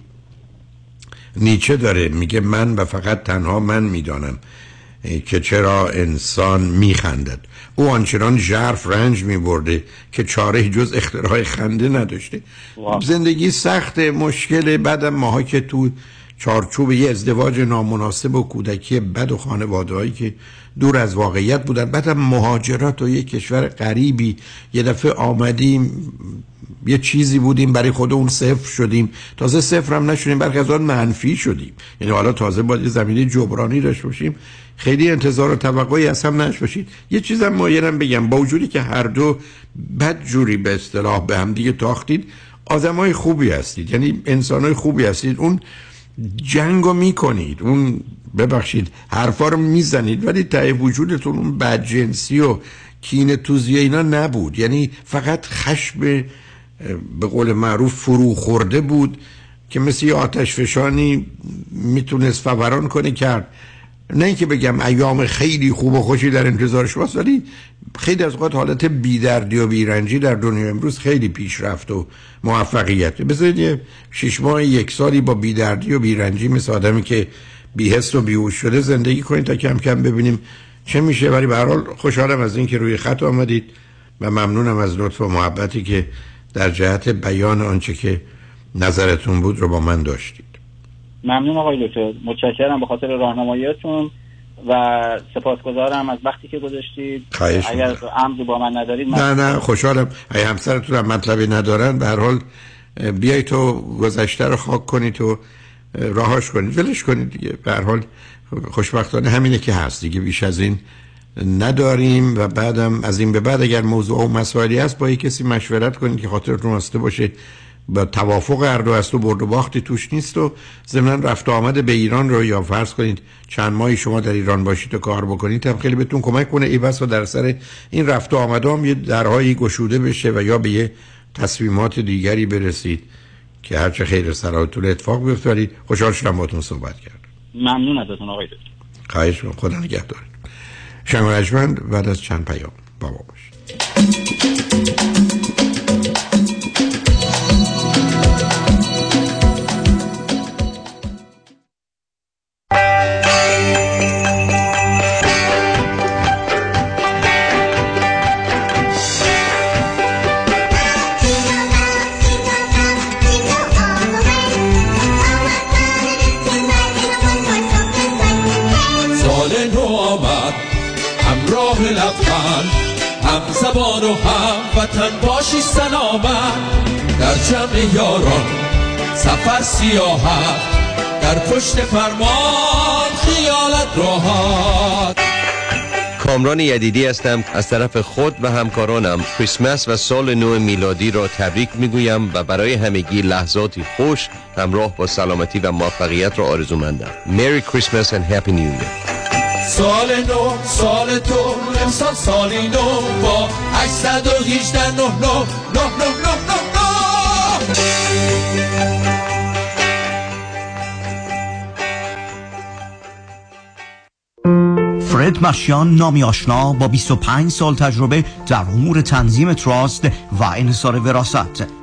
نیچه داره. میگه من و فقط تنها من می‌دانم. که چرا انسان میخندد؟ او آنچنان ژرف رنج میبرده که چاره جز اختراع خنده نداشته. زندگی سخت مشکل بعدم ماها که تو چارچوب یه ازدواج نامناسب و کودکی بد و خانواده هایی که دور از واقعیت بودن. بعدم مهاجرت و یه کشور غریبی. یه دفعه آمدیم یه چیزی بودیم برای خود اون صفر شدیم. تازه صفر هم نشدیم بلکه از آن منفی شدیم. یعنی حالا تازه باید یه زمینه جبرانی داشته باشیم. خیلی انتظار و توقعی از هم نش باشید یه چیزم مایرم بگم. با وجودی که هر دو بد جوری به اصطلاح به هم دیگه تاختید آدمای خوبی هستید. یعنی انسانای خوبی هستید. اون جنگو می‌کنید. اون ببخشید حرفا رو می‌زنید ولی ته وجودتون اون بدجنسی و کین توزیه اینا نبود. یعنی فقط خشم به قول معروف فرو خورده بود که مثل آتش فشانی می‌تونست فوران کنه کرد. نه اینکه بگم ایام خیلی خوب و خوشی در انتظار شماست ولی خیلی از اوقات حالت بیدردی و بیرنجی در دنیا امروز خیلی پیشرفت و موفقیت. بذارید یه شش ماه یک سالی با بیدردی و بیرنجی مثل آدمی که بیهست و بیهوش شده زندگی کنید تا کم کم ببینیم چه میشه. ولی به هر حال خوشحالم از اینکه روی خط آمدید و ممنونم از لطف و محبتی که در جهت بیان آنچه که نظرتون بود رو با من داشتید. ممنون آقای دکتر. متشکرم به خاطر راهنماییتون و سپاسگزارم از وقتی که گذاشتید. خواهش اگر عمدی با من ندارید من نه نه خوشحالم. اگه همسرتون هم مطلبی ندارن به هر حال بیایید تو گذشته رو خاک کنید و راهاش کنید. ولش کنید دیگه. به هر حال خوشبختانه همینه که هست دیگه. بیش از این نداریم و بعدم از این به بعد اگر موضوع و مسائلی هست با یک کسی مشورت کنید که خاطرتون واسطه باشه. با توافق هر دو است و برد و باختی توش نیست و ضمن رفت و آمد به ایران رو. یا فرض کنید چند ماهی شما در ایران باشید و کار بکنید هم خیلی بهتون کمک کنه. ای بس و در سر این رفت و آمد هم یه درهایی گشوده بشه و یا به یه تصمیمات دیگری برسید که هرچه خیر سراتون اتفاق بیفته. ولی خوشحال شدم باتون صحبت کرد ممنون ازتون آقای دکتر. خواهش خدا نگهدارید شنگ بعد از چند پیام با ما باشی سلامت در جمع یاران سفر سیاحت در پشت فرمان خیالت راحت. کامران یدیدی هستم از طرف خود و همکارانم. کریسمس و سال نو میلادی را تبریک می‌گویم و برای همگی لحظاتی خوش همراه با سلامتی و موفقیت را آرزومندم. Merry Christmas and Happy New Year. سال نو سال تو امسال سالی نو با 818 نه نه نه نه نه نه فرد مشیان نامی آشنا با 25 سال تجربه در امور تنظیم تراست و انحصار وراست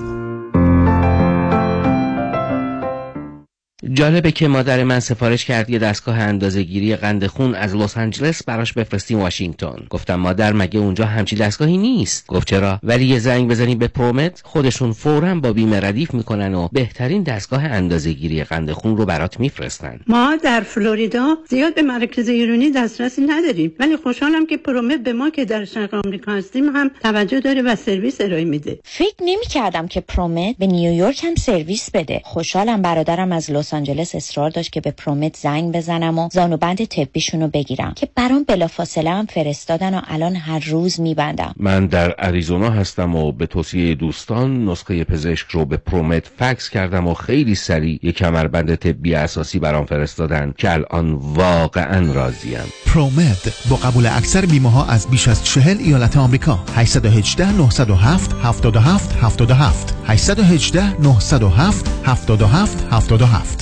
جالبه که مادر من سفارش کرد یه دستگاه اندازه گیری قند خون از لس آنجلس براش بفرستیم واشنگتن گفتم مادر مگه اونجا همچی دستگاهی نیست؟ گفت چرا؟ ولی یه زنگ بزنی به پرومت خودشون فورا با بیمه ردیف می‌کنن و بهترین دستگاه اندازه گیری قند خون رو برات میفرستن. ما در فلوریدا زیاد به مراکز ایرانی دسترسی نداریم ولی خوشحالم که ProMed به ما که در شرق آمریکا هستیم هم توجه داره و سرویس ارائه میده. فکر نمی کردم که ProMed به نیویورک هم سرویس بده. خوشحالم برادرم از لس آنجلس اصرار داشت که به ProMed زنگ بزنم و زانوبند طبیشون رو بگیرم. که برام بلافاصله هم فرستادن و الان هر روز میبندم. من در اریزونا هستم و به توصیه دوستان نسخه پزشک رو به ProMed فکس کردم و خیلی سریع یک کمربند طبی اساسی برام فرستادن که الان واقعا راضیم. ProMed با قبول اکثر بیمه ها از بیش از چهل ایالت آمریکا. 818 907 77 77 818 907 77 77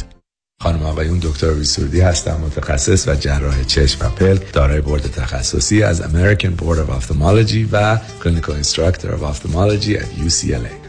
خانم آقایون دکتر ری سرودی هستم متخصص و جراح چشم و پلک دارای بورد تخصصی از American Board of Ophthalmology و Clinical Instructor of Ophthalmology at UCLA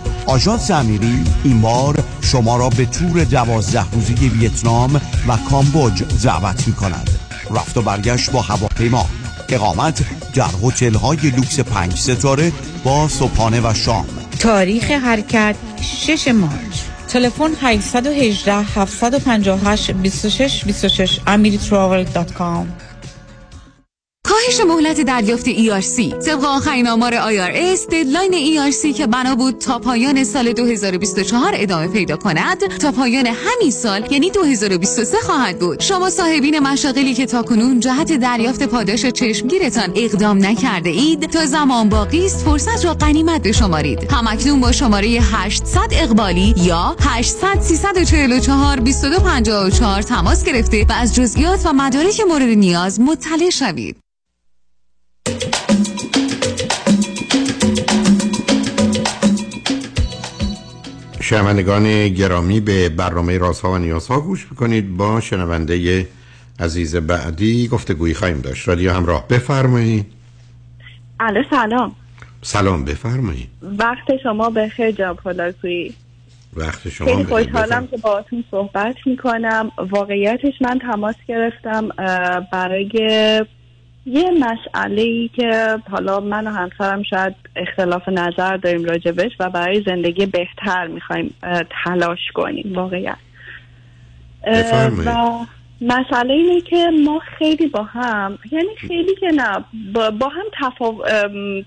آژانس امیری این بار شما را به تور دوازده روزی ویتنام و کامبوج دعوت می کند رفت و برگشت با هواپیما. اقامت در هتل های لوکس پنج ستاره با صبحانه و شام. تاریخ حرکت 6 March. تلفن 818 758 26 26 amiritravel.com کاهش مهلت دریافت ERC طبق آخرین آمار IRS deadline ERC که بنا بود تا پایان سال 2024 ادامه پیدا کند تا پایان همین سال یعنی 2023 خواهد بود. شما صاحبین مشاغلی که تاکنون جهت دریافت پاداش چشمگیرتان اقدام نکرده اید تا زمان باقی است فرصت را غنیمت بشمارید. همکنون با شماره 800 اقبالی یا 800 344 2254 تماس گرفته و از جزئیات و مدارک مورد نیاز مطلع شوید. شنوندگان گرامی به برنامه رازها و نیازها گوش بکنید با شنونده عزیز بعدی گفتگویی خواهیم داشت. رادیو همراه بفرمایید. الو سلام. سلام بفرمایید. وقت شما بخیر جناب هلاکویی وقت شما خیلی. خوشحالم که باهاتون صحبت می‌کنم. واقعیتش من تماس گرفتم برای یه مسئله ای که حالا من و همسرم شاید اختلاف نظر داریم راجبش و برای زندگی بهتر می‌خوایم تلاش کنیم واقعیت. و مسئله اینه که ما خیلی با هم یعنی خیلی که نه با, هم تفاو-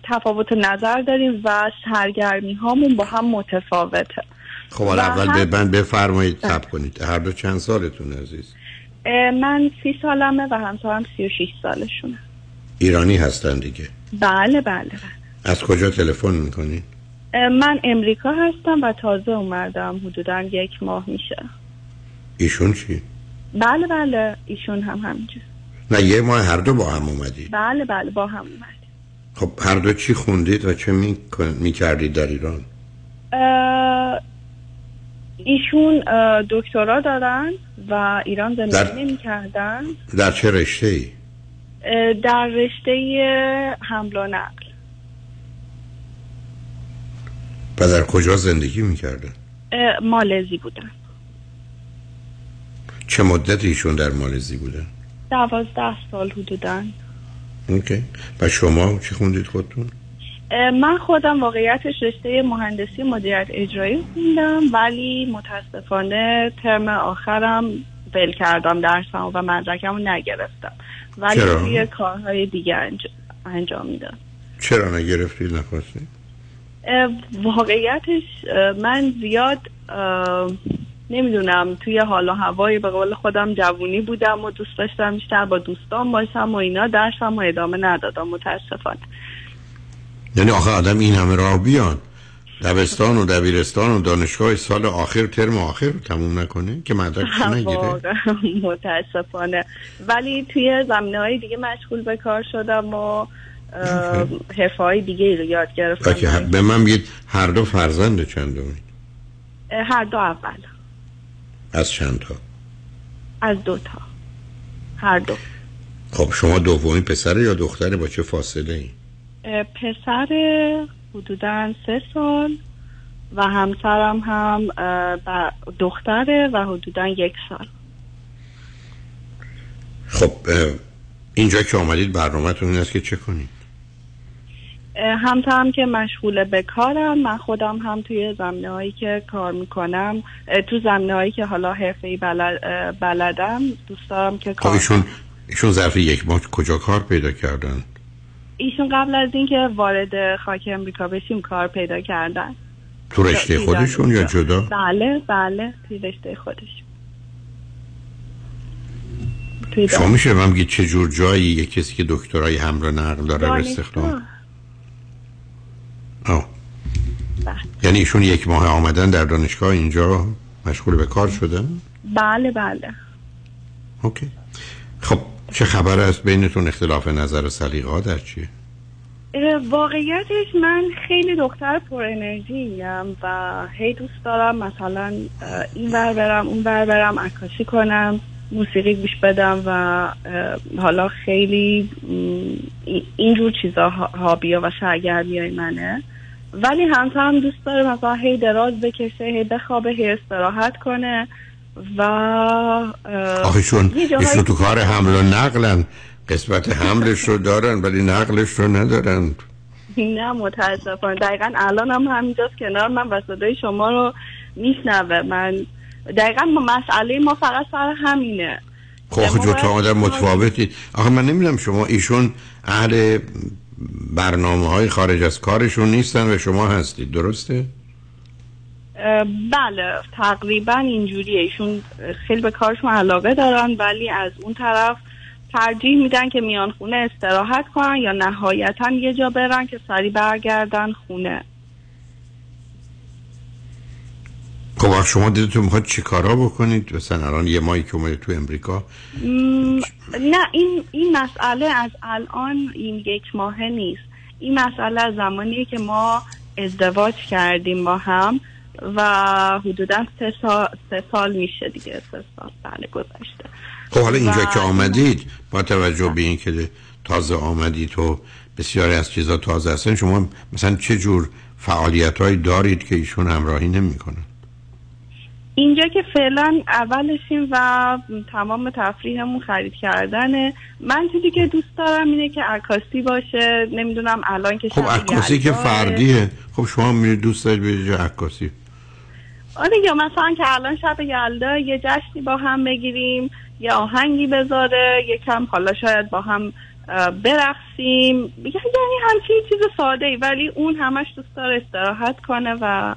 تفاوت نظر داریم و سرگرمی هامون با هم متفاوته. خب حالا اول هم- به من بفرمایید تب کنید. هر دو چند سالتون عزیز؟ من سی سالمه و همسرم سی و شیش سالشونه. ایرانی هستن دیگه؟ بله بله بله. از کجا تلفن می‌کنید اه، من امریکا هستم و تازه اومدم حدودا یک ماه میشه. ایشون چی؟ بله بله ایشون هم همینجور نه یه ماه هر دو با هم اومدید بله بله با هم اومد خب هر دو چی خوندید و چه می‌کردید در ایران؟ اه، ایشون دکترا دارن. و ایران در- زندگی نمی کردن در چه رشته ای در رشته حمل و نقل. و در کجا زندگی می‌کردن؟ اه، مالزی بودن. چه مدت ایشون در مالزی بودن؟ دوازده سال حدودا. اوکی. و شما چی خوندید خودتون؟ من خودم واقعیتش رشته مهندسی مدیریت اجرایی خوندم ولی متاسفانه ترم آخرم ول کردم درسم و مدرکم رو نگرفتم. ولی چرا؟ توی کارهای دیگه انج... انجام میدم. چرا نگرفتید نخواستید اه، واقعیتش من زیاد نمی‌دونم توی حال و هوای به قول خودم جوونی بودم و دوست داشتم بیشتر با دوستان باشم و اینا درسم و ادامه ندادم متاسفانه. یعنی آخه آدم این همه راه بیان دبستان و دبیرستان و دانشگاه سال آخر ترم آخر رو تموم نکنه که مدرکش نگیره؟ واقعا متاسفانه. ولی توی زمینه های دیگه مشغول به کار شدم و حرفه های دیگه رو یاد گرفتم. به من بگید هر دو فرزند چند دومید اه، هر دو اول. از چند تا؟ از دو تا. هر دو. خب شما دومی پسر یا دختره با چه فاصله ای اه، پسر حدودا سه سال و همسرم هم دختره و حدودا یک سال. خب اینجا که آمدید برنامهتون این است که چه کنید؟ همسرم که مشغول به کارم من خودم هم توی زمینه هایی که کار می‌کنم تو زمینه هایی که حالا حرفه بلد، اه، بلدم دوست دارم که خب کار ایشون ایشون ظرف یک ماه کجا کار پیدا کردن؟ ایشون قبل از اینکه وارد خاک امریکا بشیم کار پیدا کردن تو رشته خودشون یا. جدا بله بله توی رشته خودش توی شما میشه من بگید چه جور جایی یه کسی که دکترای و نقل داره رو استخدام. آه. بله. یعنی ایشون یک ماه آمدن در دانشگاه اینجا مشغول به کار شدن بله بله اوکی خب چه خبر است؟ بینتون اختلاف نظر و ها در چیه؟ واقعیتش من خیلی دختر پر انرژی و هی دوست دارم مثلا این ور برم اون ور برم عکاسی کنم موسیقی گوش بدم و حالا خیلی اینجور چیزا ها- هابیا و سرگرمی های منه. ولی همسرم دوست داره مثلا هی دراز بکشه هی بخوابه هی استراحت کنه. و یه جاهایی- ایشون تو کار حمل و نقلن. قسمت حملش رو دارن ولی نقلش رو ندارن. نه متاسفانه. دقیقا الان هم همینجاست کنار من و صدای شما رو میشنوه. من دقیقا ما مسئله ما فقط سر همینه. خب آخه ما جو باید- تا آدم متفاوتی. آخه من نمی‌دونم شما ایشون اهل برنامه های خارج از کارشون نیستن و شما هستید. درسته؟ بله تقریبا اینجوریه. ایشون خیلی به کارشون علاقه دارن ولی از اون طرف ترجیح میدن که میان خونه استراحت کنن یا نهایتا یه جا برن که سری برگردن خونه. خب آخه شما دلتون می‌خواد چی کارا بکنید؟ مثلا الان یه ماهی که اومده تو امریکا. م، نه این این مسئله از الان این یک ماهه نیست. این مسئله از زمانیه که ما ازدواج کردیم با هم. و حدودا سه سال, سه سال میشه دیگه سه سال بله گذشته. خب حالا اینجا و- که آمدید با توجه به این که تازه آمدید و بسیاری از چیزا تازه هستن شما مثلا چه جور فعالیت هایی دارید که ایشون همراهی نمی‌کنن؟ اینجا که فعلا اولشیم و تمام تفریحمون خرید کردنه. من چیزی که دوست دارم اینه که عکاسی باشه نمی‌دونم الان که خب عکاسی که. فردیه. خب شما میرید دوست دارید به عکاسی. آره یا مثلا که الان شب یلدا یه جشنی با هم بگیریم یه آهنگی بذاره یکم حالا شاید با هم برقصیم. یعنی همچین چیز ساده ای ولی اون همش دوست داره استراحت کنه و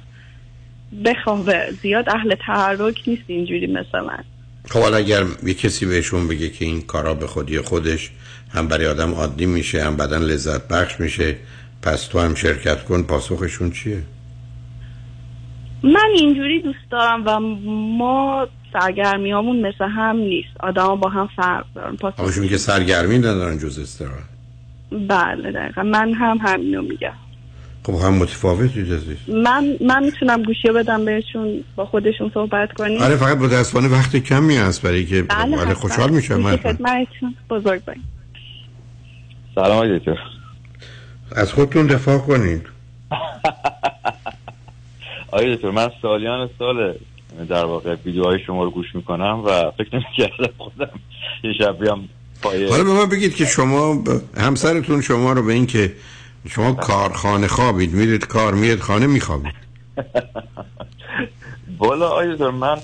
بخوابه. زیاد اهل تحرک نیست اینجوری مثل من. خب حالا اگر یه کسی بهشون بگه که این کارا به خودی خودش هم برای آدم عادی میشه هم بدن لذت بخش میشه پس تو هم شرکت کن پاسخشون چیه؟ من اینجوری دوست دارم و ما سرگرمیامون مثل هم نیست. آدما با هم فرق دارن. آقاشون که سرگرمی ندارن جز استراحت. بله دقیقا. من هم همینو میگم. خب هم متفاوتید عزیز من من می‌تونم گوشی بدم بهشون با خودشون صحبت کنیم. آره فقط متاسفانه وقت کمی هست برای که بله بله. خوشحال میشم. من خدمتتون. بزرگ باید سلام آقای دکتر. از خودتون دفاع کنید. *laughs* آقای دکتر من سالیان سال در واقع ویدیوهای شما رو گوش می‌کنم و فکر نمی‌کردم خودم یه شب بیام پای حالا به من بگید که شما همسرتون شما رو به این که شما کارخانه خوابید میرید کار میرید خانه میخوابید. *laughs* بالا دکتر من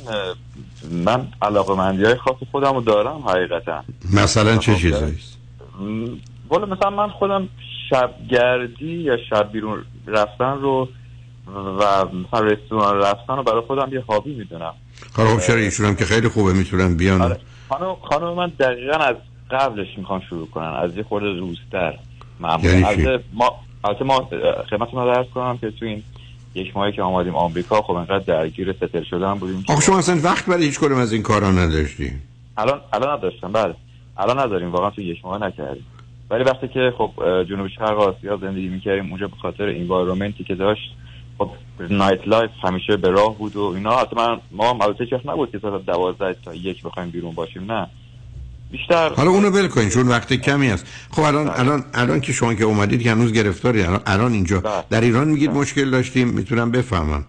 من علاقه مندی های خاص خودم رو دارم حقیقتا. مثلا چه چیزایی؟ م، والا مثلا من خودم شبگردی یا شب بیرون رفتن رو و مثلا رستوران رفتن رو برای خودم یه هابی می‌دونم. حالا خب چرا ایشون هم که خیلی خوبه می‌تونن بیان؟ آره. خانم خانم من دقیقا از قبلش می‌خوام شروع کنن از یه خورده روزتر معمولا. یعنی؟ البته ما البته ما خدمت ما درس کنم که تو این یک ماهی که آمدیم آمریکا خب انقدر درگیر ستل شدن بودیم آخه شما اصلا وقت برای هیچ کدوم از این کارا نداشتی. الان الان نداشتم بله. الان نداریم واقعا تو یک ماه نکردیم. ولی وقتی که خب جنوب شرق آسیا زندگی می‌کردیم اونجا به خاطر انوایرمنتی که داشت خب nightlife همیشه به راه بود و اینا. حتی من ما هم البته چیز نبود که ساعت دوازده تا یک بخوایم بیرون باشیم نه. بیشتر حالا اونو ول کنین چون وقت کمی است. خب الان الان الان که شما که اومدید که هنوز گرفتاری الان, الان اینجا در ایران میگید مشکل داشتیم می‌تونم بفهمم.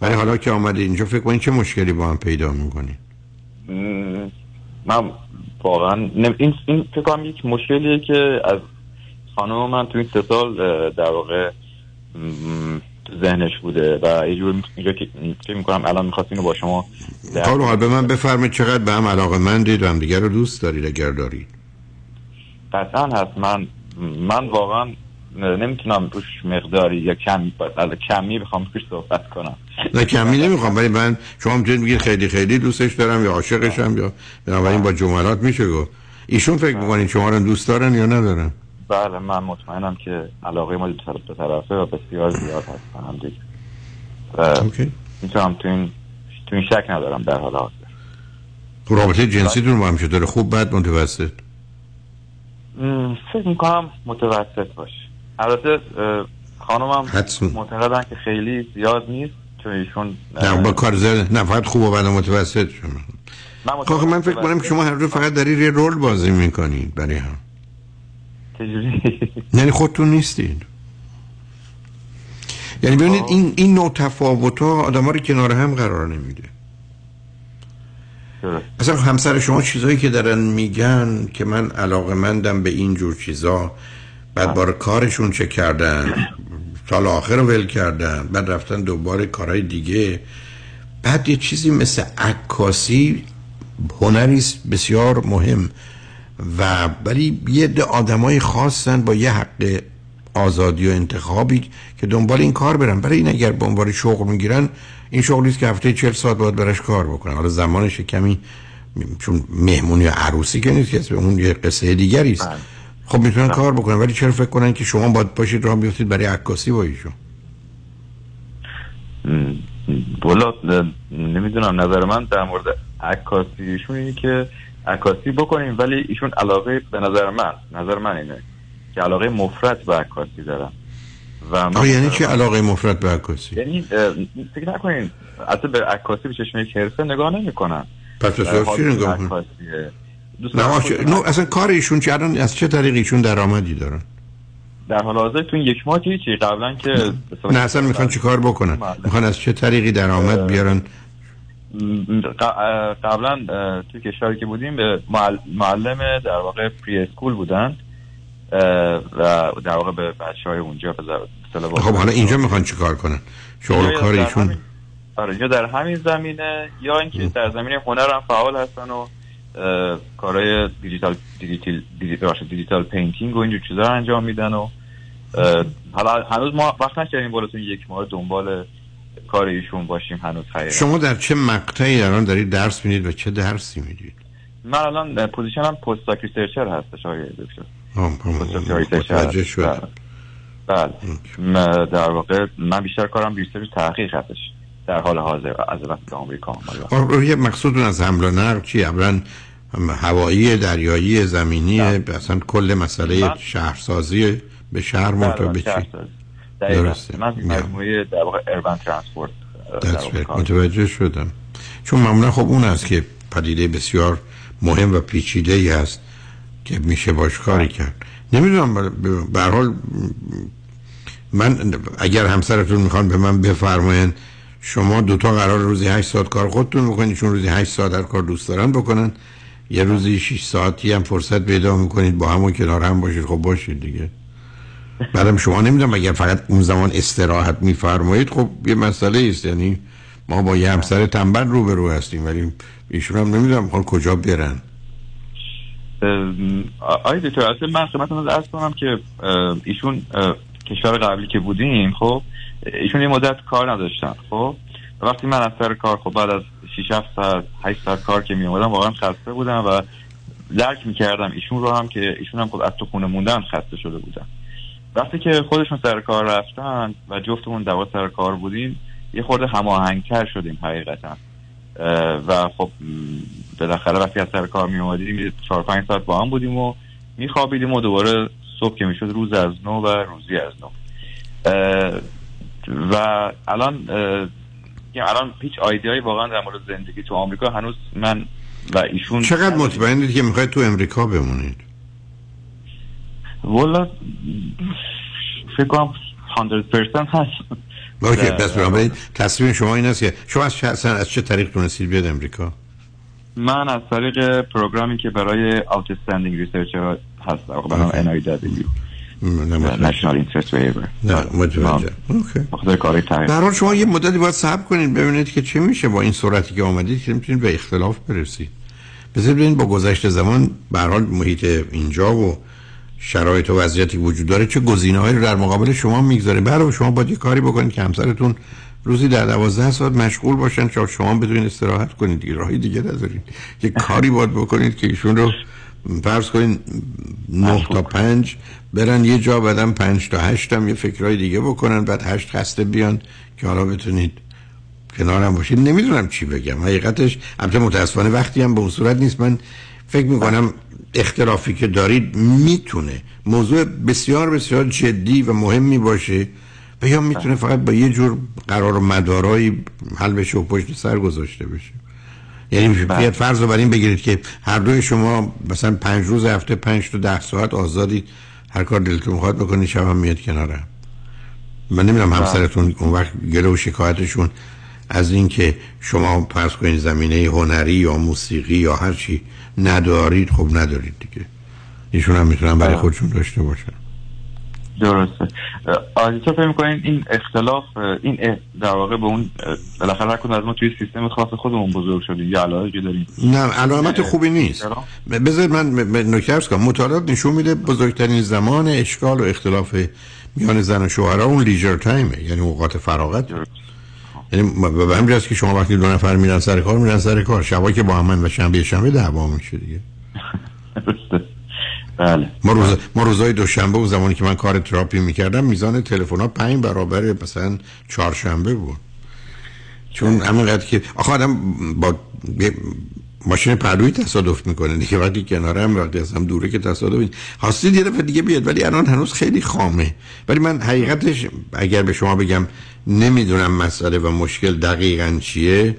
ولی حالا که آمدید اینجا فکر کنین چه مشکلی با هم پیدا می‌کنید م، من واقعا نم- این این فکر کنم یک مشکلیه که از خانم من تو این سه سال در واقع ذهنش بوده و یه جور اینجا که فکر می‌کنم الان می‌خواست اینو با شما حالا حالا به من بفرمایید چقدر به هم علاقه مندید و هم دیگر رو دوست دارید اگر دارید. قطعا هست. من من واقعا نمی‌تونم روش مقداری یا کمی از کمی بخوام روش صحبت کنم. نه کمی نمی‌خوام ولی من شما می‌تونید بگید خیلی خیلی دوستش دارم یا عاشقشم یا بنابراین با جملات میشه گفت. ایشون فکر می‌کنید شما رو دوست دارن یا ندارن؟ بله من مطمئنم که علاقه ما دو طرف دو طرفه و بسیار زیاد هست به هم دیگه. می‌تونم تو این تو این شک ندارم در حال حاضر. خب رابطه جنسیتون با هم چطوره خوب بد متوسط؟ فکر می‌کنم متوسط باشه. البته خانمم معتقدن که خیلی زیاد نیست چون ایشون نه با کار زر نه فقط خوب و بد متوسط شما. من خب من فکر کنم که شما هر روز فقط دارید یه رول بازی می‌کنید برای هم. *laughs* یعنی خودتون نیستید یعنی ببینید این این نوع تفاوت ها آدم رو کنار هم قرار نمیده. اصلا همسر شما چیزایی که دارن میگن که من علاقه مندم به این جور چیزا بعد بار کارشون چه کردن؟ سال آخر رو ول کردن بعد رفتن دوباره کارهای دیگه. بعد یه چیزی مثل عکاسی هنری بسیار مهم. و ولی یه عده آدمای خاصن با یه حق آزادی و انتخابی که دنبال این کار برن. برای این اگر به عنوان شغل می‌گیرن این شغلی که هفته 40 ساعت باید براش کار بکنن. حالا زمانش کمی چون مهمونی یا عروسی که نیست که اون یه قصه دیگری است. خب می‌تونن کار بکنن. ولی چرا فکر کنن که شما باید باشید راه بیفتید برای عکاسی با ایشون؟ والا نمی‌دونم. نظر من در مورد عکاسی ایشون اینه که عکاسی بکنیم ولی ایشون علاقه به نظر من نظر من اینه که علاقه مفرط به عکاسی دارم و من یعنی چه علاقه مفرد به عکاسی؟ یعنی فکر نکنین حتی به عکاسی به چشم یک حرفه نگاه نمی‌کنن. پس چی نگاه نه نه اصلا کار ایشون چه الان از چه طریق ایشون درآمدی دارن؟ در حال حاضر تو یک ماه هیچی. قبلا که به نه اصلا می‌خوان چیکار بکنن؟ می‌خوان از چه طریقی درآمد بیارن؟ قبلا تو کشوری که بودیم به معل- معلم در واقع پری اسکول بودن و در واقع به بچه های اونجا خب حالا اینجا می‌خوان چیکار کنن؟ شغل کار در ایشون؟ همین- آره یا در همین زمینه یا اینکه در زمینه هنر هم فعال هستن و کارهای digital digital digital, digital painting و اینجور چیزا انجام میدن و حالا هنوز ما وقت نکردیم بالاتون یک ماه دنبال کار ایشون باشیم هنوز حقیقت. شما در چه مقطعی الان دارید درس می‌دید و چه درسی می‌دید؟ من الان position م postdoc researcher هستش آقای دکتر. متوجه بله. م- در واقع من بیشتر کارم research تحقیق هستش. در حال حاضر از وقت آمریکا روی مقصودتون از حمل و نقل چی؟ اولا هوایی دریایی زمینی اصلا کل مسئله شهرسازی به شهر مرتبط به چی؟ دقیقاً. درسته. من مجموعه در واقع urban transport متوجه شدم. چون معمولا خب اون است که پدیده بسیار مهم و پیچیده ای هست که میشه باش کاری کرد. نمی‌دونم به حال من اگر همسرتون می‌خوان به من بفرماین شما دوتا قرار روزی 8 ساعت کار خودتون بکنید چون روزی 8 ساعت هر کار دوست دارن بکنن. یه روزی 6 ساعتی هم فرصت پیدا می‌کنید با هم و کنار هم باشید. خب باشید دیگه. بعدم شما نمی‌دونم اگر فقط اون زمان استراحت میفرمایید خب یه مسئله است. یعنی ما با یه همسر تنبل روبرو هستیم ولی ایشون هم نمی‌دونم می‌خوان کجا برن. آقای دکتر اصلا من خدمتتون عرض کنم که ایشون کشور قبلی که بودیم خب ایشون یه مدت کار نداشتن خب. وقتی من از سر کار خب بعد از 6 7 ساعت 8 ساعت کار که می اومدم واقعا خسته بودم و درک می‌کردم ایشون رو هم که ایشون هم خب از تو خونه موندن خسته شده بودن وقتی که خودشون سر کار رفتن و جفتمون دوا سر کار بودیم یه خورده هماهنگتر شدیم حقیقتا. و خب بالاخره وقتی از سر کار می اومدیم چهار پنج ساعت با هم بودیم و میخوابیدیم و دوباره صبح که می‌شد روز از نو و روزی از نو. و الان میگم الان هیچ آیدیایی واقعا در مورد زندگی تو آمریکا هنوز من و ایشون چقدر مطمئنید که می‌خواید تو امریکا بمونید؟ والا فکر کنم 100% هست. اوکی پس بنابراین تصمیم شما این است که شما از چه, از چه طریق تونستید بیاد امریکا؟ من از طریق پروگرامی که برای Outstanding Researcher هست نام NIW National Interest Waiver. نه متوجه بخاطر کاری تحقیق در حال شما یه مدتی باید صبر کنید ببینید که چی میشه با این سرعتی که آمدید که می‌تونید به اختلاف برسید. بذارید ببینید با گذشت زمان به حال محیط اینجا و شرایط و وضعیتی وجود داره چه گزینه‌هایی رو در مقابل شما می‌گذاره؟ برای شما باید یه کاری بکنید که همسرتون روزی در دوازده ساعت مشغول باشن تا شما بتونید استراحت کنید. دیگه راهی دیگه ندارید. یه کاری باید بکنید که ایشون رو فرض کنید نه تا پنج برن یه جا بعدم پنج تا هشت هم یه فکرهای دیگه بکنن بعد هشت خسته بیان که حالا بتونید کنارم باشید. نمی‌دونم چی بگم. حقیقتش البته متاسفانه وقتی هم به اون صورت نیست. من فکر می‌کنم اختلافی که دارید می‌تونه موضوع بسیار بسیار جدی و مهمی باشه و یا می‌تونه فقط با یه جور قرار و مدارایی حل بشه و پشت سر گذاشته بشه. یعنی بیاد فرض رو بر این بگیرید که هر دوی شما مثلا پنج روز هفته پنج تا ده ساعت آزادی هر کار دلتون می‌خواد بکنید شب هم میاد کنارم من نمی‌دونم همسرتون اون وقت گله و شکایتشون از اینکه شما فرض کنید زمینه هنری یا موسیقی یا هر چی ندارید خب ندارید دیگه. ایشون هم می‌تونن برای. خودشون داشته باشن. درسته. تو فکر می‌کنین این اختلاف این در واقع به اون بالاخره کدوم از ما توی سیستم خاص خودمون بزرگ شدیم. یه علاقه داریم. نه علامت خوبی نیست. بذارید من نکته ارز کنم. مطالعات نشون میده بزرگترین زمان اشکال و اختلاف میان زن و شوهرها اون لیجر تایمه یعنی اوقات فراغت. یعنی به همین که شما وقتی دو نفر میرن سر کار میرن سر کار. شبا که با هم و شنبه شنبه دعوا میشه دیگه. بله. ما روز ما روزای دوشنبه و زمانی که من کار تراپی می‌کردم میزان تلفن ها پنج برابر مثلا چهارشنبه بود. چون همینقدر که آخه آدم با ماشین پهلوی تصادف می‌کنه. دیگه وقتی کناره هم وقتی از هم دوره که تصادف. خواستید یه دفعه دیگه بیاد ولی الان هنوز خیلی خامه. ولی من حقیقتش اگر به شما بگم نمی‌دونم مسئله و مشکل دقیقا چیه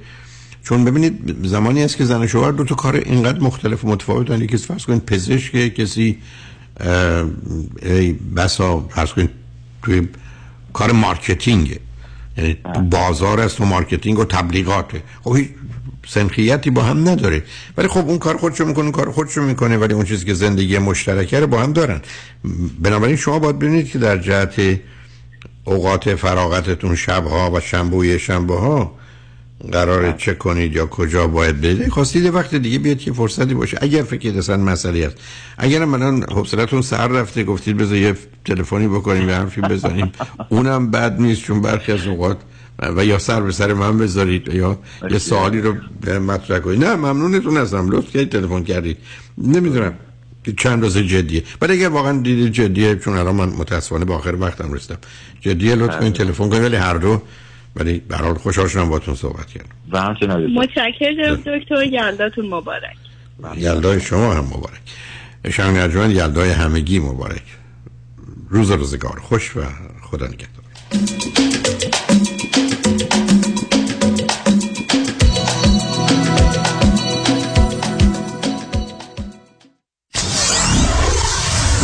چون ببینید زمانی است که زن و شوهر دو تا کار اینقدر مختلف و متفاوتن یکی فرض کنید پزشک کسی ای بسا فرض کنید توی کار marketing ه یعنی تو بازار است و marketing و تبلیغاته. خب سنخیتی با هم نداره. ولی خب اون کار خودشو می‌کنه اون کار خودشو می‌کنه ولی اون چیزی که زندگی مشترکه رو با هم دارن. بنابراین شما باید ببینید که در جهت اوقات فراغتتون شبها و شنبه شنبه ها قراره چه کنید یا کجا باید برید. خواستید وقت دیگه بیاد که فرصتی باشه. اگر فکر اصلا مسئله است اگر من حوصلتون سر رفته گفتید بذار یه تلفنی بکنیم یه حرفی بزنیم اونم بد نیست چون برخی از اوقات و یا سر به سر من بذارید یا یه سوالی رو مطرح کنید. نه ممنونتون هستم. لطف کردید تلفن کردید. نمی‌دونم. که چند روز جدیه. ولی اگر واقعا دیدید جدیه چون الان من متاسفانه به آخر وقتم رسیدم. جدیه لطف کنید تلفن کنید. ولی هر دو. ولی به هر حال خوشحال شدم باهاتون صحبت کردم. و همچنین متشکرم دکتر. یلداتون مبارک. یلدای شما هم مبارک. شنگ ارجمند یلدای همگی مبارک. روز روزگار خوش و خدا نگهدار.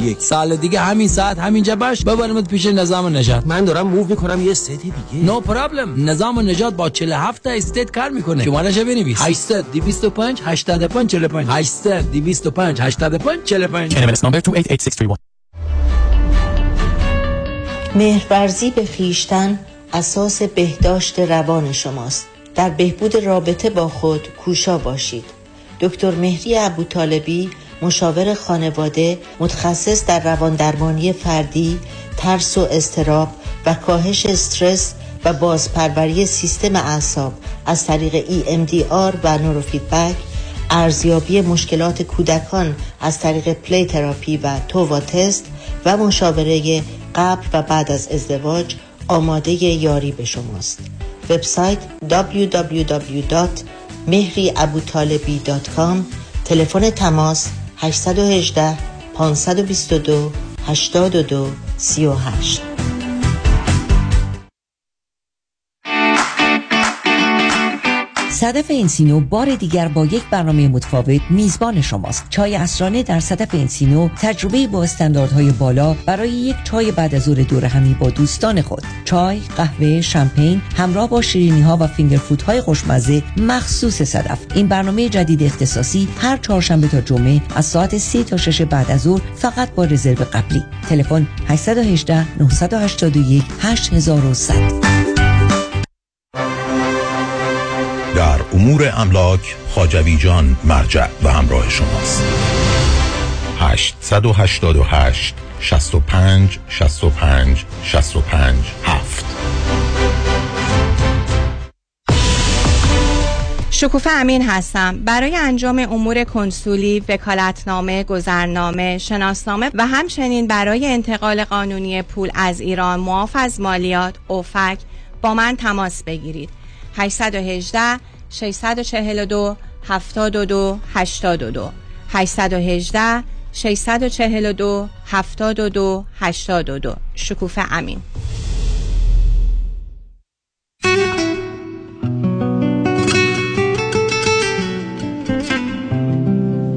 61 سال دیگه همین ساعت همینجا باش. ببرمت پیش نظام نجات من دارم move می‌کنم یه state دیگه. no problem نظام نجات با 47 تا state کار می‌کنه. شمارهش بنویس. 800 225 85 45 800 225 85 45 NMLS number 288631. مهرورزی به خویشتن اساس بهداشت روان شماست. در بهبود رابطه با خود کوشا باشید. دکتر مهری ابوطالبی مشاور خانواده متخصص در روان درمانی فردی ترس و استراب و کاهش استرس و بازپروری سیستم اعصاب از طریق EMDR و نوروفیدبک ارزیابی مشکلات کودکان از طریق پلی تراپی و تووا تست و مشاوره قبل و بعد از ازدواج آماده یاری به شماست. وبسایت www.mehriabutalebi.com تلفن تماس 818 522 82 38 صدف انسینو بار دیگر با یک برنامه متفاوت میزبان شماست. چای اسرانه در صدف انسینو تجربه با استانداردهای بالا برای یک چای بعد از ظهر دور همی با دوستان خود. چای قهوه شمپین همراه با شیرینی ها و فینگر فود های خوشمزه مخصوص صدف. این برنامه جدید اختصاصی هر چهارشنبه تا جمعه از ساعت 3 تا 6 بعد از ظهر فقط با رزرو قبلی. تلفن 818 981 8100 در امور املاک خاجوی جان مرجع و همراه شماست. 888 65 65 65 7 شکوفه امین هستم. برای انجام امور کنسولی، وکالتنامه، گذرنامه، شناسنامه و همچنین برای انتقال قانونی پول از ایران معاف از مالیات، اوفک با من تماس بگیرید. 818 642 72 82 818 642 72 82 شکوفه امین.